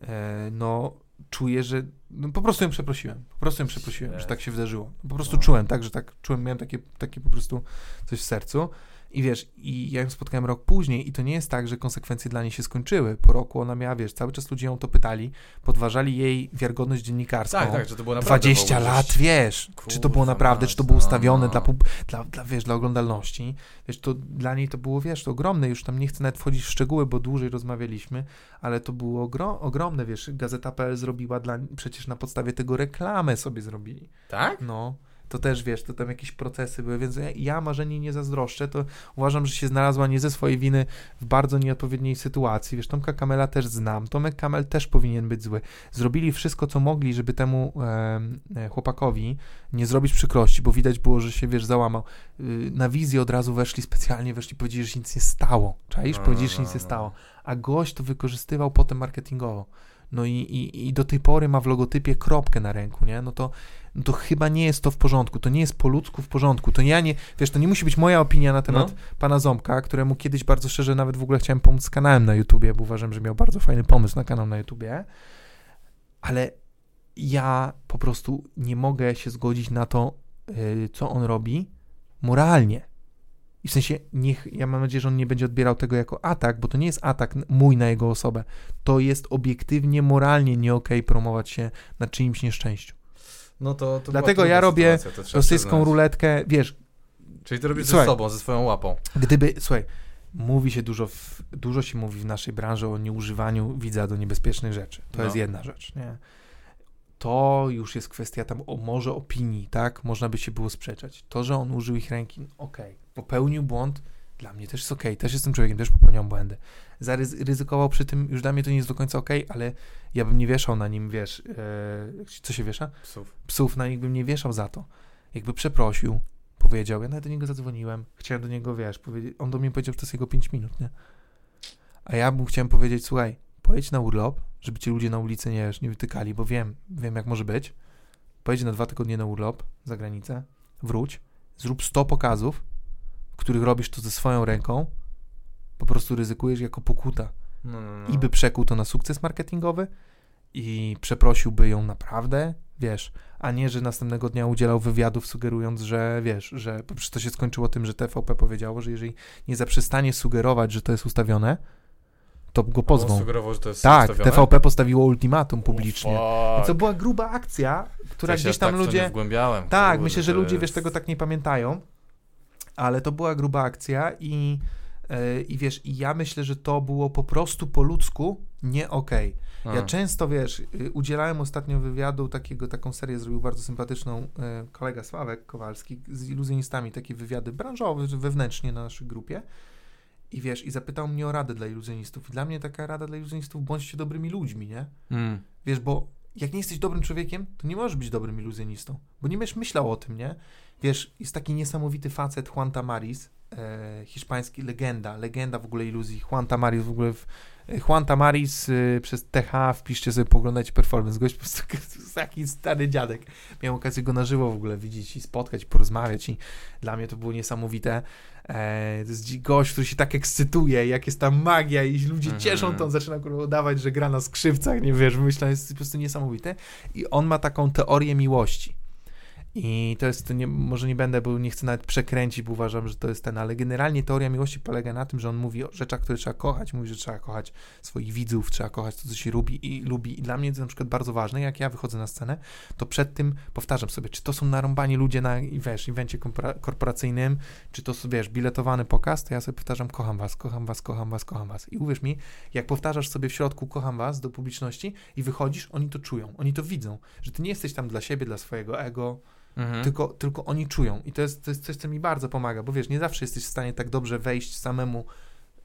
e, no czuję, że no, po prostu ją przeprosiłem. Po prostu ją przeprosiłem, że tak się wydarzyło. Po prostu No. czułem, tak, że tak czułem, miałem takie, takie po prostu coś w sercu. I wiesz, i ja ją spotkałem rok później i to nie jest tak, że konsekwencje dla niej się skończyły. Po roku ona miała, wiesz, cały czas ludzie ją to pytali, podważali jej wiarygodność dziennikarską. Tak, tak, że to było naprawdę 20 w ogóle lat, wiesz, czy to było Kurwa naprawdę, czy to było no, ustawione no. dla, dla, dla, wiesz, dla oglądalności. Wiesz, to dla niej to było, wiesz, to ogromne, już tam nie chcę nawet wchodzić w szczegóły, bo dłużej rozmawialiśmy, ale to było ogro- ogromne, wiesz, Gazeta.pl zrobiła dla, przecież na podstawie tego reklamę sobie zrobili. Tak? No, to też, wiesz, to tam jakieś procesy były, więc ja, ja Marzeni nie zazdroszczę, to uważam, że się znalazła nie ze swojej winy w bardzo nieodpowiedniej sytuacji. Wiesz, Tomka Kamela też znam, Tomek Kamel też powinien być zły. Zrobili wszystko, co mogli, żeby temu em, e, chłopakowi nie zrobić przykrości, bo widać było, że się, wiesz, załamał. Y, na wizję od razu weszli specjalnie, weszli, powiedzieli, że nic nie stało. Czaisz? No, powiedzieli, że nic no, nie no. stało. A gość to wykorzystywał potem marketingowo. No i, i, i do tej pory ma w logotypie kropkę na ręku, nie? No to, no to chyba nie jest to w porządku, to nie jest po ludzku w porządku. To ja nie, wiesz, to nie musi być moja opinia na temat No. pana Ząbka, któremu kiedyś bardzo szczerze nawet w ogóle chciałem pomóc z kanałem na YouTubie, bo uważam, że miał bardzo fajny pomysł na kanał na YouTubie, ale ja po prostu nie mogę się zgodzić na to, yy, co on robi moralnie. I w sensie, niech, ja mam nadzieję, że on nie będzie odbierał tego jako atak, bo to nie jest atak mój na jego osobę. To jest obiektywnie, moralnie nie okej promować się na czyimś nieszczęściu. No to, to Dlatego ja robię Rosyjską ruletkę, wiesz, Czyli ty robisz Słuchaj. ze sobą, ze swoją łapą. Gdyby, słuchaj, mówi się dużo, w, dużo się mówi w naszej branży o nieużywaniu widza do niebezpiecznych rzeczy. To No. jest jedna rzecz, nie? To już jest kwestia tam o może opinii, tak? Można by się było sprzeczać. To, że on użył ich ręki, okej. Popełnił błąd, dla mnie też jest okej. Też jestem człowiekiem, też popełniam błędy. Zaryzykował przy tym, już dla mnie to nie jest do końca okej, ale ja bym nie wieszał na nim, wiesz, e, co się wiesza? Psów. psów na nich bym nie wieszał za to. Jakby przeprosił, powiedział, ja nawet do niego zadzwoniłem, chciałem do niego, wiesz, on do mnie powiedział, że to jest jego 5 minut, nie? A ja mu chciałem powiedzieć, słuchaj, pojedź na urlop, żeby ci ludzie na ulicy nie, wiesz, nie wytykali, bo wiem, wiem jak może być, pojedź na dwa tygodnie na urlop za granicę, wróć, zrób 100 pokazów, w których robisz to ze swoją ręką, po prostu ryzykujesz jako pokuta. No, no, no. I by przekuł to na sukces marketingowy i przeprosiłby ją naprawdę, wiesz, a nie, że następnego dnia udzielał wywiadów sugerując, że wiesz, że przecież to się skończyło tym, że TVP powiedziało, że jeżeli nie zaprzestanie sugerować, że to jest ustawione, to go pozwą. sugerował, że to jest Tak, ustawione? TVP postawiło ultimatum publicznie. O, I fuck. to była gruba akcja, która Ja się gdzieś tam tak ludzie... wgłębiałem. Tak, Kurde, myślę, że ludzie, jest- wiesz, tego tak nie pamiętają, ale to była gruba akcja i, yy, i wiesz, i ja myślę, że to było po prostu po ludzku nie okej. A. Ja często, wiesz, y, udzielałem ostatnio wywiadu, takiego, taką serię zrobił bardzo sympatyczną y, kolega Sławek Kowalski z iluzjonistami, takie wywiady branżowe, wewnętrznie na naszej grupie. I wiesz, i zapytał mnie o radę dla iluzjonistów. I dla mnie taka rada dla iluzjonistów, bądźcie dobrymi ludźmi, nie? Mm. Wiesz, bo jak nie jesteś dobrym człowiekiem, to nie możesz być dobrym iluzjonistą, bo nie będziesz myślał o tym, nie? Wiesz, jest taki niesamowity facet Juan Tamaris, e, hiszpański legenda, legenda w ogóle iluzji. Juan Tamaris w ogóle w, e, Juan Tamaris y, przez TH, wpiszcie sobie, poglądajcie performance. Gość po prostu taki stary dziadek. Miałem okazję go na żywo w ogóle widzieć i spotkać, porozmawiać i dla mnie to było niesamowite. E, to jest gość, który się tak ekscytuje, jak jest tam magia i ludzie Mhm. cieszą, to on zaczyna kurwa udawać, że gra na skrzypcach, nie wiesz, myślę, jest po prostu niesamowite. I on ma taką teorię miłości. I to jest, nie, może nie będę, bo nie chcę nawet przekręcić, bo uważam, że to jest ten, ale generalnie teoria miłości polega na tym, że on mówi o rzeczach, które trzeba kochać, mówi, że trzeba kochać swoich widzów, trzeba kochać to, co się lubi i lubi. I dla mnie to na przykład bardzo ważne, jak ja wychodzę na scenę, to przed tym powtarzam sobie, czy to są narąbani ludzie na, wiesz, evencie korporacyjnym, czy to, wiesz, biletowany pokaz, to ja sobie powtarzam, kocham was, kocham was, kocham was, kocham was. I uwierz mi, jak powtarzasz sobie w środku, kocham was do publiczności i wychodzisz, oni to czują, oni to widzą, że ty nie jesteś tam dla siebie, dla swojego ego, Mhm. tylko, tylko oni czują. I to jest, to jest coś, co mi bardzo pomaga, bo wiesz, nie zawsze jesteś w stanie tak dobrze wejść samemu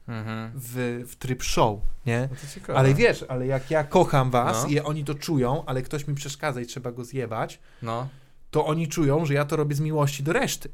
Mhm. w, w tryb show, nie? No. Ale wiesz, ale jak ja kocham was No. i oni to czują, ale ktoś mi przeszkadza i trzeba go zjebać, No. to oni czują, że ja to robię z miłości do reszty.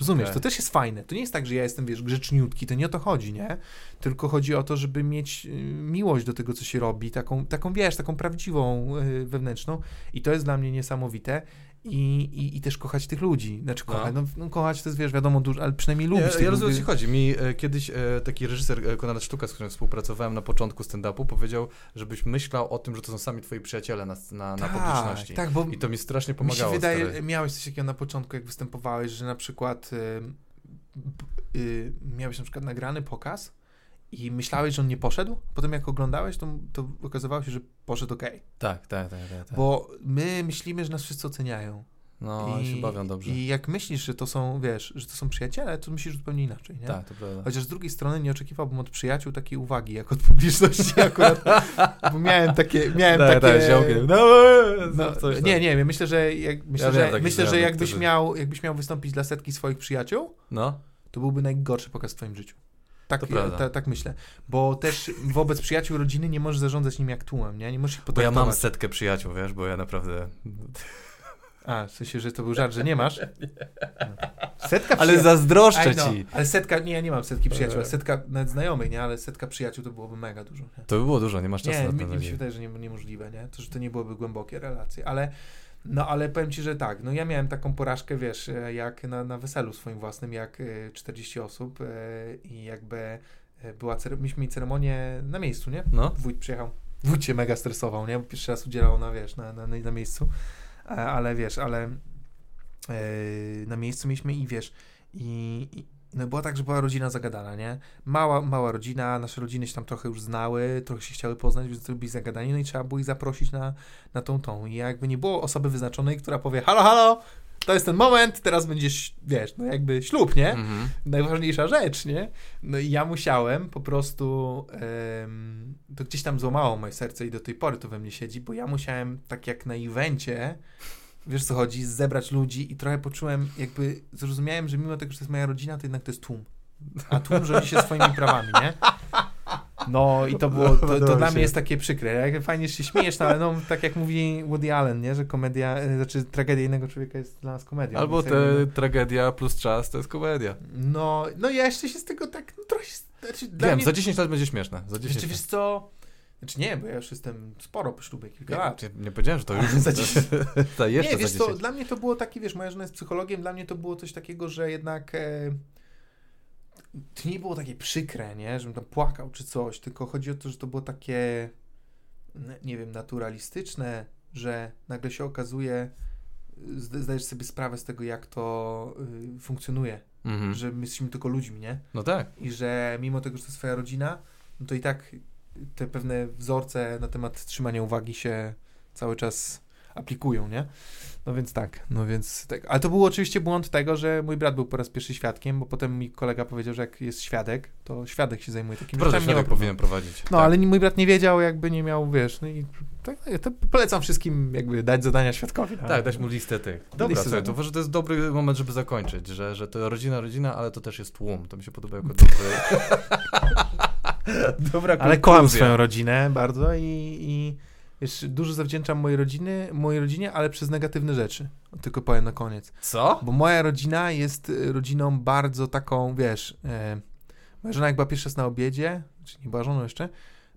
Rozumiesz? Tak. To też jest fajne. To nie jest tak, że ja jestem, wiesz, grzeczniutki, to nie o to chodzi, nie? Tylko chodzi o to, żeby mieć y, miłość do tego, co się robi, taką, taką wiesz, taką prawdziwą y, wewnętrzną i to jest dla mnie niesamowite. I, i, I też kochać tych ludzi. Znaczy No. kochać, no, no kochać to jest, wiesz, wiadomo, dużo, ale przynajmniej lubić Ja, ja rozumiem, o co chodzi. Mi e, kiedyś e, taki reżyser e, Konrad Sztuka, z którym współpracowałem na początku stand-upu, powiedział, żebyś myślał o tym, że to są sami twoi przyjaciele na, na, na publiczności. Tak, bo I to mi strasznie mi pomagało. się wydaje, stary. miałeś coś takiego na początku, jak występowałeś, że na przykład b- y, miałeś na przykład nagrany pokaz i myślałeś, że on nie poszedł, potem jak oglądałeś, to, to okazywało się, że poszedł ok. Tak, tak, tak. tak, tak. Bo my myślimy, że nas wszyscy oceniają. No, oni się bawią dobrze. I jak myślisz, że to są, wiesz, że to są przyjaciele, to myślisz zupełnie inaczej, nie? Tak, to prawda. Chociaż z drugiej strony nie oczekiwałbym od przyjaciół takiej uwagi, jak od publiczności akurat, bo miałem takie, miałem Tak, takie... tak, z ziomkiem. No, No, coś nie, nie, myślę, że, jak, myślę, Ja że, myślę, że jakbyś, którzy- miał, jakbyś miał wystąpić dla setki swoich przyjaciół, No, to byłby najgorszy pokaz w twoim życiu. Tak, ta, tak myślę. Bo też wobec przyjaciół rodziny nie możesz zarządzać nim jak tłumem, nie? Nie możesz ich bo ja mam setkę przyjaciół, wiesz, bo ja naprawdę... A, w sensie, że to był żart, że nie masz? No. Setka Ale zazdroszczę know. ci. Ale setka, nie, ja nie mam setki przyjaciół, ale Eee. setka nawet znajomych, nie? Ale setka przyjaciół to byłoby mega dużo. Nie? To by było dużo, nie masz czasu Nie, na to. mi się wydaje, że nie, niemożliwe, nie? To, że to nie byłyby głębokie relacje, ale no ale powiem ci, że tak, no ja miałem taką porażkę, wiesz, e, jak na, na weselu swoim własnym, jak e, 40 osób e, i jakby e, była, mieliśmy mieć ceremonię na miejscu, nie? No, Wójt przyjechał, wójt się mega stresował, nie? Bo pierwszy raz udzielał na, wiesz, na, na, na miejscu, E, ale wiesz, ale e, na miejscu mieliśmy i wiesz, i, i no było tak, że była rodzina zagadana, nie? Mała, mała rodzina, nasze rodziny się tam trochę już znały, trochę się chciały poznać, więc byli zagadani, no i trzeba było ich zaprosić na, na tą tą. I jakby nie było osoby wyznaczonej, która powie, halo, halo, to jest ten moment, teraz będziesz, wiesz, no jakby ślub, nie? mhm. najważniejsza rzecz, nie? No i ja musiałem po prostu, em, to gdzieś tam złamało moje serce i do tej pory to we mnie siedzi, bo ja musiałem, tak jak na evencie, wiesz co chodzi, zebrać ludzi i trochę poczułem, jakby zrozumiałem, że mimo tego, że to jest moja rodzina, to jednak to jest tłum. A tłum rządzi się swoimi prawami, nie? No i to było, to, to dla mnie jest takie przykre. Fajnie że się śmiejesz, no ale no, tak jak mówi Woody Allen, nie? Że komedia, e, znaczy tragedia innego człowieka jest dla nas komedią. Albo Więc jakby, no- te tragedia plus czas to jest komedia. no, no ja jeszcze się z tego tak no, trochę. Znaczy, Wiem, mnie, za 10 lat będzie śmieszne. Za 10 Jeszcze wiesz co? Znaczy nie, bo ja już jestem sporo po ślubie, kilka Nie, lat. nie, nie powiedziałem, że to już Za dziesięć. za jeszcze nie, wiesz co, 10. dla mnie to było takie, wiesz, moja żona jest psychologiem, dla mnie to było coś takiego, że jednak e, to nie było takie przykre, nie, żebym tam płakał czy coś, tylko chodzi o to, że to było takie, nie wiem, naturalistyczne, że nagle się okazuje, zda- zdajesz sobie sprawę z tego, jak to y, funkcjonuje, Mhm. że my jesteśmy tylko ludźmi, nie? No tak. i że mimo tego, że to jest twoja rodzina, no to i tak te pewne wzorce na temat trzymania uwagi się cały czas aplikują, nie? No więc tak, no więc tak. Ale to był oczywiście błąd tego, że mój brat był po raz pierwszy świadkiem, bo potem mi kolega powiedział, że jak jest świadek, to świadek się zajmuje takim rzeczami, nie ma świadek problemu. powinien prowadzić. No, tak. ale mój brat nie wiedział, jakby nie miał, wiesz, no i tak, to polecam wszystkim jakby dać zadania świadkowi. Tak, dać mu listę tych. Dobra, Listę to uważam, że to jest dobry moment, żeby zakończyć, że, że to rodzina, rodzina, ale to też jest tłum. To mi się podoba jako dobry... Dobra Ale kocham konkluzja. swoją rodzinę bardzo i, i wiesz, dużo zawdzięczam mojej rodziny, mojej rodzinie, ale przez negatywne rzeczy. Tylko powiem na koniec. Co? Bo moja rodzina jest y, rodziną bardzo taką, wiesz, e, moja żona jak była pierwszy raz na obiedzie, czy nie była żoną jeszcze,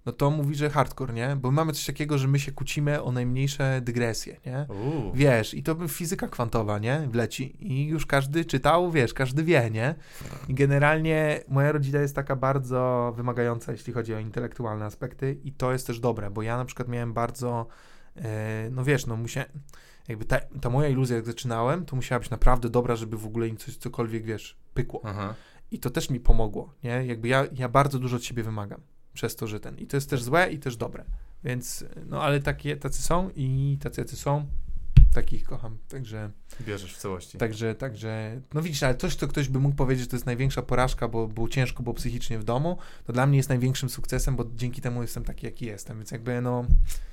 no to mówi, że hardcore, nie? Bo mamy coś takiego, że my się kłócimy o najmniejsze dygresje, nie? Uuu. Wiesz, i to fizyka kwantowa, nie? Wleci. I już każdy czytał, wiesz, każdy wie, nie? I generalnie moja rodzina jest taka bardzo wymagająca, jeśli chodzi o intelektualne aspekty i to jest też dobre, bo ja na przykład miałem bardzo, e, no wiesz, no musiałem, jakby ta, ta moja iluzja, jak zaczynałem, to musiała być naprawdę dobra, żeby w ogóle im coś, cokolwiek, wiesz, pykło. Aha. I to też mi pomogło, nie? Jakby ja, ja bardzo dużo od siebie wymagam przez to, że ten. I to jest też złe i też dobre. Więc, no ale takie, tacy są i tacy, jacy są, takich kocham. Także, Bierzesz w całości. także, także, no widzisz, ale coś, co ktoś by mógł powiedzieć, że to jest największa porażka, bo było ciężko, było psychicznie w domu, to dla mnie jest największym sukcesem, bo dzięki temu jestem taki, jaki jestem. Więc jakby, no...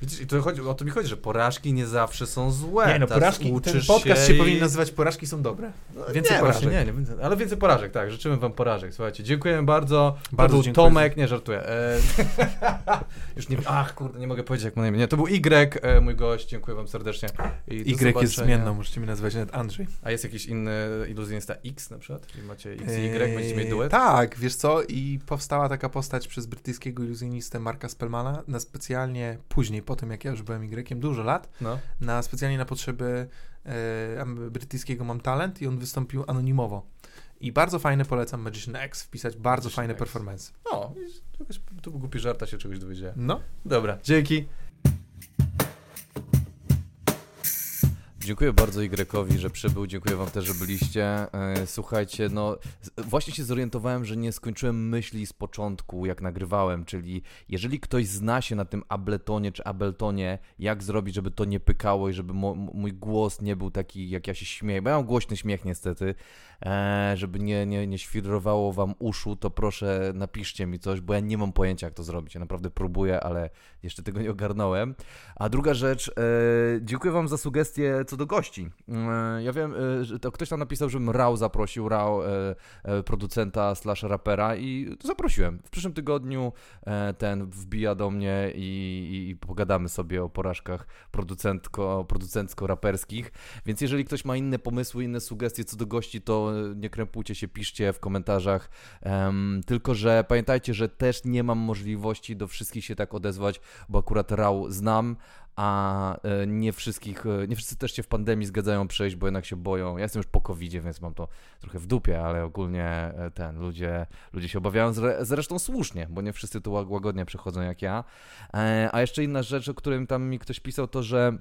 Widzisz, i to chodzi, o to mi chodzi, że porażki nie zawsze są złe. Nie, no, porażki, ten podcast się, i- powinien nazywać Porażki są dobre. No, Więcej nie, porażek. Właśnie, nie, nie, ale więcej porażek, tak. Życzymy wam porażek. Słuchajcie, dziękujemy bardzo. Bardzo to był. Tomek, nie żartuję. E, już nie ach kurde, nie mogę powiedzieć jak ma na imię. Nie, to był Y, e, mój gość. Dziękuję wam serdecznie. I Y jest zmienną, możecie mnie nazywać nawet Andrzej. A jest jakiś inny iluzjonista X na przykład? Czyli macie X i Y, będziecie mieć Eee, duet? Tak, wiesz co, i powstała taka postać przez brytyjskiego iluzjonistę Marka Spellmana na specjalnie później, po tym jak ja już byłem Y, dużo lat, No. na specjalnie na potrzeby e, brytyjskiego Mam Talent i on wystąpił anonimowo. I bardzo fajne polecam Magician X wpisać, bardzo Magician fajne X. performance. O, był głupi żart, a się czegoś dowiedziałem. No, Dobra, dzięki. Dziękuję bardzo Y, że przybył. Dziękuję Wam też, że byliście. E, Słuchajcie, no właśnie się zorientowałem, że nie skończyłem myśli z początku, jak nagrywałem. Czyli jeżeli ktoś zna się na tym Abletonie czy Abeltonie, jak zrobić, żeby to nie pykało i żeby mój głos nie był taki, jak ja się śmieję. Bo ja mam głośny śmiech niestety, e, żeby nie, nie, nie świrowało Wam uszu, to proszę napiszcie mi coś, bo ja nie mam pojęcia, jak to zrobić. Ja naprawdę próbuję, ale jeszcze tego nie ogarnąłem. A druga rzecz, e, dziękuję Wam za sugestie co do gości. E, ja wiem, e, że to ktoś tam napisał, żebym Rał zaprosił, Rał, e, producenta slash rapera i zaprosiłem. W przyszłym tygodniu ten wbija do mnie i, i, i pogadamy sobie o porażkach producentko, producencko-raperskich. Więc jeżeli ktoś ma inne pomysły, inne sugestie co do gości, to nie krępujcie się, piszcie w komentarzach. Tylko, że pamiętajcie, że też nie mam możliwości do wszystkich się tak odezwać, bo akurat Rał znam, a e, nie wszystkich, e, nie wszyscy też się w pandemii zgadzają przejść, bo jednak się boją. Ja jestem już po covid więc mam to trochę w dupie, ale ogólnie e, ten, ludzie, ludzie się obawiają, zre, zresztą słusznie, bo nie wszyscy łag- łagodnie przechodzą jak ja. A jeszcze inna rzecz, o którym tam mi ktoś pisał, to że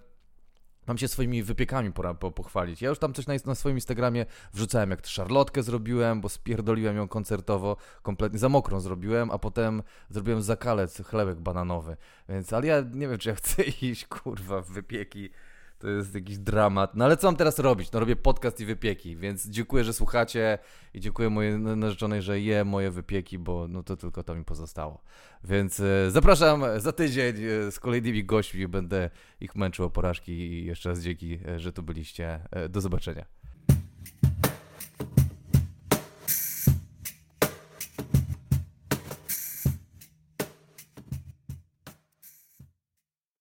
Mam się swoimi wypiekami pora po, pochwalić. Ja już tam coś na, na swoim Instagramie wrzucałem, jak szarlotkę zrobiłem, bo spierdoliłem ją koncertowo, kompletnie za mokrą zrobiłem, a potem zrobiłem zakalec, chlebek bananowy. Więc, ale ja nie wiem, czy ja chcę iść, kurwa, w wypieki. To jest jakiś dramat. No ale co mam teraz robić? No robię podcast i wypieki, więc dziękuję, że słuchacie i dziękuję mojej narzeczonej, że je moje wypieki, bo no to tylko to mi pozostało. Więc e, zapraszam za tydzień e, z kolejnymi gośćmi, będę ich męczył o porażki i jeszcze raz dzięki, e, że tu byliście. E, do zobaczenia.